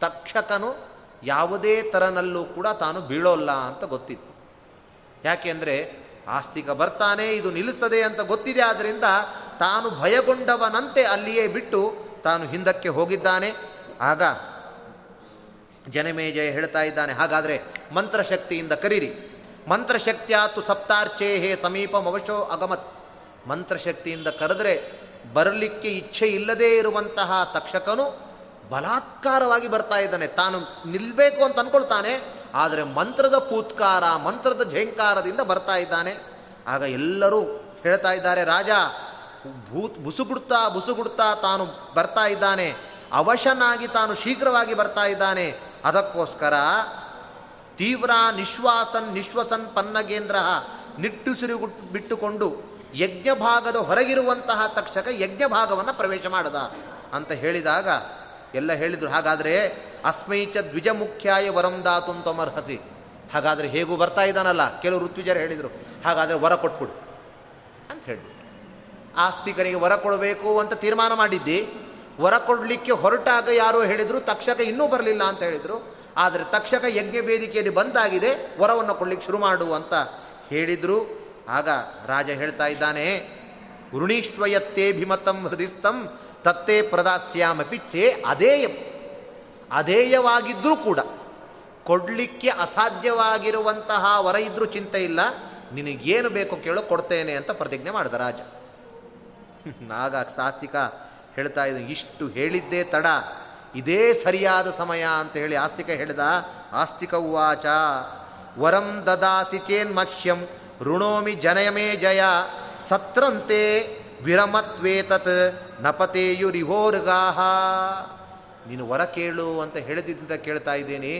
ತಕ್ಷಕನು ಯಾವುದೇ ಥರನಲ್ಲೂ ಕೂಡ ತಾನು ಬೀಳೋಲ್ಲ ಅಂತ ಗೊತ್ತಿತ್ತು. ಯಾಕೆಂದರೆ ಆಸ್ತಿಕ ಬರ್ತಾನೆ, ಇದು ನಿಲ್ಲುತ್ತದೆ ಅಂತ ಗೊತ್ತಿದೆ. ಆದ್ದರಿಂದ ತಾನು ಭಯಗೊಂಡವನಂತೆ ಅಲ್ಲಿಯೇ ಬಿಟ್ಟು ತಾನು ಹಿಂದಕ್ಕೆ ಹೋಗಿದ್ದಾನೆ. ಆಗ ಜನಮೇಜಯ ಹೇಳ್ತಾ ಇದ್ದಾನೆ, ಹಾಗಾದರೆ ಮಂತ್ರಶಕ್ತಿಯಿಂದ ಕರೀರಿ. ಮಂತ್ರಶಕ್ತಿಯಾತು ಸಪ್ತಾರ್ಚೇ ಹೇ ಸಮೀಪಮವಶೋ ಅಗಮತ್. ಮಂತ್ರಶಕ್ತಿಯಿಂದ ಕರೆದರೆ ಬರಲಿಕ್ಕೆ ಇಚ್ಛೆ ಇಲ್ಲದೇ ಇರುವಂತಹ ತಕ್ಷಕನು ಬಲಾತ್ಕಾರವಾಗಿ ಬರ್ತಾ ಇದ್ದಾನೆ. ತಾನು ನಿಲ್ಲಬೇಕು ಅಂತ ಅಂದ್ಕೊಳ್ತಾನೆ ಆದರೆ ಮಂತ್ರದ ಪೂತ್ಕಾರ, ಮಂತ್ರದ ಝೇಂಕಾರದಿಂದ ಬರ್ತಾ ಇದ್ದಾನೆ. ಆಗ ಎಲ್ಲರೂ ಹೇಳ್ತಾ ಇದ್ದಾರೆ, ರಾಜ, ಭೂತ್ ಬುಸುಗುಡ್ತಾ ಬುಸುಗುಡ್ತಾ ತಾನು ಬರ್ತಾ ಇದ್ದಾನೆ. ಅವಶನಾಗಿ ತಾನು ಶೀಘ್ರವಾಗಿ ಬರ್ತಾ ಇದ್ದಾನೆ. ಅದಕ್ಕೋಸ್ಕರ ತೀವ್ರ ನಿಶ್ವಾಸನ್, ನಿಶ್ವಸನ್ ಪನ್ನಗೇಂದ್ರ ನಿಟ್ಟುಸಿರು ಬಿಟ್ಟುಕೊಂಡು ಯಜ್ಞ ಭಾಗದ ಹೊರಗಿರುವಂತಹ ತಕ್ಷಕ ಯಜ್ಞ ಭಾಗವನ್ನು ಪ್ರವೇಶ ಮಾಡದ. ಅಂತ ಹೇಳಿದಾಗ ಎಲ್ಲ ಹೇಳಿದರು, ಹಾಗಾದರೆ ಅಸ್ಮೈಚ ದ್ವಿಜ ಮುಖ್ಯಾಯ ವರಂ ದಾತು ತೊಮರ್ಹಸಿ. ಹಾಗಾದರೆ ಹೇಗೂ ಬರ್ತಾ ಇದ್ದಾನಲ್ಲ? ಕೆಲವು ಋತ್ವಿಜರು ಹೇಳಿದರು. ಹಾಗಾದರೆ ವರ ಕೊಟ್ಬಿಡು ಅಂತ ಹೇಳಿಬಿಟ್ಟು ಆಸ್ತಿಕರಿಗೆ ವರ ಕೊಡಬೇಕು ಅಂತ ತೀರ್ಮಾನ ಮಾಡಿದ್ದಿ. ವರ ಕೊಡಲಿಕ್ಕೆ ಹೊರಟಾಗ ಯಾರೋ ಹೇಳಿದರು, ತಕ್ಷಕ ಇನ್ನೂ ಬರಲಿಲ್ಲ ಅಂತ ಹೇಳಿದರು. ಆದರೆ ತಕ್ಷಕ ಯಜ್ಞ ವೇದಿಕೆಯಲ್ಲಿ ಬಂದಾಗಿದೆ, ವರವನ್ನು ಕೊಡಲಿಕ್ಕೆ ಶುರು ಮಾಡು ಅಂತ ಹೇಳಿದರು. ಆಗ ರಾಜ ಹೇಳ್ತಾ ಇದ್ದಾನೆ ಭಿಮತಂ ಹೃದಿಸ್ತಂ ತತ್ತೇ ಪ್ರದಾಸ್ಯಾಮಪಿ ಚೇ ಅದೇಯಂ. ಅಧೇಯವಾಗಿದ್ದರೂ ಕೂಡ ಕೊಡಲಿಕ್ಕೆ ಅಸಾಧ್ಯವಾಗಿರುವಂತಹ ವರ ಇದ್ದರೂ ಚಿಂತೆ ಇಲ್ಲ. ನಿನಗೇನು ಬೇಕೋ ಕೇಳೋ ಕೊಡ್ತೇನೆ ಅಂತ ಪ್ರತಿಜ್ಞೆ ಮಾಡಿದ ರಾಜ. ನಾಗ ಸಾಸ್ತಿಕ ಹೇಳ್ತಾ ಇದ್ದ, ಇಷ್ಟು ಹೇಳಿದ್ದೇ ತಡ, ಇದೇ ಸರಿಯಾದ ಸಮಯ ಅಂತ ಹೇಳಿ ಆಸ್ತಿಕ ಹೇಳಿದ, ಆಸ್ತಿಕ ಉವಾಚ, ವರಂ ದದಾಸಿ ಚೇನ್ ಮಹ್ಯಂ, ಋಣೋಮಿ ಜನಯಮೇ ಜಯ, ಸತ್ರಂತೆ ವಿರಮತ್ವೇತತ್, ನಪತೇಯುರಿಹೋರ್ಗಾಹ. ನೀನು ವರ ಕೇಳು ಅಂತ ಹೇಳಿದ್ದಿಂದ ಕೇಳ್ತಾ ಇದ್ದೀನಿ.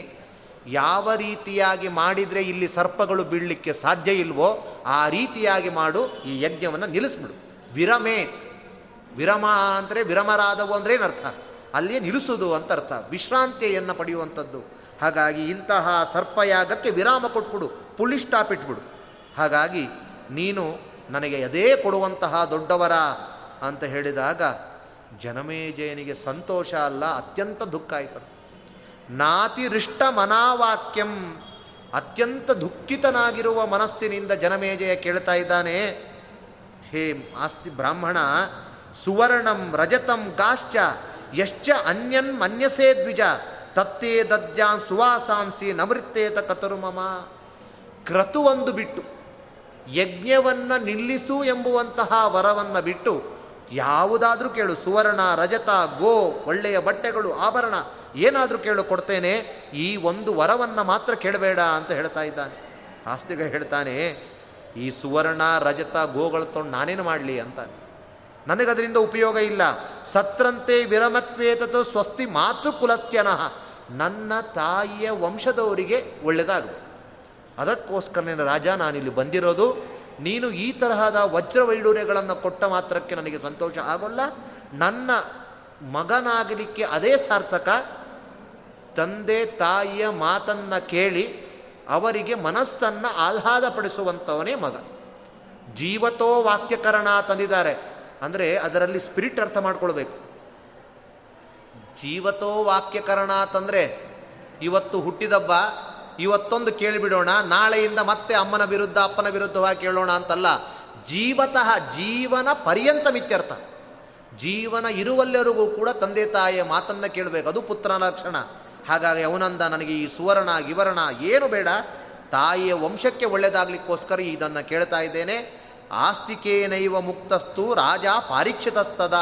ಯಾವ ರೀತಿಯಾಗಿ ಮಾಡಿದರೆ ಇಲ್ಲಿ ಸರ್ಪಗಳು ಬೀಳಲಿಕ್ಕೆ ಸಾಧ್ಯ ಇಲ್ವೋ ಆ ರೀತಿಯಾಗಿ ಮಾಡು, ಈ ಯಜ್ಞವನ್ನು ನಿಲ್ಲಿಸ್ಬಿಡು. ವಿರಮೇತ್. ವಿರಮ ಅಂದರೆ ವಿರಮರಾದವು ಅಂದರೆ ಏನರ್ಥ? ಅಲ್ಲಿಯೇ ನಿಲ್ಲಿಸೋದು ಅಂತ ಅರ್ಥ. ವಿಶ್ರಾಂತಿಯನ್ನು ಪಡೆಯುವಂಥದ್ದು. ಹಾಗಾಗಿ ಇಂತಹ ಸರ್ಪಯಾಗಕ್ಕೆ ವಿರಾಮ ಕೊಟ್ಬಿಡು ಪುಲಿ ಸ್ಟಾಪ್ ಇಟ್ಬಿಡು ಹಾಗಾಗಿ ನೀನು ನನಗೆ ಅದೇ ಕೊಡುವಂತಹ ದೊಡ್ಡವರ ಅಂತ ಹೇಳಿದಾಗ ಜನಮೇಜಯನಿಗೆ ಸಂತೋಷ ಅಲ್ಲ, ಅತ್ಯಂತ ದುಃಖ ಆಯಿತು ನಾತಿರಿಷ್ಟ ಮನಾವಾಕ್ಯಂ. ಅತ್ಯಂತ ದುಃಖಿತನಾಗಿರುವ ಮನಸ್ಸಿನಿಂದ ಜನಮೇಜಯ ಕೇಳ್ತಾ ಇದ್ದಾನೆ. ಹೇ ಆಸ್ತಿ ಬ್ರಾಹ್ಮಣ, ಸುವರ್ಣಂ ರಜತಂ ಗಾಶ್ಚ ಯಶ್ಚ ಅನ್ಯನ್ ಮನ್ಯಸೇ ದ್ವಿಜ, ತತ್ತೇ ದದ್ಯಾನ್ ಸುವಾಸಾಂಸಿ ನವೃತ್ತೇತ ಕತರುಮಮ ಕ್ರತುವೊಂದು ಬಿಟ್ಟು, ಯಜ್ಞವನ್ನು ನಿಲ್ಲಿಸು ಎಂಬುವಂತಹ ವರವನ್ನು ಬಿಟ್ಟು ಯಾವುದಾದ್ರೂ ಕೇಳು, ಸುವರ್ಣ, ರಜತ, ಗೋ, ಒಳ್ಳೆಯ ಬಟ್ಟೆಗಳು, ಆಭರಣ, ಏನಾದರೂ ಕೇಳು, ಕೊಡ್ತೇನೆ. ಈ ಒಂದು ವರವನ್ನು ಮಾತ್ರ ಕೇಳಬೇಡ ಅಂತ ಹೇಳ್ತಾ ಇದ್ದಾನೆ. ಆಸ್ತಿಗ ಹೇಳ್ತಾನೆ, ಈ ಸುವರ್ಣ, ರಜತ, ಗೋಗಳು ತೊಗೊಂಡು ನಾನೇನು ಮಾಡಲಿ ಅಂತ ನನಗದರಿಂದ ಉಪಯೋಗ ಇಲ್ಲ. ಸತ್ರಂತೆ ವಿರಮತ್ವೇತತು ಸ್ವಸ್ತಿ ಮಾತೃ ಕುಲಸ್ಯನಃ ನನ್ನ ತಾಯಿಯ ವಂಶದವರಿಗೆ ಒಳ್ಳೆಯದಾಗಬೇಕು ಅದಕ್ಕೋಸ್ಕರ ರಾಜ, ನಾನಿಲ್ಲಿ ಬಂದಿರೋದು. ನೀನು ಈ ತರಹದ ವಜ್ರ ವೈಡೂರ್ಯಗಳನ್ನು ಕೊಟ್ಟ ಮಾತ್ರಕ್ಕೆ ನನಗೆ ಸಂತೋಷ ಆಗೋಲ್ಲ. ನನ್ನ ಮಗನಾಗಲಿಕ್ಕೆ ಅದೇ ಸಾರ್ಥಕ. ತಂದೆ ತಾಯಿಯ ಮಾತನ್ನು ಕೇಳಿ ಅವರಿಗೆ ಮನಸ್ಸನ್ನು ಆಹ್ಲಾದಪಡಿಸುವಂಥವನೇ ಮಗ. ಜೀವತೋ ವಾಕ್ಯಕರಣ ತಂದಿದ್ದಾರೆ ಅಂದರೆ ಅದರಲ್ಲಿ ಸ್ಪಿರಿಟ್ ಅರ್ಥ ಮಾಡ್ಕೊಳ್ಬೇಕು. ಜೀವತೋ ವಾಕ್ಯಕರಣ ಅಂತಂದರೆ ಇವತ್ತು ಹುಟ್ಟಿದಬ್ಬ ಇವತ್ತೊಂದು ಕೇಳಿಬಿಡೋಣ, ನಾಳೆಯಿಂದ ಮತ್ತೆ ಅಮ್ಮನ ವಿರುದ್ಧ, ಅಪ್ಪನ ವಿರುದ್ಧವಾಗಿ ಕೇಳೋಣ ಅಂತಲ್ಲ. ಜೀವತಃ ಜೀವನ ಪರ್ಯಂತ ಮಿತ್ಯರ್ಥ. ಜೀವನ ಇರುವಲ್ಲರಿಗೂ ಕೂಡ ತಂದೆ ತಾಯಿಯ ಮಾತನ್ನು ಕೇಳಬೇಕು. ಅದು ಪುತ್ರನ ಲಕ್ಷಣ ಹಾಗಾಗಿ ಅವನಂದ ನನಗೆ ಈ ಸುವರ್ಣ, ವಿವರಣ ಏನು ಬೇಡ. ತಾಯಿಯ ವಂಶಕ್ಕೆ ಒಳ್ಳೆಯದಾಗಲಿಕ್ಕೋಸ್ಕರ ಇದನ್ನು ಕೇಳ್ತಾ ಇದ್ದೇನೆ. ಆಸ್ತಿಕೇನೈವ ಮುಕ್ತಸ್ತು ರಾಜ ಪಾರೀಕ್ಷಿತಸ್ತದ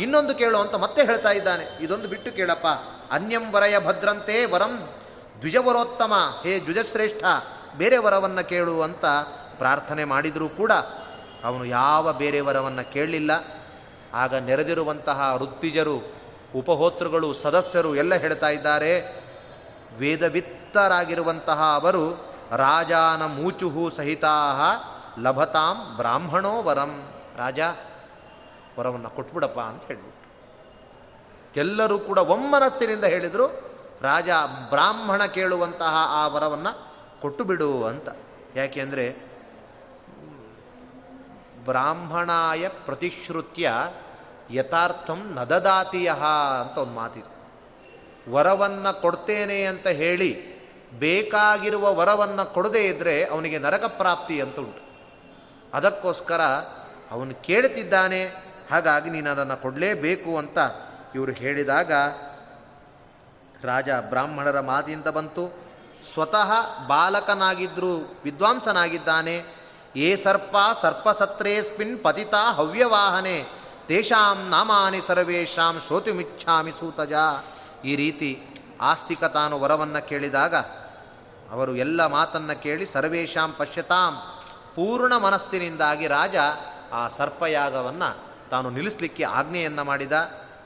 ಇನ್ನೊಂದು ಕೇಳು ಅಂತ ಮತ್ತೆ ಹೇಳ್ತಾ ಇದ್ದಾನೆ. ಇದೊಂದು ಬಿಟ್ಟು ಕೇಳಪ್ಪ. ಅನ್ಯಂ ವರಯ ಭದ್ರಂತೆ ವರಂ ದ್ವಿಜವರೋತ್ತಮ, ಹೇ ದ್ವಿಜಶ್ರೇಷ್ಠ, ಬೇರೆ ವರವನ್ನು ಕೇಳು ಅಂತ ಪ್ರಾರ್ಥನೆ ಮಾಡಿದರೂ ಕೂಡ ಅವನು ಯಾವ ಬೇರೆ ವರವನ್ನು ಕೇಳಲಿಲ್ಲ. ಆಗ ನೆರೆದಿರುವಂತಹ ವೃತ್ತಿಜರು ಉಪಹೋತೃಗಳು, ಸದಸ್ಯರು ಎಲ್ಲ ಹೇಳ್ತಾ ಇದ್ದಾರೆ, ವೇದವಿತ್ತರಾಗಿರುವಂತಹ ಅವರು, ರಾಜಾನ ಮೂಚುಹು ಸಹಿತಾಹ ಲಭತಾಂ ಬ್ರಾಹ್ಮಣೋ ವರಂ. ರಾಜ, ವರವನ್ನು ಕೊಟ್ಬಿಡಪ್ಪ ಅಂತ ಹೇಳಿಬಿಟ್ಟು ಎಲ್ಲರೂ ಕೂಡ ಒಮ್ಮನಸ್ಸಿನಿಂದ ಹೇಳಿದರು ರಾಜ ಬ್ರಾಹ್ಮಣ ಕೇಳುವಂತಹ ಆ ವರವನ್ನು ಕೊಟ್ಟು ಬಿಡು ಅಂತ ಯಾಕೆಂದರೆ ಬ್ರಾಹ್ಮಣಾಯ ಪ್ರತಿಶ್ರುತ್ಯ ಯಥಾರ್ಥಂ ನದದಾತಿಯ ಅಂತ ಒಂದು ಮಾತಿದೆ. ವರವನ್ನು ಕೊಡ್ತೇನೆ ಅಂತ ಹೇಳಿ ಬೇಕಾಗಿರುವ ವರವನ್ನು ಕೊಡದೇ ಇದ್ದರೆ ಅವನಿಗೆ ನರಕ ಪ್ರಾಪ್ತಿ ಅಂತ ಉಂಟು. ಅದಕ್ಕೋಸ್ಕರ ಅವನು ಕೇಳುತ್ತಿದ್ದಾನೆ ಹಾಗಾಗಿ ನೀನು ಅದನ್ನು ಕೊಡಲೇಬೇಕು ಅಂತ ಇವರು ಹೇಳಿದಾಗ ರಾಜ ಬ್ರಾಹ್ಮಣರ ಮಾತಿಯಿಂದ ಬಂತು. ಸ್ವತಃ ಬಾಲಕನಾಗಿದ್ದರೂ ವಿದ್ವಾಂಸನಾಗಿದ್ದಾನೆ. ಏ ಸರ್ಪ ಸರ್ಪಸತ್ರೇಸ್ಮಿನ್ ಪತಿತ ಹವ್ಯವಾಹನೆ. ತೇಷಾಂ ನಾಮಾನಿ ಸರ್ವೇಶಾಂ ಶ್ರೋತಿಮಿಚ್ಛಾಮಿ ಸೂತಜ. ಈ ರೀತಿ ಆಸ್ತಿಕ ತಾನು ವರವನ್ನು ಕೇಳಿದಾಗ ಅವರು ಎಲ್ಲ ಮಾತನ್ನು ಕೇಳಿ ಸರ್ವೇಶಾಂ ಪಶ್ಯತಾಂ. ಪೂರ್ಣ ಮನಸ್ಸಿನಿಂದಾಗಿ ರಾಜ ಆ ಸರ್ಪಯಾಗವನ್ನು ತಾನು ನಿಲ್ಲಿಸಲಿಕ್ಕೆ ಆಜ್ಞೆಯನ್ನು ಮಾಡಿದ.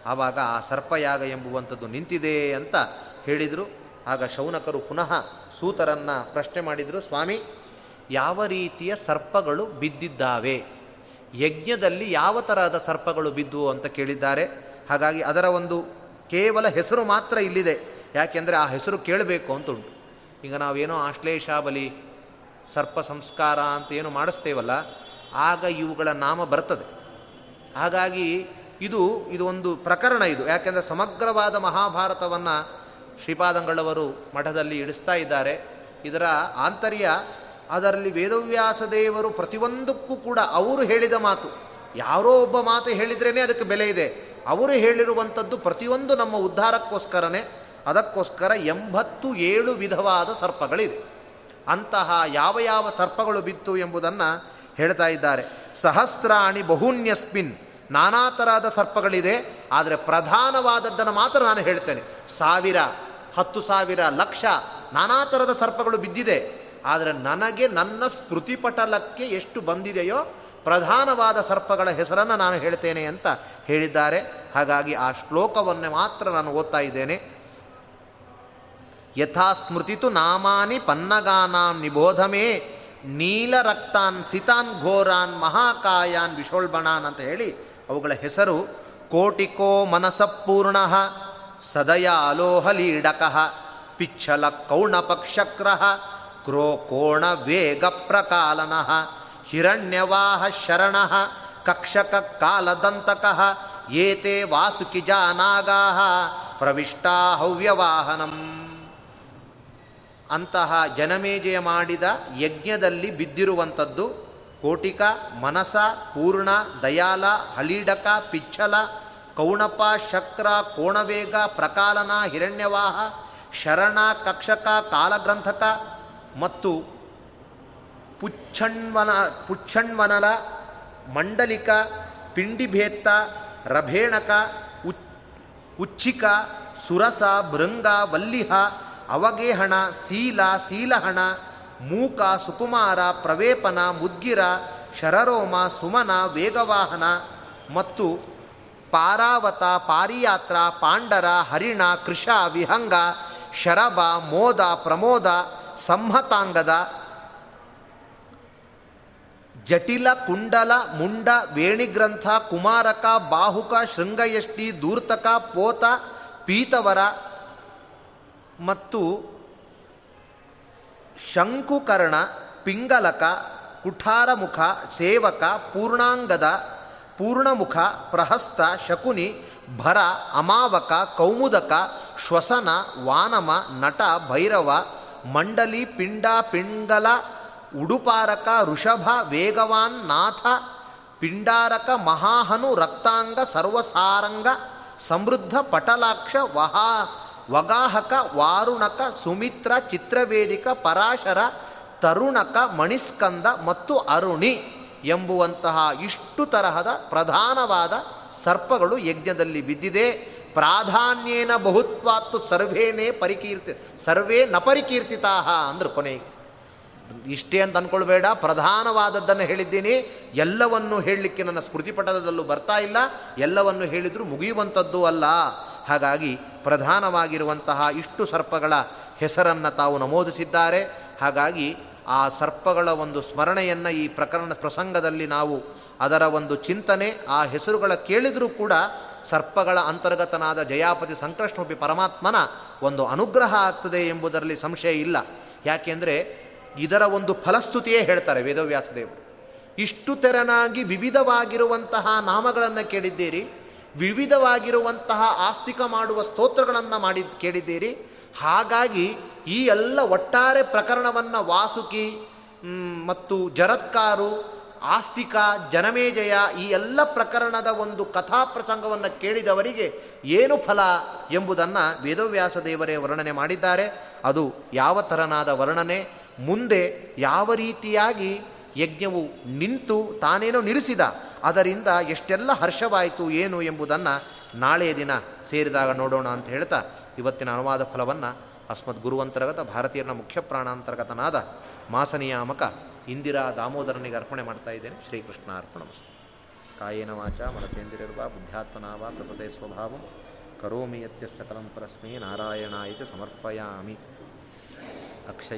ಆವಾಗ ಆ ಸರ್ಪಯಾಗ ಎಂಬುವಂಥದ್ದು ನಿಂತಿದೆ ಅಂತ ಹೇಳಿದರು. ಆಗ ಶೌನಕರು ಪುನಃ ಸೂತರನ್ನು ಪ್ರಶ್ನೆ ಮಾಡಿದರು, ಸ್ವಾಮಿ, ಯಾವ ರೀತಿಯ ಸರ್ಪಗಳು ಬಿದ್ದಿದ್ದಾವೆ? ಯಜ್ಞದಲ್ಲಿ ಯಾವ ತರಹದ ಸರ್ಪಗಳು ಬಿದ್ದುವು? ಅಂತ ಕೇಳಿದ್ದಾರೆ. ಹಾಗಾಗಿ ಅದರ ಒಂದು ಕೇವಲ ಹೆಸರು ಮಾತ್ರ ಇಲ್ಲಿದೆ. ಯಾಕೆಂದರೆ ಆ ಹೆಸರು ಕೇಳಬೇಕು ಅಂತ ಉಂಟು ಈಗ ನಾವೇನೋ ಆಶ್ಲೇಷ ಬಲಿ ಸರ್ಪ ಸಂಸ್ಕಾರ ಅಂತ ಏನು ಮಾಡಿಸ್ತೇವಲ್ಲ, ಆಗ ಇವುಗಳ ನಾಮ ಬರ್ತದೆ. ಹಾಗಾಗಿ ಇದು ಇದು ಒಂದು ಪ್ರಕರಣ ಇದು. ಯಾಕೆಂದರೆ ಸಮಗ್ರವಾದ ಮಹಾಭಾರತವನ್ನು ಶ್ರೀಪಾದಂಗಳವರು ಮಠದಲ್ಲಿ ಇಡಿಸ್ತಾ ಇದ್ದಾರೆ. ಇದರ ಆಂತರ್ಯ, ಅದರಲ್ಲಿ ವೇದವ್ಯಾಸ ದೇವರು ಪ್ರತಿಯೊಂದಕ್ಕೂ ಕೂಡ ಅವರು ಹೇಳಿದ ಮಾತು. ಯಾರೋ ಒಬ್ಬ ಮಾತು ಹೇಳಿದ್ರೇ ಅದಕ್ಕೆ ಬೆಲೆ ಇದೆ. ಅವರು ಹೇಳಿರುವಂಥದ್ದು ಪ್ರತಿಯೊಂದು ನಮ್ಮ ಉದ್ಧಾರಕ್ಕೋಸ್ಕರನೇ, ಅದಕ್ಕೋಸ್ಕರ ಎಂಬತ್ತು ಏಳು ವಿಧವಾದ ಸರ್ಪಗಳಿದೆ. ಅಂತಹ ಯಾವ ಯಾವ ಸರ್ಪಗಳು ಬಿತ್ತು ಎಂಬುದನ್ನು ಹೇಳ್ತಾ ಇದ್ದಾರೆ. ಸಹಸ್ರಾಣಿ ಬಹುನ್ಯಸ್ಮಿನ್. ನಾನಾ ಥರದ ಸರ್ಪಗಳಿದೆ, ಆದರೆ ಪ್ರಧಾನವಾದದ್ದನ್ನು ಮಾತ್ರ ನಾನು ಹೇಳ್ತೇನೆ. ಸಾವಿರ, ಹತ್ತು ಸಾವಿರ, ಲಕ್ಷ ನಾನಾ ಥರದ ಸರ್ಪಗಳು ಬಿದ್ದಿದೆ. ಆದರೆ ನನಗೆ ನನ್ನ ಸ್ಮೃತಿಪಟಲಕ್ಕೆ ಎಷ್ಟು ಬಂದಿದೆಯೋ ಪ್ರಧಾನವಾದ ಸರ್ಪಗಳ ಹೆಸರನ್ನು ನಾನು ಹೇಳ್ತೇನೆ ಅಂತ ಹೇಳಿದ್ದಾರೆ. ಹಾಗಾಗಿ ಆ ಶ್ಲೋಕವನ್ನು ಮಾತ್ರ ನಾನು ಓದ್ತಾ ಇದ್ದೇನೆ. ಯಥಾ ಸ್ಮೃತಿತು ನಾಮಾನಿ ಪನ್ನಗಾನಾಂ ನಿಬೋಧಮೇ, ನೀಲರಕ್ತಾನ್ ಸಿತಾನ್ ಘೋರಾನ್ ಮಹಾಕಾಯಾನ್ ವಿಶೋಳ್ಬಣಾನ್ ಅಂತ ಹೇಳಿ ಅವುಗಳ ಹೆಸರು ಕೋಟಿಕೋ ಮನಸಪೂರ್ಣ ಸದಯ ಅಲೋಹಲೀಡಕ ಪಿಚ್ಛಲ ಕೌಣಪಕ್ಷಕ್ರ ಕ್ರೋ ಕೋಣ ವೇಗ ಪ್ರಕಾಲನ ಹಿರಣ್ಯವಾಹ ಶರಣ ಕಕ್ಷಕ ಕಾಲದಂತಕ ಏತೆ ವಾಸುಕಿಜಾನಾಗಾ ಪ್ರವಿಷ್ಟಾ ಹವ್ಯವಾಹನಂ. ಅಂತಹ ಜನಮೇಜಯ ಮಾಡಿದ ಯಜ್ಞದಲ್ಲಿ ಬಿದ್ದಿರುವಂಥದ್ದು ಕೋಟಿಕ, ಮನಸ, ಪೂರ್ಣ, ದಯಾಲ ಹಲೀಡಕ ಪಿಚ್ಚಲ, ಕೌಣಪ, ಶಕ್ರ, ಕೋಣವೇಗ, ಪ್ರಕಾಲನ, ಹಿರಣ್ಯವಾಹ, ಶರಣ, ಕಕ್ಷಕ, ಕಾಲಗ್ರಂಥಕ ಮತ್ತು ಪುಚ್ಛಣ್ವನ, ಪುಚ್ಛಣ್ವನಲ, ಮಂಡಲಿಕ, ಪಿಂಡಿಭೇತ್ತ, ರಭೇಣಕ ಉಚ್ಚಿಕ ಸುರಸ ಭೃಂಗ ವಲ್ಲಿಹ, ಅವಗೇಹಣ ಶೀಲ ಶೀಲಹಣ ಮೂಕ ಸುಕುಮಾರ ಪ್ರವೇಪನ ಮುದ್ಗಿರ ಶರರೋಮ ಸುಮನ ವೇಗವಾಹನ ಮತ್ತು ಪಾರಾವತ ಪಾರಿಯಾತ್ರ ಪಾಂಡರ ಹರಿಣ ಕೃಷ ವಿಹಂಗ ಶರಭ ಮೋದ ಪ್ರಮೋದ ಸಂಹತಾಂಗದ ಜಟಿಲ ಕುಂಡಲ ಮುಂಡ ವೇಣಿಗ್ರಂಥ ಕುಮಾರಕ ಬಾಹುಕ ಶೃಂಗಯಷ್ಟಿ ದೂರ್ತಕ ಪೋತ ಪೀತವರ ಮತ್ತು ಶಂಕುಕರ್ಣ, ಪಿಂಗಲಕ, ಕುಠಾರಮುಖ, ಸೇವಕ, ಪೂರ್ಣಾಂಗದ, ಪೂರ್ಣಮುಖ, ಪ್ರಹಸ್ತ, ಶಕುನಿ, ಭರ, ಅಮಾವಕ, ಕೌಮುದಕ, ಶ್ವಸನ, ವಾನಮ, ನಟ, ಭೈರವ, ಮಂಡಲಿ, ಪಿಂಡ, ಪಿಂಗಲ, ಉಡುಪಾರಕ, ಋಷಭ, ವೇಗವಾನ್, ನಾಥ, ಪಿಂಡಾರಕ, ಮಹಾಹನು, ರಕ್ತಾಂಗ, ಸರ್ವಸಾರಂಗ, ಸಮೃದ್ಧ, ಪಟಲಾಕ್ಷ, ವಹಾ ವಗಾಹಕ, ವಾರುಣಕ, ಸುಮಿತ್ರ, ಚಿತ್ರವೇದಿಕ, ಪರಾಶರ, ತರುಣಕ, ಮಣಿಸ್ಕಂದ ಮತ್ತು ಅರುಣಿ ಎಂಬುವಂತಹ ಇಷ್ಟು ತರಹದ ಪ್ರಧಾನವಾದ ಸರ್ಪಗಳು ಯಜ್ಞದಲ್ಲಿ ಬಿದ್ದಿದೆ. ಪ್ರಾಧಾನ್ಯೇನ ಬಹುತ್ವಾತ್ತು ಸರ್ವೇನೇ ಪರಿಕೀರ್ತಿ, ಸರ್ವೇ ನ ಪರಿಕೀರ್ತಿತಾಹ ಅಂದರು ಕೊನೆಗೆ ಇಷ್ಟೇ ಅಂತ ಅಂದ್ಕೊಳ್ಬೇಡ ಪ್ರಧಾನವಾದದ್ದನ್ನು ಹೇಳಿದ್ದೀನಿ. ಎಲ್ಲವನ್ನು ಹೇಳಲಿಕ್ಕೆ ನನ್ನ ಸ್ಮೃತಿಪಟದಲ್ಲೂ ಬರ್ತಾ ಇಲ್ಲ. ಎಲ್ಲವನ್ನು ಹೇಳಿದರೂ ಮುಗಿಯುವಂಥದ್ದು ಅಲ್ಲ. ಹಾಗಾಗಿ ಪ್ರಧಾನವಾಗಿರುವಂತಹ ಇಷ್ಟು ಸರ್ಪಗಳ ಹೆಸರನ್ನು ತಾವು ನಮೂದಿಸಿದ್ದಾರೆ. ಹಾಗಾಗಿ ಆ ಸರ್ಪಗಳ ಒಂದು ಸ್ಮರಣೆಯನ್ನು ಈ ಪ್ರಕರಣ ಪ್ರಸಂಗದಲ್ಲಿ ನಾವು ಅದರ ಒಂದು ಚಿಂತನೆ, ಆ ಹೆಸರುಗಳ ಕೇಳಿದರೂ ಕೂಡ ಸರ್ಪಗಳ ಅಂತರ್ಗತನಾದ ಜಯಾಪತಿ ಸಂಕೃಷ್ಣೋಪಿ ಪರಮಾತ್ಮನ ಒಂದು ಅನುಗ್ರಹ ಆಗ್ತದೆ ಎಂಬುದರಲ್ಲಿ ಸಂಶಯ ಇಲ್ಲ. ಯಾಕೆಂದರೆ ಇದರ ಒಂದು ಫಲಸ್ತುತಿಯೇ ಹೇಳ್ತಾರೆ ವೇದವ್ಯಾಸದೇವರು. ಇಷ್ಟು ತೆರನಾಗಿ ವಿವಿಧವಾಗಿರುವಂತಹ ನಾಮಗಳನ್ನು ಕೇಳಿದ್ದೀರಿ. ವಿವಿಧವಾಗಿರುವಂತಹ ಆಸ್ತಿಕ ಮಾಡುವ ಸ್ತೋತ್ರಗಳನ್ನು ಮಾಡಿ ಕೇಳಿದ್ದೀರಿ. ಹಾಗಾಗಿ ಈ ಎಲ್ಲ ಒಟ್ಟಾರೆ ಪ್ರಕರಣವನ್ನು ವಾಸುಕಿ ಮತ್ತು ಜರತ್ಕಾರು, ಆಸ್ತಿಕ, ಜನಮೇಜಯ ಈ ಎಲ್ಲ ಪ್ರಕರಣದ ಒಂದು ಕಥಾ ಪ್ರಸಂಗವನ್ನು ಕೇಳಿದವರಿಗೆ ಏನು ಫಲ ಎಂಬುದನ್ನು ವೇದವ್ಯಾಸ ದೇವರೇ ವರ್ಣನೆ ಮಾಡಿದ್ದಾರೆ. ಅದು ಯಾವ ಥರನಾದ ವರ್ಣನೆ? ಮುಂದೆ ಯಾವ ರೀತಿಯಾಗಿ ಯಜ್ಞವು ನಿಂತು ತಾನೇನೋ ನಿಲ್ಲಿಸಿದ, ಅದರಿಂದ ಎಷ್ಟೆಲ್ಲ ಹರ್ಷವಾಯಿತು ಏನು ಎಂಬುದನ್ನು ನಾಳೆಯ ದಿನ ಸೇರಿದಾಗ ನೋಡೋಣ ಅಂತ ಹೇಳ್ತಾ ಇವತ್ತಿನ ಅನುವಾದ ಫಲವನ್ನು ಅಸ್ಮದ್ ಗುರುವಂತರ್ಗತ ಭಾರತೀಯರ ಮುಖ್ಯ ಪ್ರಾಣಾಂತರ್ಗತನಾದ ಮಾಸನಿಯಾಮಕ ಇಂದಿರಾ ದಾಮೋದರನಿಗೆ ಅರ್ಪಣೆ ಮಾಡ್ತಾ ಇದ್ದೇನೆ. ಶ್ರೀಕೃಷ್ಣ ಅರ್ಪಣ ಕಾಯೇನ ವಾಚ ಮನಸೇಂದಿರಿರುವ ಬುದ್ಧಾತ್ಮನಾವ ಪ್ರಕೃತೆ ಸ್ವಭಾವಂ ಕರೋಮಿ ಯತ್ಯ ಸಕಲಂ ಪರಸ್ಮೈ ಇದು ಸಮರ್ಪಯಾಮಿ. ಅಕ್ಷಯ